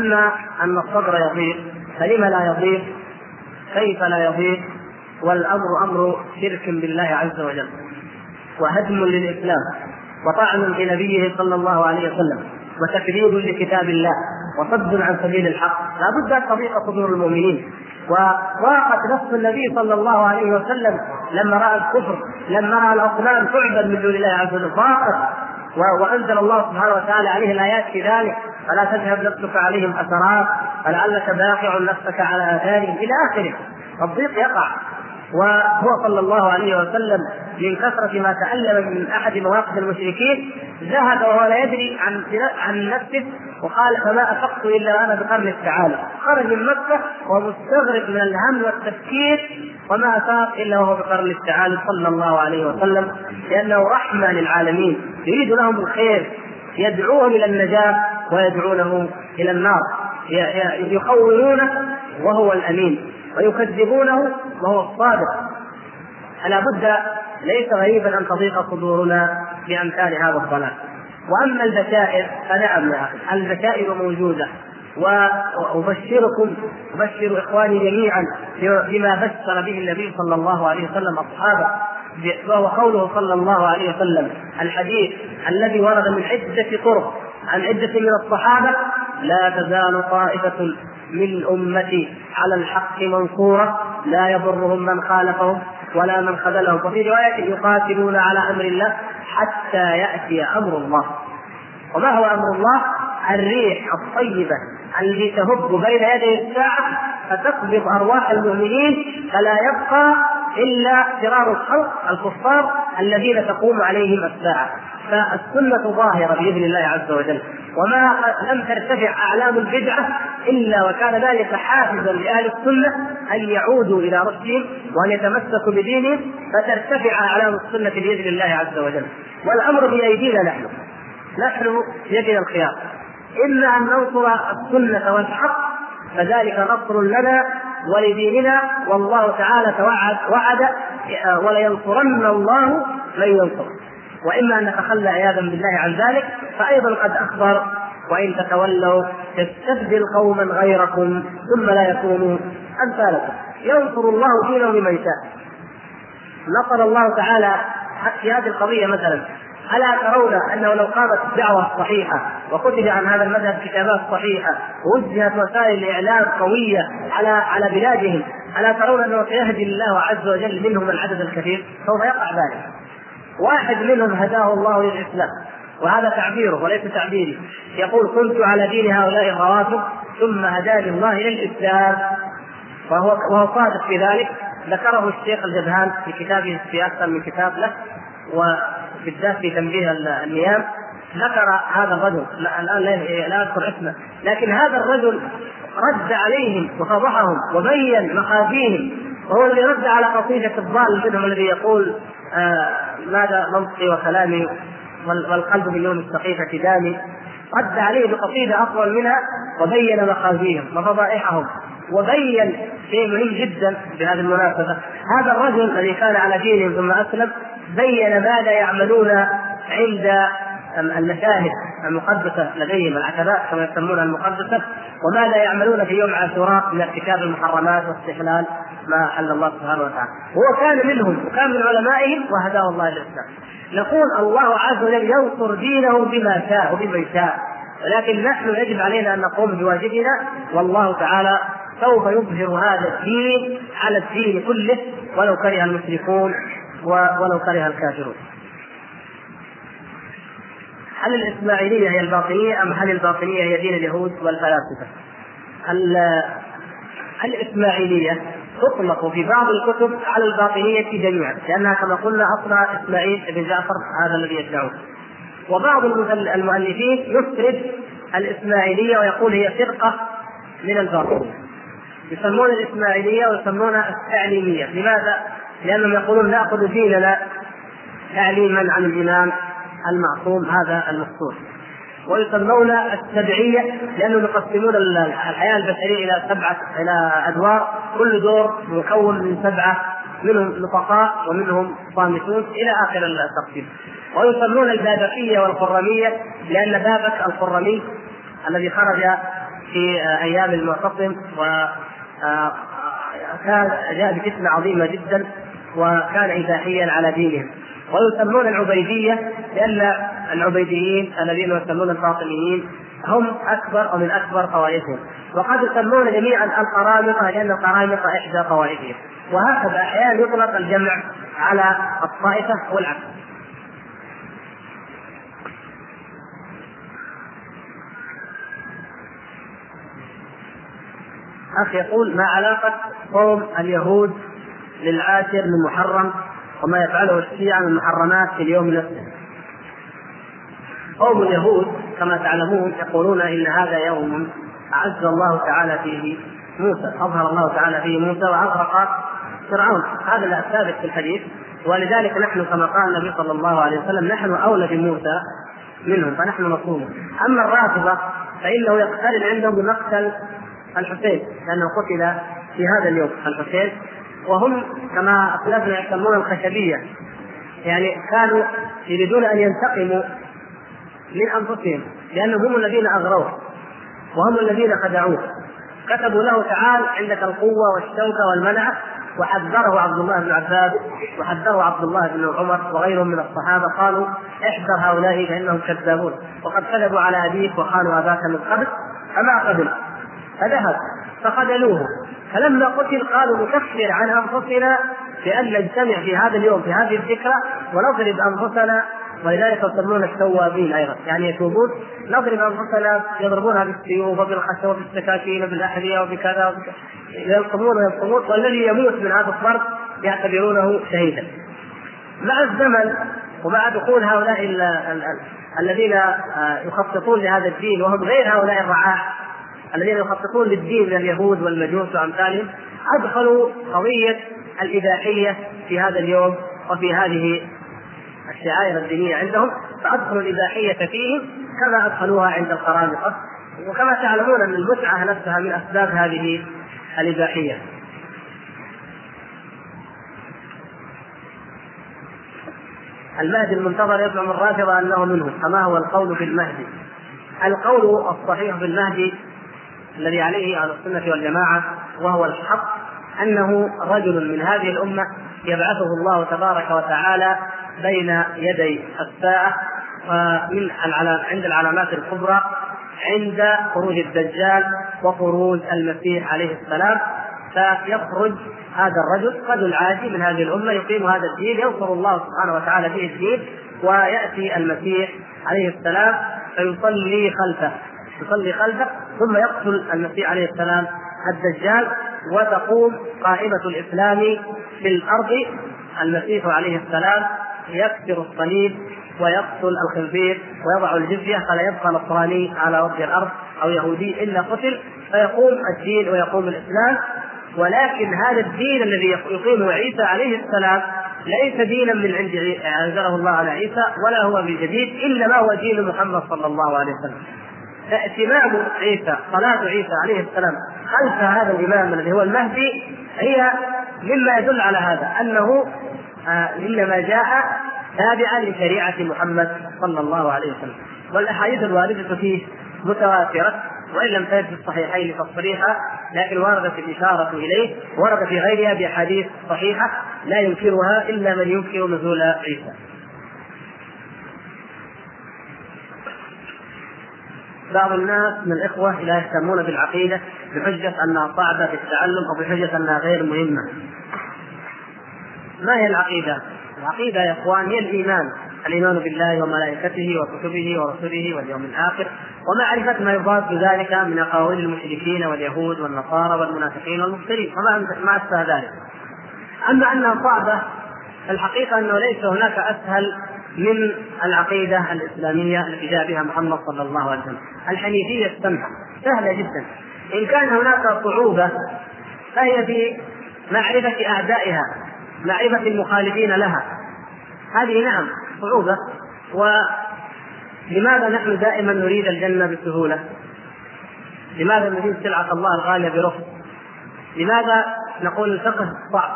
أما أن الصبر يضيق فلم لا يضيق؟ كيف لا يضيق؟ والأمر أمر شرك بالله عز وجل وهدم للإسلام وطعن بنبيه صلى الله عليه وسلم وتكذيب لكتاب الله وصد عن سبيل الحق. لا بد أن تضيق صدور المؤمنين. وضاقت نفس النبي صلى الله عليه وسلم لما رأى الكفر لما رأى الاصنام تعبد من دون الله عز وجل. ضاقت. وأنزل الله سبحانه وتعالى عليه الآيات في ذلك. فلا تذهب نفسك عليهم حسرات فلعلك باخع نفسك على آثارهم. إلى آخره. الضيق يقع. وهو صلى الله عليه وسلم من كثرة ما تعلم من أحد مواقف المشركين ذهب وهو لا يدري عن عن نفسه وقال فما أفقت إلا وأنا بقرن التعالى خرج من مكة ومستغرق من الهم والتفكير وما أفاق إلا وهو بقرن التعالى صلى الله عليه وسلم لأنه رحمة للعالمين يريد لهم الخير يدعوهم إلى النجاة ويدعونه إلى النار يخونونه وهو الأمين. ويكذبونه وهو الصادق. فلا بد ليس غريبا أن تضيق صدورنا بأمثال هذا الضلال. وأما البشائر فنعم يا أخي البشائر موجودة. وأبشركم أبشر إخواني جميعا بما بشر به النبي صلى الله عليه وسلم أصحابه. وهو قوله صلى الله عليه وسلم الحديث الذي ورد من عدة طرق عن عدة من الصحابة لا تزال طائفة أمتي على الحق منصورة لا يضرهم من خالفهم ولا من خذلهم. وفي رواية يقاتلون على أمر الله حتى يأتي أمر الله. وما هو أمر الله؟ الريح الطيبة التي تهب بين يدي الساعة فتقبض أرواح المؤمنين فلا يبقى إلا فرار الخلق الكفار الذين تقوم عليهم الساعة. فالسنة ظاهرة بإذن الله عز وجل. وما لم ترتفع أعلام البدعة إلا وكان ذلك حافزا لأهل السنة أن يعودوا إلى رشدهم وأن يتمسكوا بدينهم فترتفع أعلام السنة بإذن الله عز وجل. والأمر بأيدينا نحن. نحن بيدنا الخيار. إما أن ننصر السنة والحق فذلك نصر لنا ولديننا والله تعالى توعد وعد ولينصرن الله من ينصر وإما أن نتخلى عياذا بالله عن ذلك فايضا قد أخبر وإن تتولوا يستبدل قوما غيركم ثم لا يكونوا أمثالكم. ينصر الله دينه لمن شاء نصر الله تعالى في هذه القضية مثلا. ألا ترون أنه لو قامت الدعوه الصحيحه وكتب عن هذا المذهب كتابات صحيحة ووجهت وسائل الاعلام قوية على على بلادهم ألا ترون أنه سيهدي الله عز وجل منهم العدد الكثير؟ سوف يقع ذلك. واحد منهم هداه الله للإسلام. وهذا تعبيره وليس تعبيري. يقول كنت على دين هؤلاء الروافض ثم هداني الله إلى الاسلام وهو وهو صادق في ذلك. ذكره الشيخ الجبهان في كتابه في أكثر من كتاب له وبالذات في تنبيه النيام. ذكر هذا الرجل. الآن لا أذكر اسمه. لكن هذا الرجل رد عليهم وفضحهم وبين مخافيهم وهو الذي رد على قصيدة الضال منهم الذي يقول آه ماذا منطقي وكلامي والقلب من يوم السقيفة دامي رد عليه بقصيدة أطول منها وبين مخازيهم وفضائحهم. وبين شيء مهم جدا بهذه المناسبة. هذا الرجل الذي كان على دينهم ثم أسلم بين ماذا يعملون عند المشاهد المقدسة لديهم العتبات كما يسمونها المقدسة. وماذا يعملون في يوم عاشوراء من ارتكاب المحرمات واستحلال ما حل الله سبحانه وتعالى هو كان منهم وكان من علمائهم وهداه الله إلى الإسلام نقول الله عز وجل ينصر دينه بما شاء وبمن شاء ولكن نحن يجب علينا أن نقوم بواجبنا والله تعالى سوف يظهر هذا الدين على الدين كله ولو كره المشركون ولو كره الكافرون. هل الإسماعيلية هي الباطنية أم هل الباطنية هي دين اليهود والفلاسفة؟ الإسماعيلية تطلق في بعض الكتب على الباطنية جميعا لأنها كما قلنا أصلها إسماعيل بن جعفر هذا الذي يدعوه. وبعض المؤلفين يفرد الإسماعيلية ويقول هي فرقة من الباطنية. يسمون الإسماعيلية ويسمونها التعليمية، لماذا؟ لأنهم يقولون نأخذ ديننا تعليما عن الإمام المعصوم هذا المقصود ويسمون السبعية لانهم يقسمون الحياة البشرية إلى سبعة إلى أدوار. كل دور مكون من سبعة منهم نطقاء ومنهم صامتون. إلى آخر التقسيم. ويسمون البابكية والخرمية لأن بابك الخرمي الذي خرج في أيام المعتصم و كان جاء بفتنة عظيمة جدا وكان اباحيا على دينهم ويسمون العبيدية لأن العبيديين الذين يسمون الفاطميين هم أكبر أو من أكبر طوائفهم وقد يسمون جميعا القرامطة لأن القرامطة إحدى طوائفهم وهكذا أحيانا يطلق الجمع على الطائفة والعكس. أخ يقول ما علاقة صوم اليهود للعاشر من محرم؟ وما يفعله الشيعة من محرمات في اليوم نفسه. قوم اليهود كما تعلمون يقولون إن هذا يوم أعز الله تعالى فيه موسى أظهر الله تعالى فيه موسى وأغرق فرعون. هذا الثابت في الحديث. ولذلك نحن كما قال النبي صلى الله عليه وسلم نحن أولى بموسى منهم فنحن نصومه أما الرافضة فإنه يقترن عندهم بمقتل الحسين لأنه قتل في هذا اليوم الحسين. وهم كما اسلفنا يسمون الخشبية. يعني كانوا يريدون أن ينتقموا من أنفسهم لأنهم هم الذين اغروه وهم الذين خدعوه. كتبوا له تعال عندك القوة والشوكة والمنعة وحذره عبد الله بن عباس وحذره عبد الله بن عمر وغيرهم من الصحابة قالوا احذر هؤلاء فإنهم كذابون. وقد كذبوا على أبيك وقالوا أباك من قبل فما قبل فذهب فخذلوه. فلما قتل قالوا نكفر عن أنفسنا بأن نجتمع في هذا اليوم في هذه الذكرى ونضرب أنفسنا ولذلك يسمون التوابين أيضا يعني يتوبون نضرب أنفسنا يضربونها بالسيوف وبالخشب وبالسكاكين وبالأحذية وبكذا يلطمون ويلطمون والذي يموت من هذا الضرب يعتبرونه شهيدا. مع الزمن ومع دخول هؤلاء الذين آه، يخططون لهذا الدين وهم غير هؤلاء الرعاة الذين يخططون للدين من اليهود والمجوس وأمثالهم أدخلوا قضية الإباحية في هذا اليوم وفي هذه الشعائر الدينية عندهم فأدخلوا الإباحية فيهم كما أدخلوها عند القرامطه وكما تعلمون أن المتعة نفسها من أسباب هذه الإباحية المهدي المنتظر يزعم الرافضة أنه منهم فما هو القول في المهدي؟ القول الصحيح في المهدي الذي عليه أهل السنة والجماعة وهو الحق أنه رجل من هذه الأمة يبعثه الله تبارك وتعالى بين يدي الساعة ومن عند العلامات الكبرى عند خروج الدجال وخروج المسيح عليه السلام. فيخرج هذا الرجل رجل عادي من هذه الأمة يقيم هذا الدين ينصر الله سبحانه وتعالى به الدين ويأتي المسيح عليه السلام فيصلي خلفه. يصلي خلفه ثم يقتل المسيح عليه السلام الدجال وتقوم قائمة الإسلام في الأرض. المسيح عليه السلام يكسر الصليب ويقتل الخنزير ويضع الجزية فلا يبقى نصراني على وجه الأرض أو يهودي إلا قتل. فيقوم الدين ويقوم الإسلام. ولكن هذا الدين الذي يقيمه عيسى عليه السلام ليس دينا من عند أنزله الله على عيسى ولا هو بجديد إنما هو دين محمد صلى الله عليه وسلم. فائتمام عيسى صلاة عيسى عليه السلام خلف هذا الإمام الذي هو المهدي هي مما يدل على هذا أنه آه إنما جاء تابعا لشريعة محمد صلى الله عليه وسلم. والأحاديث الواردة فيه متواترة وإن لم ترد في الصحيحين تصريحا لكن وردت الإشارة إليه ورد في غيرها بأحاديث صحيحة لا ينكرها إلا من ينكر نزول عيسى. بعض الناس من الاخوه لا يهتمون بالعقيدة بحجة أنها صعبة في التعلم أو بحجة أنها غير مهمة. ما هي العقيدة؟ العقيدة يا إخوان هي الإيمان، الإيمان بالله وملائكته وكتبه ورسله واليوم الآخر ومعرفة ما يضاد بذلك من أقاويل المشركين واليهود والنصارى والمنافقين والمبتلين وما ما أشبه ذلك. أما أنها صعبة الحقيقة أنه ليس هناك أسهل من العقيدة الإسلامية التي جاء بها محمد صلى الله عليه وسلم، الحنيفية السمحه سهلة جدا. إن كان هناك صعوبة فهي في معرفة أعدائها، معرفة المخالفين لها. هذه نعم صعوبة ولماذا نحن دائما نريد الجنة بسهولة؟ لماذا نريد سلعة الله الغالية برفق؟ لماذا نقول الفقه صعب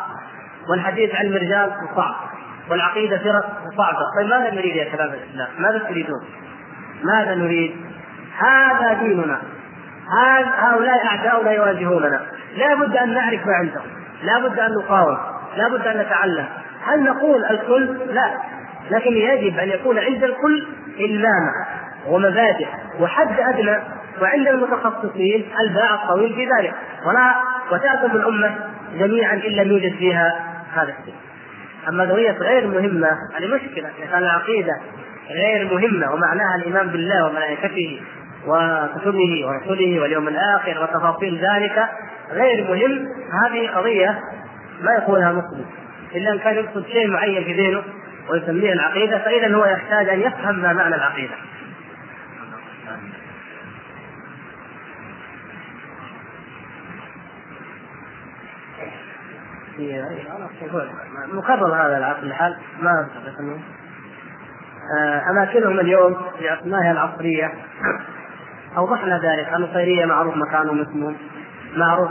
والحديث عن الرجال صعب والعقيدة فرق صعبه، طيب ماذا نريد يا شباب الإسلام؟ ماذا تريدون؟ ماذا نريد؟ هذا ديننا. هؤلاء أعداؤنا يواجهوننا، لا بد أن نعرف ما عندهم، لا بد أن نقاوم، لا بد أن نتعلم، هل نقول الكل؟ لا، لكن يجب أن يكون عند الكل إلمامة ومبادئ وحد أدنى وعند المتخصصين الباع الطويل في ذلك. ولا وتأخذ الأمة جميعا إن لم يوجد فيها هذا الشيء أما قضية غير مهمة هذه مشكلة إذا كان العقيدة غير مهمة ومعناها الإيمان بالله وملائكته وكتبه ورسله واليوم الآخر وتفاصيل ذلك غير مهم. هذه قضية ما يقولها مسلم. إلا أن كان يقصد شيء معين في ذهنه ويسميه العقيدة فإذا هو يحتاج أن يفهم ما معنى العقيدة مكرر هذا على كل حال ما آه، أماكنهم اليوم في اسمائها العصرية أوضحنا ذلك النصيريه معروف مكانهم اسمهم معروف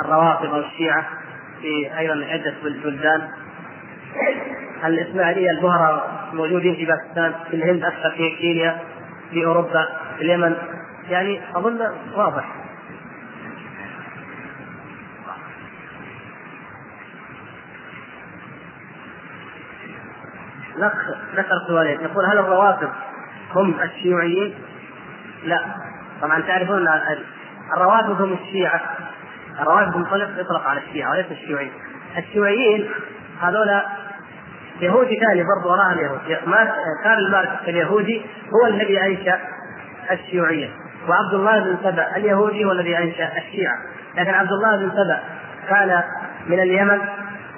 الروافض والشيعة في أيضا عدة بلدان. الإسماعيلية البهرة موجودين في باكستان في الهند أكثر في كينيا في أوروبا في اليمن. يعني أظن واضح. ذكر سؤالين يقول هل الروافض هم الشيوعيين؟ لا. طبعا تعرفون الروافض هم الشيعة. الروافض مطلق يطلق على الشيعة وليس الشيوعيين. الشيوعيين هذول يهودي ثاني برضه وراء اليهود كان ماركس اليهودي هو الذي أنشأ الشيوعية. وعبد الله بن سبأ اليهودي هو الذي أنشأ الشيعة. لكن عبد الله بن سبأ كان من اليمن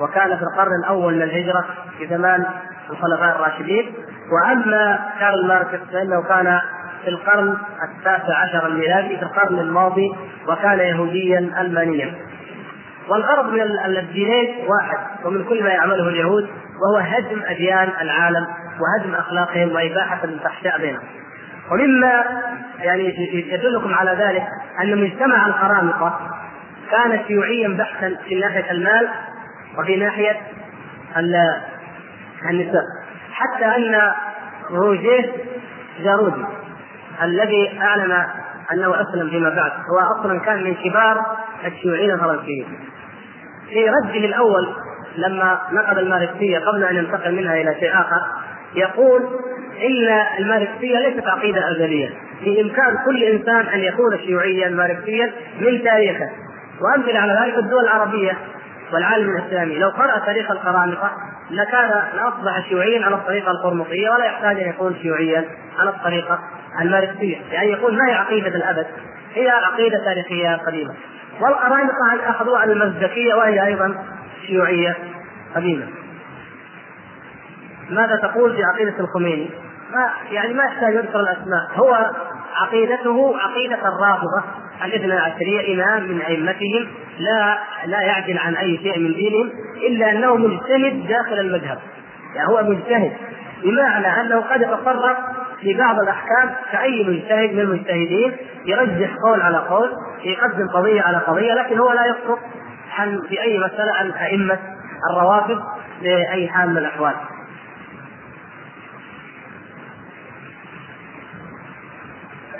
وكان في القرن الأول من الهجرة في زمان الخلفاء الراشدين. وأما كارل ماركس فإنه كان في القرن التاسع عشر الميلادي في القرن الماضي وكان يهوديا المانيا. والغرض من الدينين واحد ومن كل ما يعمله اليهود وهو هدم أديان العالم وهدم أخلاقهم وإباحة الفحشاء بينهم. ومما يعني يدلكم على ذلك أن مجتمع القرامطة كان شيوعيا بحتا في ناحية المال وفي ناحية النساء. حتى أن روجيه جارودي الذي اعلن أنه أسلم فيما بعد. هو أصلا كان من كبار الشيوعيين الفرنسيين. في رده الأول لما نقد الماركسية قبل أن ينتقل منها إلى شيء آخر يقول إن الماركسية ليست عقيدة أزلية. في امكان كل إنسان أن يكون شيوعيا ماركسيا من تاريخه. وأمثلة على ذلك الدول العربية. والعالم الإسلامي. لو قرأ تاريخ القرامطة لكان لاصبح شيوعيا على الطريقة القرمطية ولا يحتاج أن يكون شيوعيا على الطريقة الماركسية يعني يقول ما هي عقيدة الأبد هي عقيدة تاريخية قديمة. والقرامطة أخذوها عن المزدكية وهي أيضا شيوعية قديمة. ماذا تقول في عقيدة الخميني؟ ما يعني ما يحتاج يذكر الأسماء. هو عقيدته عقيدة الرافضة الاثنى عشريه إمام من أئمتهم لا لا يعدل عن أي شيء من دينهم إلا أنه مجتهد داخل المذهب يعني هو مجتهد بمعنى أنه قد يتصرف في بعض الأحكام كأي مجتهد من المجتهدين يرجح قول على قول يقدم قضية على قضية لكن هو لا يسقط عن في أي مسألة عن أئمة الروافض باي حال من الأحوال.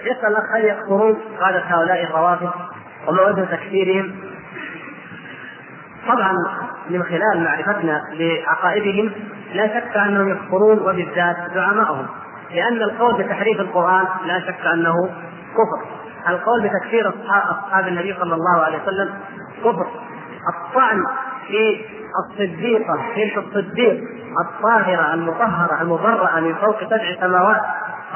يسأل الاخ هل يكفرون قاده هؤلاء الروافض وما وجه تكفيرهم؟ طبعا من خلال معرفتنا بعقائدهم لا شك أنهم يكفرون وبالذات زعمائهم لأن القول بتحريف القرآن لا شك أنه كفر. القول بتكفير أصحاب النبي صلى الله عليه وسلم كفر. الطعن في الصديقة بنت الصديق؟ الطاهرة المطهرة المبرأة من فوق سبع سماوات.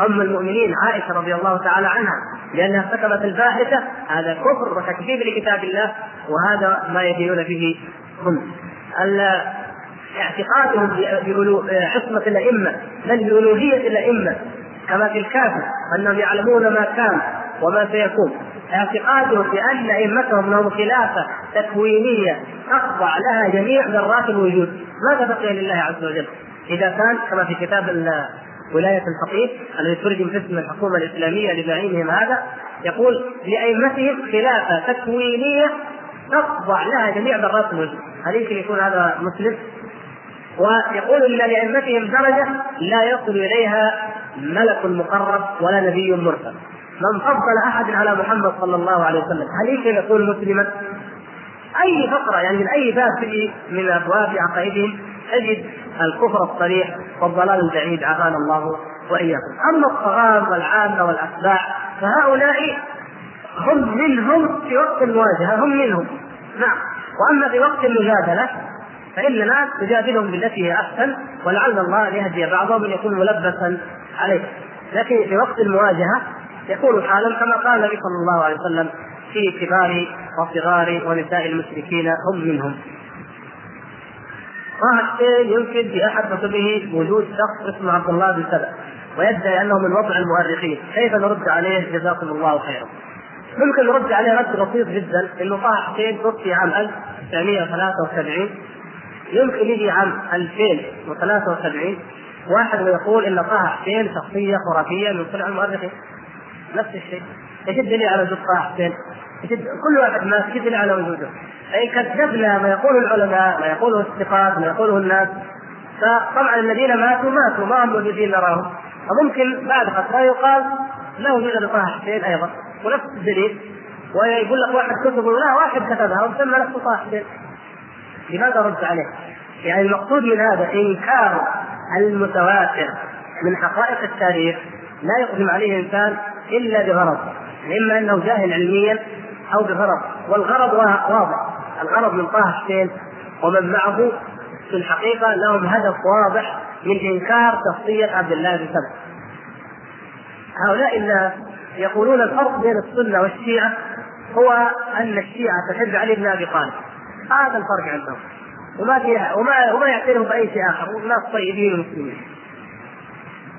أم المؤمنين عائشة رضي الله تعالى عنها لأنها ارتكبت الفاحشه هذا كفر وتكذيب لكتاب الله وهذا ما يدينون به هم. اعتقادهم بعصمه الأئمة. بل بألوهية الأئمة؟ كما في الكافر أنهم يعلمون ما كان. وما سيكون اعتقادهم بأن أئمتهم لهم خلافة تكوينية تخضع لها جميع ذرات الوجود ماذا بقي لله عز وجل؟ إذا كان كما في كتاب ولاية الفقيه الذي ترجم في اسم الحكومة الإسلامية لزعيمهم هذا يقول لأئمتهم خلافة تكوينية تخضع لها جميع ذرات الوجود هل يمكن يكون هذا مسلم؟ ويقول إن لأئمتهم درجة لا يصل إليها ملك مقرب ولا نبي مرسل من فضل أحد على محمد صلى الله عليه وسلم. هل يمكن يكون مسلما؟ أي فقرة يعني من أي باب من أبواب عقائدهم تجد الكفر الصريح والضلال البعيد عافانا الله وإياكم. أما الطغاة والعامة والأتباع فهؤلاء هم منهم في وقت المواجهه هم منهم. نعم. وأما في وقت المجادلة فاننا نجادلهم بالتي هي أحسن ولعل الله أن يهدي بعضهم ان يكون ملبسا عليه لكن في وقت المواجهة يكون حالا كما قال النبي صلى الله عليه وسلم في كبار وصغار ونساء المشركين هم منهم. طه حسين ينكر في أحد كتبه وجود شخص اسمه عبد الله بن سبع ويدعي أنه من وضع المؤرخين، كيف نرد عليه؟ جزاكم الله خيرا. ممكن نرد عليه رد بسيط جدا إنه طه حسين توفي عام 1973 يمكن يجي عام 2073 واحد ويقول إن طه حسين شخصية خرافية من صنع المؤرخين. نفس الشيء إيش الدليل على وجود طه حسين؟ كل واحد ما إيش الدليل على وجوده؟ فان كذبنا ما يقوله العلماء ما يقوله الثقات ما يقوله الناس فطبعا الذين ماتوا ماتوا ما هم موجودين نراهم فممكن بعد فتره يقال لا وجود لطه حسين أيضا ونفس الدليل ويقول لك واحد كتب لا واحد كتبها وسمى نفسه طه حسين لماذا رد عليه؟ يعني المقصود من هذا إنكار المتواتر من حقائق التاريخ لا يقدم عليه إنسان إلا بغرض إما أنه جاهل علميا أو بغرض. والغرض واضح. الغرض من طه حسين ومن معه في الحقيقة لهم هدف واضح من إنكار شخصية عبد الله بن سبع هؤلاء الناس يقولون الفرق بين السنة والشيعة هو أن الشيعة تحب علي بن أبي طالب. هذا الفرق عندهم. وما فيها وما وما يعترفوا بأي شيء آخر. والناس طيبين ومسلمين.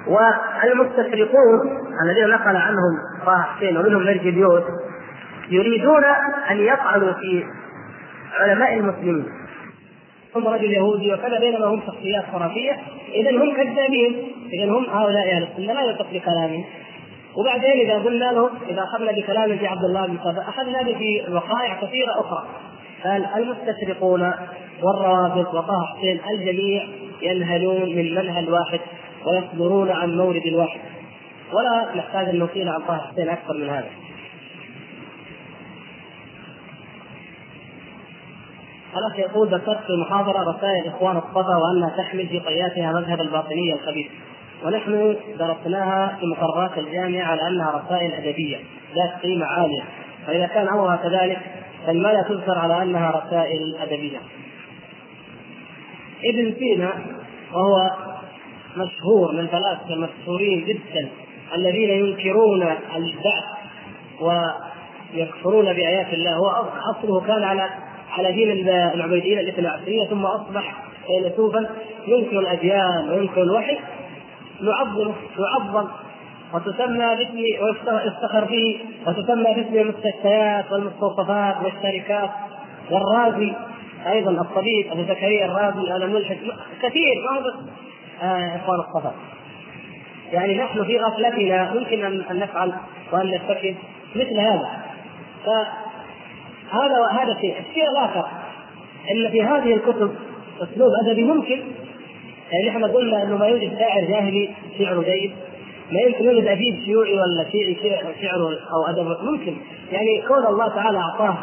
والمستشرقون الذين نقل عنهم طه حسين ومنهم نرجليوس يريدون أن يطعنوا في علماء المسلمين. هم رجل يهودي وكذا بينما هم شخصيات خرافية. اذا هم كذابين. اذا هم هؤلاء أهل السنة لا يثق بكلامهم. وبعدين إذا قلنا لهم إذا أخذنا بكلام في عبد الله بن سبأ أخذنا به في وقائع كثيرة أخرى. قال المستشرقون والروابط وطه حسين الجميع ينهلون من منهل واحد. ويصدرون عن مورد واحد ولا نحتاج أن نطيل عن طه حسين أكثر من هذا. الأخ يقول ذكرت في المحاضرة رسائل إخوان الصفا وأنها تحمل في طياتها مذهب الباطنية الخبيث. ونحن درسناها في مقررات الجامعة على أنها رسائل أدبية ذات قيمة عالية. فإذا كان أمرها كذلك فلماذا تذكر على أنها رسائل أدبية؟ ابن سينا وهو مشهور من فلاسفة مشهورين جدا الذين ينكرون البعث ويكفرون بآيات الله. هو أصله كان على على دين العبيديين الاثنى عشرية ثم أصبح فيلسوفا ينكر الأديان وينكر الوحي يعظم يعظم وتسمى باسم ويفتخر به وتسمى باسم المستشفيات والمستوصفات والشركات والرازي أيضا الطبيب أبو زكريا الرازي هذا الملحد كثير ما إخوان الصفا. يعني نحن في غفلتنا ممكن ان نفعل وأن نتخذ مثل هذا. فهذا هذا شيء. الشيء الآخر إن في هذه الكتب أسلوب أدبي ممكن. يعني إحنا قلنا إنه ما يوجد شاعر جاهلي شعره جيد. ما يمكن يوجد أديب شيوعي ولا شيعي شعره أو ادبه ممكن. يعني كون الله تعالى أعطاه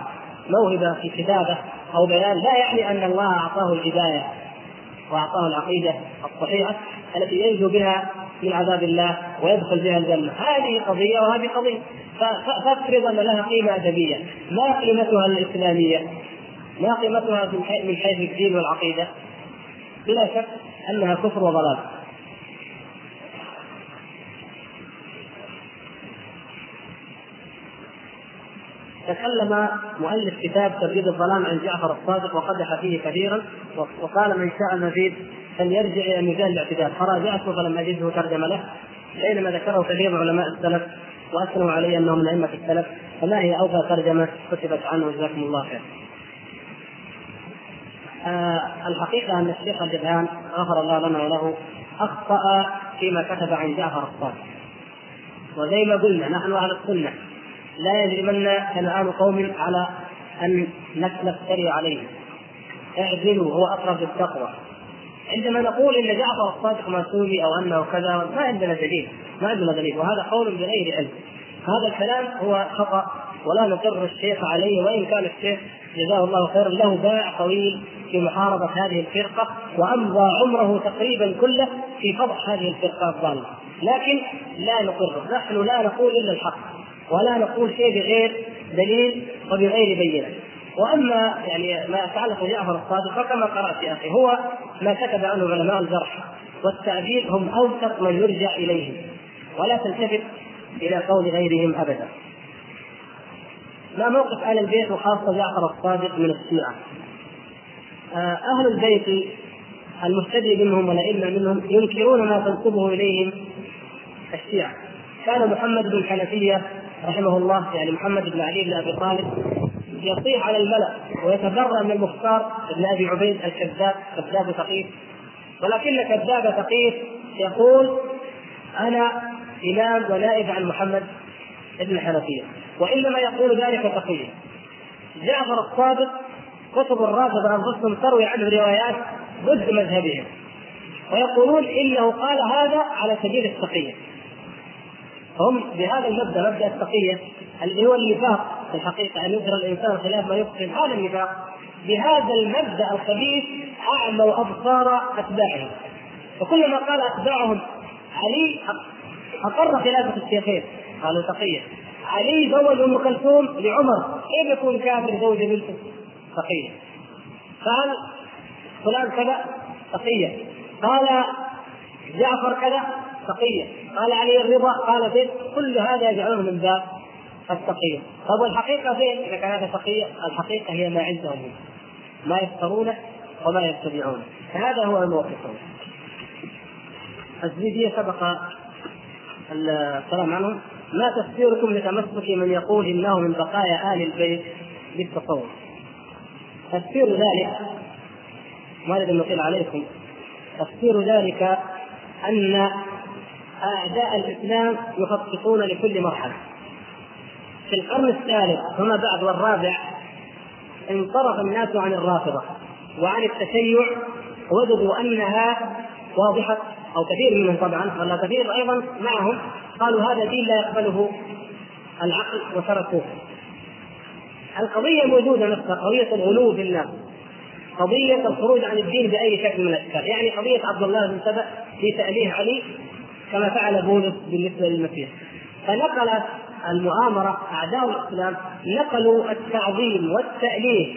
موهبة في كتابه أو بيان. لا يعني أن الله أعطاه الهداية. وأعطاه العقيدة الصحيحة التي ينجو بها من عذاب الله ويدخل بها الجنة هذه قضية وهذه قضية فافرض أن لها قيمة أدبية ما قيمتها الإسلامية؟ ما قيمتها من حيث الدين والعقيدة؟ بلا شك أنها كفر وضلال تكلم مؤلف كتاب تبريد الظلام عن جعفر الصادق وقدح فيه كثيرا وقال من شاء المزيد فليرجع إلى ميزان الاعتدال فراجعته فلم أجده ترجم له بينما ذكره كثير من علماء السلف واثنوا عليه انه من أئمة السلف فما هي أوفى ترجمة كتبت عنه جزاكم الله خير. آه الحقيقة أن الشيخ الجبهان غفر الله لنا وله أخطأ فيما كتب عن جعفر الصادق. وزي ما قلنا نحن أهل السنة لا يجرمن شنآن قوم على أن نفتري عليهم. اعدلوا هو اقرب للتقوى. عندما نقول إن جعفر الصادق ماسوني أو أنه كذا ما عندنا دليل. ما عندنا دليل. وهذا قول بغير علم. هذا الكلام هو خطأ ولا نقر الشيخ عليه وإن كان الشيخ جزاه الله خيرا له باع طويل في محاربة هذه الفرقة وأمضى عمره تقريبا كله في فضح هذه الفرقة الضالة. لكن لا نقر نحن لا نقول إلا الحق. ولا نقول شيء بغير دليل وبغير بينة وأما يعني ما يتعلق بجعفر الصادق فكما قرأت يا أخي هو ما كتب عنه علماء الجرح والتعديل هم أوثق من يرجع إليهم ولا تلتفت إلى قول غيرهم أبدا. ما موقف أهل البيت وخاصة جعفر الصادق من الشيعة؟ آه، أهل البيت المهتدي منهم والأئمة منهم ينكرون ما تنسبه إليهم الشيعة. كان محمد بن الحنفيه رحمه الله يعني محمد بن علي بن أبي طالب يصيح على الملأ ويتبرأ من المختار بن أبي عبيد الكذاب كذاب ثقيف. ولكن كذاب ثقيف يقول أنا إمام ونائب عن محمد بن الحنفيه وإنما يقول ذلك تقيا جعفر الصادق كتب الرافضه انفسهم تروي عنه روايات ضد مذهبهم ويقولون إنه قال هذا على سبيل التقيه هم بهذا المبدا مبدا التقية اللي هو النفاق في الحقيقة أن يظهر الإنسان خلاف ما يقسم هذا النفاق بهذا المبدأ الخبيث اعموا ابصار اتباعهم وكلما قال أتباعهم علي أقر خلافه الشيخين قالوا تقية. علي زوج أم كلثوم لعمر. كيف يكون كافر زوج بنته تقية؟ قال فلان كذا تقية. قال جعفر كذا تقيه قال علي الرضا قال فين كل هذا يجعلهم من باب التقية طب والحقيقة فين؟ إذا كانت تقية الحقيقة هي ما عندهم ما يفترونه وما يتبعونه فهذا هو الموقف الزيدية سبق الكلام عنهم. ما تفسيركم لتمسك من يقول إنه من بقايا آل البيت بالتصوف تفسير ذلك ما ان نطيل عليكم تفسير ذلك أن أعداء الإسلام يخططون لكل مرحلة. في القرن الثالث وما بعد والرابع انصرف الناس عن الرافضة وعن التشيع وجدوا أنها واضحة أو كثير منهم طبعا ولا كثير أيضا معهم قالوا هذا دين لا يقبله العقل وتركوه. القضية موجودة نفسها قضية الغلو في الناس قضية الخروج عن الدين بأي شكل من الأشكال. يعني قضية عبد الله بن سبأ في تأليه علي كما فعل بولس بالنسبة للمسيح. فنقل المؤامرة أعداء الإسلام نقلوا التعظيم والتأليه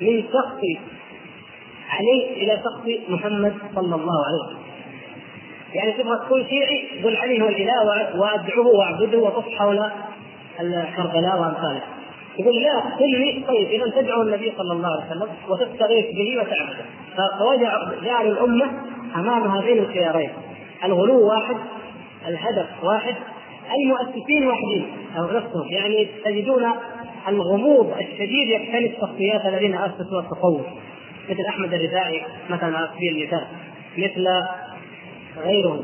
من شخص علي إلى شخص محمد صلى الله عليه وسلم. يعني تبغى تكون شيعي قل علي هو الاله وأدعوه وأعبده وطف حول كربلاء وأمثاله. يقول لا قل لي طيب إذا تدعو النبي صلى الله عليه وسلم وتستغيث به وتعبده. فوجع جعل الأمة أمام هذين الخيارين. الغلو واحد الهدف واحد المؤسسين وحدين أو نفسهم يعني تجدون الغموض الشديد يكتنف شخصيات الذين اسسوا التصوف مثل أحمد الرفاعي مثلا على سبيل المثال. مثل غيرهم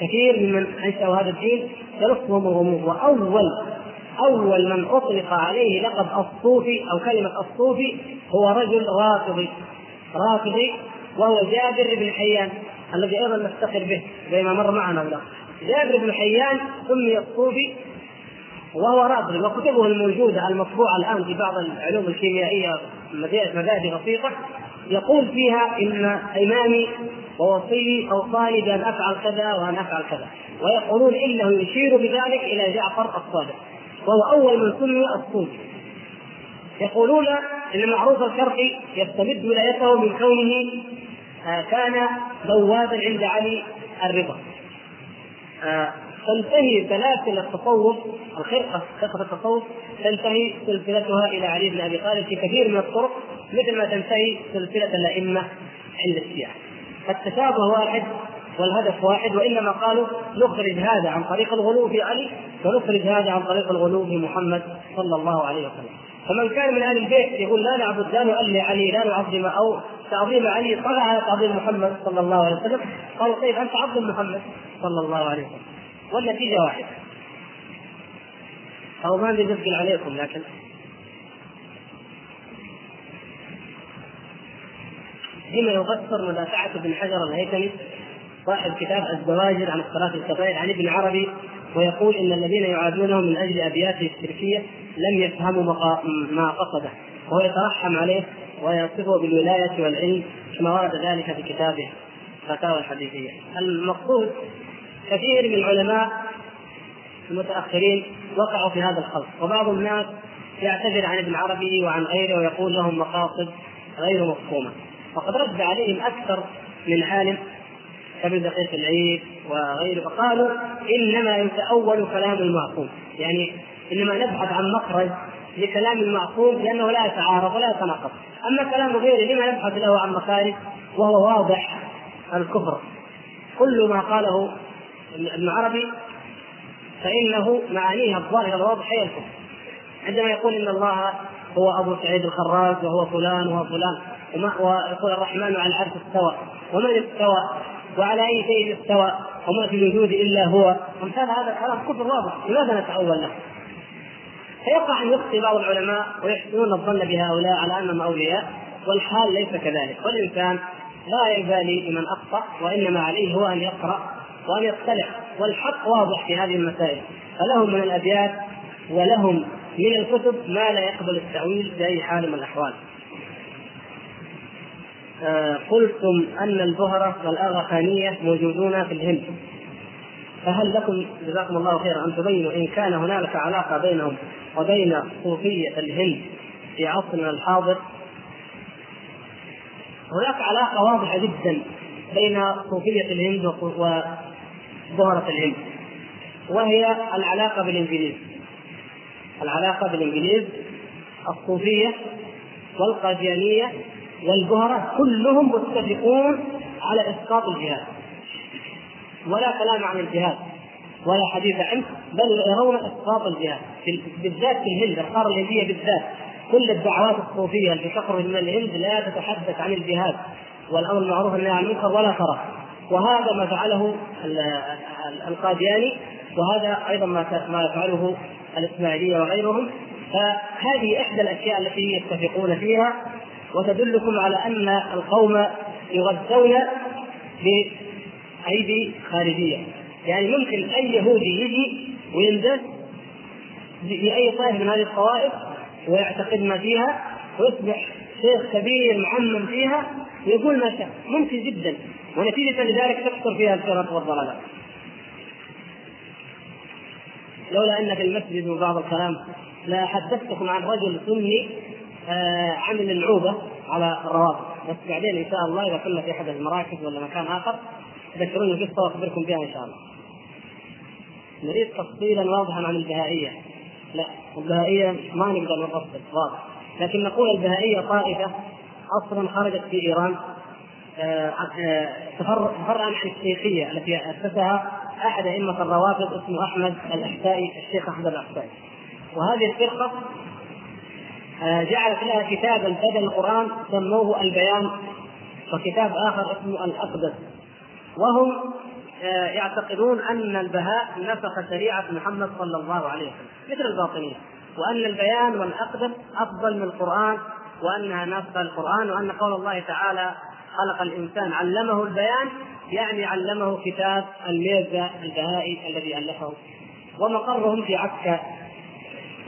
كثير ممن أنشأوا هذا الدين يلفهم الغموض. وأول أول من أطلق عليه لقب الصوفي أو كلمة الصوفي هو رجل رافضي. رافضي وهو جابر بن حيان. الذي أيضا نفتخر به زي ما مر معنا هنا جابر بن حيان سمي الصوفي وهو رافضي وكتبه الموجوده المطبوعه الآن في بعض العلوم الكيميائية مبادئ بسيطة. يقول فيها إن إمامي ووصي أوصاني بأن أفعل كذا وأن أفعل كذا. ويقولون إنه يشير بذلك إلى جعفر الصادق وهو أول من سمي الصوفي. يقولون إن معروف الشرقي يستمد ولايته من كونه كان بوابا عند علي الرضا. آه، تنتهي سلاسل التصوف الخرقة خرقة التصوف تنتهي سلسلتها إلى علي بن أبي طالب في كثير من الطرق مثل ما تنتهي سلسلة الأئمة عند الشيعه فالتشابه واحد والهدف واحد وإنما قالوا نخرج هذا عن طريق الغلو في علي ونخرج هذا عن طريق الغلو في محمد صلى الله عليه وسلم. فمن كان من أهل البيت يقول لا نعبد لا نؤلي علي لا نعظم أو تعظيم علي طغى على تعظيم محمد صلى الله عليه وسلم. قالوا طيب أنت عظم محمد صلى الله عليه وسلم. والنتيجة واحدة. أو ما ادري عليكم لكن بما يفسر مدافعة ابن حجر الهيثمي صاحب كتاب الزواجر عن الصلاة الكبائر عن ابن عربي ويقول إن الذين يعادونه من أجل ابياته الشركية لم يفهموا ما قصده. وهو يترحم عليه ويصفه بالولاية والعلم كما ورد ذلك في كتابه فتاوى الحديثية. المقصود كثير من العلماء المتأخرين وقعوا في هذا الخلط وبعض الناس يعتذر عن ابن عربي وعن غيره ويقول لهم مقاصد غير مفهومة وقد رد عليهم أكثر من عالم كابن دقيق العيد وغيره فقالوا إنما يتأول كلام المعصوم يعني إنما نبحث عن مخرج لكلام المعصوم لأنه لا يتعارض ولا يتناقض. أما كلام غيره لما نبحث له عن مخارج وهو واضح الكفر. كل ما قاله ابن عربي فإنه معانيه الظاهرة الواضحة هي الكفر. عندما يقول إن الله هو أبو سعيد الخراج وهو فلان وهو فلان ويقول الرحمن على العرش استوى ومن استوى؟ وعلى أي شيء استوى؟ وما في الوجود إلا هو. امثال هذا الكلام كفر واضح لماذا نتاول له؟ فيقع أن يخطي بعض العلماء ويحسنون الظن بهؤلاء على أنهم أولياء والحال ليس كذلك. والإنسان لا يبالي بمن أخطأ وإنما عليه هو أن يقرأ وأن يطلع والحق واضح في هذه المسائل. فلهم من الأبيات ولهم من الكتب ما لا يقبل التأويل باي حال من الأحوال. آه، قلتم أن البهرة والاغاخانية موجودون في الهند. فهل لكم جزاكم الله خيرا أن تبينوا إن كان هنالك علاقة بينهم وبين صوفية الهند في عصرنا الحاضر؟ هناك علاقة واضحة جدا بين صوفية الهند وبهرة الهند وهي العلاقة بالإنجليز. العلاقة بالإنجليز الصوفية والقاديانية والبهرة كلهم متفقون على إسقاط الجهاد. ولا كلام عن الجهاد ولا حديث عنه بل يرون إسقاط الجهاد. بالذات في الهند القاره الهندية بالذات كل الدعوات الصوفية التي تخرج من الهند لا تتحدث عن الجهاد والأمر المعروف والنهي عن المنكر ولا ترى. وهذا ما فعله القادياني وهذا أيضا ما يفعله الإسماعيلية وغيرهم. فهذه إحدى الأشياء التي يتفقون فيها وتدلكم على أن القوم يغذون بايدي خارجية. يعني ممكن أي يهودي يجي ويندس باي طائفة من هذه الطوائف ويعتقد ما فيها ويصبح شيخ كبير معمم فيها ويقول ما شاء. ممكن جدا. ونتيجة لذلك تكثر فيها الفرق والضلالات لولا أن في المسجد وبعض الكلام لا حدثتكم عن رجل سني آه، عمل العوبة على الروابط بس بعدين إن شاء الله إذا كنا في أحد المراكز ولا مكان آخر تذكروني قصه واخبركم بها إن شاء الله. نريد تفصيلا واضحا عن البهائية. لا البهائية ما نقدر نفصل واضح لكن نقول البهائية طائفة أصلا خرجت في إيران آه، آه، تفرع عن الشيخية التي أسسها أحد أئمة الروافض اسمه أحمد الأحسائي الشيخ أحمد الأحسائي وهذه الفرقة آه، جعلت لها كتابا بدل القرآن سموه البيان وكتاب آخر اسمه الأقدس وهم آه، يعتقدون أن البهاء نسخ شريعة محمد صلى الله عليه وسلم مثل الباطنية. وأن البيان والأقدس أفضل من القرآن وأنها ناسخة القرآن وأن قول الله تعالى خلق الإنسان علمه البيان يعني علمه كتاب الميزة البهائي الذي ألفه. ومقرهم في عكا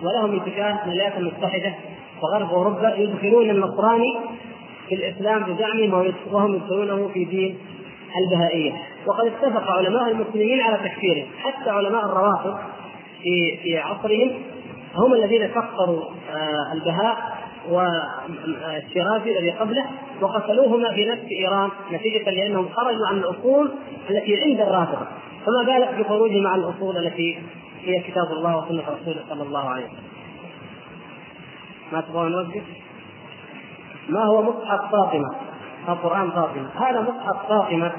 ولهم اتجاه الولايات المتحدة وغرب أوروبا يدخلون النصراني في الإسلام بدعمهم وهم يدخلونه في دين البهائية. وقد اتفق علماء المسلمين على تكفيرهم. حتى علماء الروافض في في عصرهم هم الذين كفروا آه، البهاء والشيرازي الذي قبله وقتلوهما في نفس إيران نتيجة لأنهم خرجوا عن الأصول التي عند الرافضة. فما بالك بخروجهم عن الأصول التي هي كتاب الله وسنة رسوله صلى الله عليه وسلم؟ ما تبغون نوقف؟ ما هو مصحف فاطمة؟ القرآن فاطمه هذا مصحف فاطمه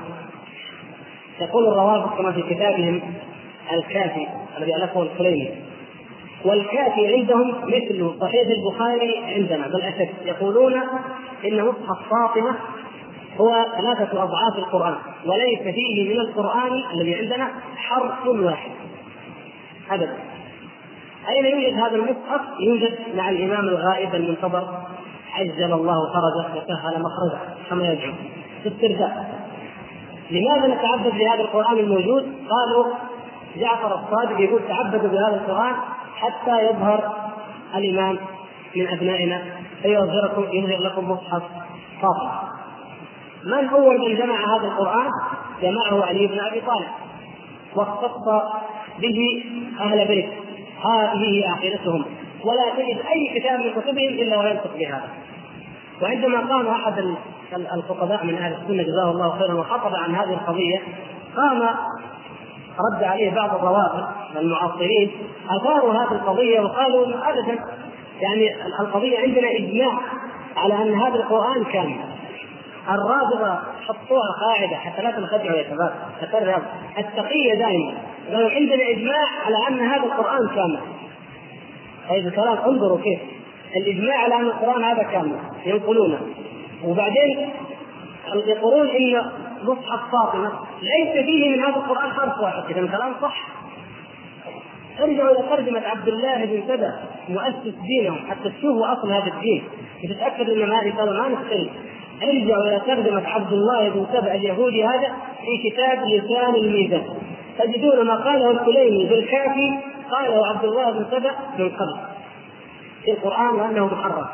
يقول الروافض كما في كتابهم الكافي الذي ألفه الكليني. والكافي عندهم مثل صحيح البخاري عندنا بل أشد. يقولون إن مصحف فاطمة هو ثلاثة أضعاف القرآن وليس فيه من القرآن الذي عندنا حرف واحد. أبدا. أين يوجد هذا المصحف؟ يوجد مع الإمام الغائب المنتظر. عجل الله فرجه وسهل مخرجه كما يدعو. السرداء لماذا نتعبد بهذا القرآن الموجود؟ قالوا جعفر الصادق يقول تعبدوا بهذا القرآن حتى يظهر الإمام من أبنائنا فيظهركم يظهر لكم مصحف فاطمة من أول من جمع هذا القرآن؟ جمعه علي بن أبي طالب. واختص به أهل بيت هذه عقيدتهم. ولا تجد أي كتاب من كتبهم إلا وينطق بهذا. وعندما قام أحد الخطباء من أهل السنة جزاه الله خيرا وخطب عن هذه القضية قام رد عليه بعض الروافض المعاصرين أثاروا هذه القضية وقالوا ابدا يعني القضية عندنا إجماع على أن هذا القرآن كامل الرافضه حطوها قاعدة حتى لا تنخدعوا يا شباب التقية دائما. قالوا عندنا إجماع على أن هذا القرآن كامل. طيب الكلام انظروا كيف. الإجماع على أن القرآن هذا كامل ينقلونه. وبعدين يقولون إن مصحف فاطمه ليس فيه من هذا القرآن حرف واحد. اذا الكلام صح. ارجعوا إلى ترجمة عبد الله بن سبأ مؤسس دينهم حتى تشوفوا أصل هذا الدين. وتتاكدوا إن ما قالوا ما نختلف. ارجعوا إلى ترجمة عبد الله بن سبأ اليهودي هذا في كتاب لسان الميزان. تجدون ما قاله الكليني بالكافي قاله عبد الله بن سبأ من قبل في القرآن وأنه محرم.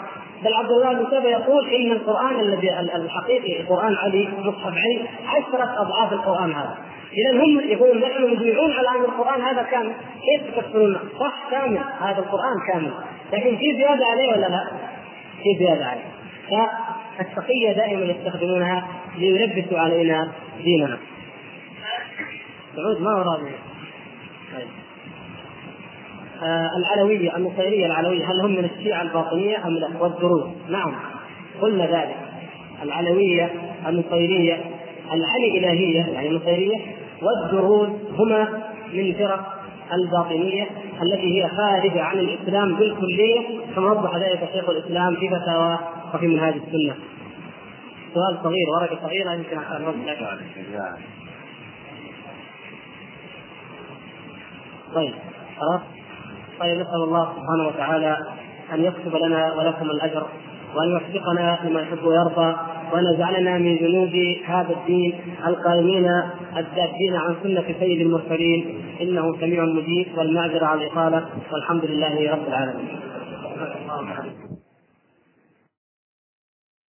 بل عبد الله بن سبأ يقول إن القرآن الذي الحقيقي قران علي مصحف علي عشرة أضعاف القرآن هذا. اذا هم يقولون نحن مجمعون على أن القرآن هذا كامل. كيف تفسرون؟ صح كامل. هذا القرآن كامل. لكن في زيادة عليه ولا لا؟ في زيادة عليه. فالتقية دائما يستخدمونها ليلبسوا علينا ديننا. سعود ما راضي طيب. آه العلوية النصيرية العلوية هل هم من الشيعة الباطنية أم لا؟ والدروز نعم قلنا ذلك. العلوية النصيرية العلي إلهية يعني النصيرية والدروز هما من فرق الباطنية التي هي خارجة عن الإسلام بالكلية كما وضح ذلك شيخ الإسلام في فتاوى وفي منهاج السنة. سؤال صغير ورقة صغيرة يمكن أن طيب خلاص؟ طيب نسأل الله سبحانه وتعالى أن يكتب لنا ولكم الأجر وأن يوفقنا لما يحب ويرضى وأن يجعلنا من جنود هذا الدين القائمين الذابين عن سنة سيد المرسلين. إنه سميع مجيب والمعذرة على الإطالة والحمد لله رب العالمين.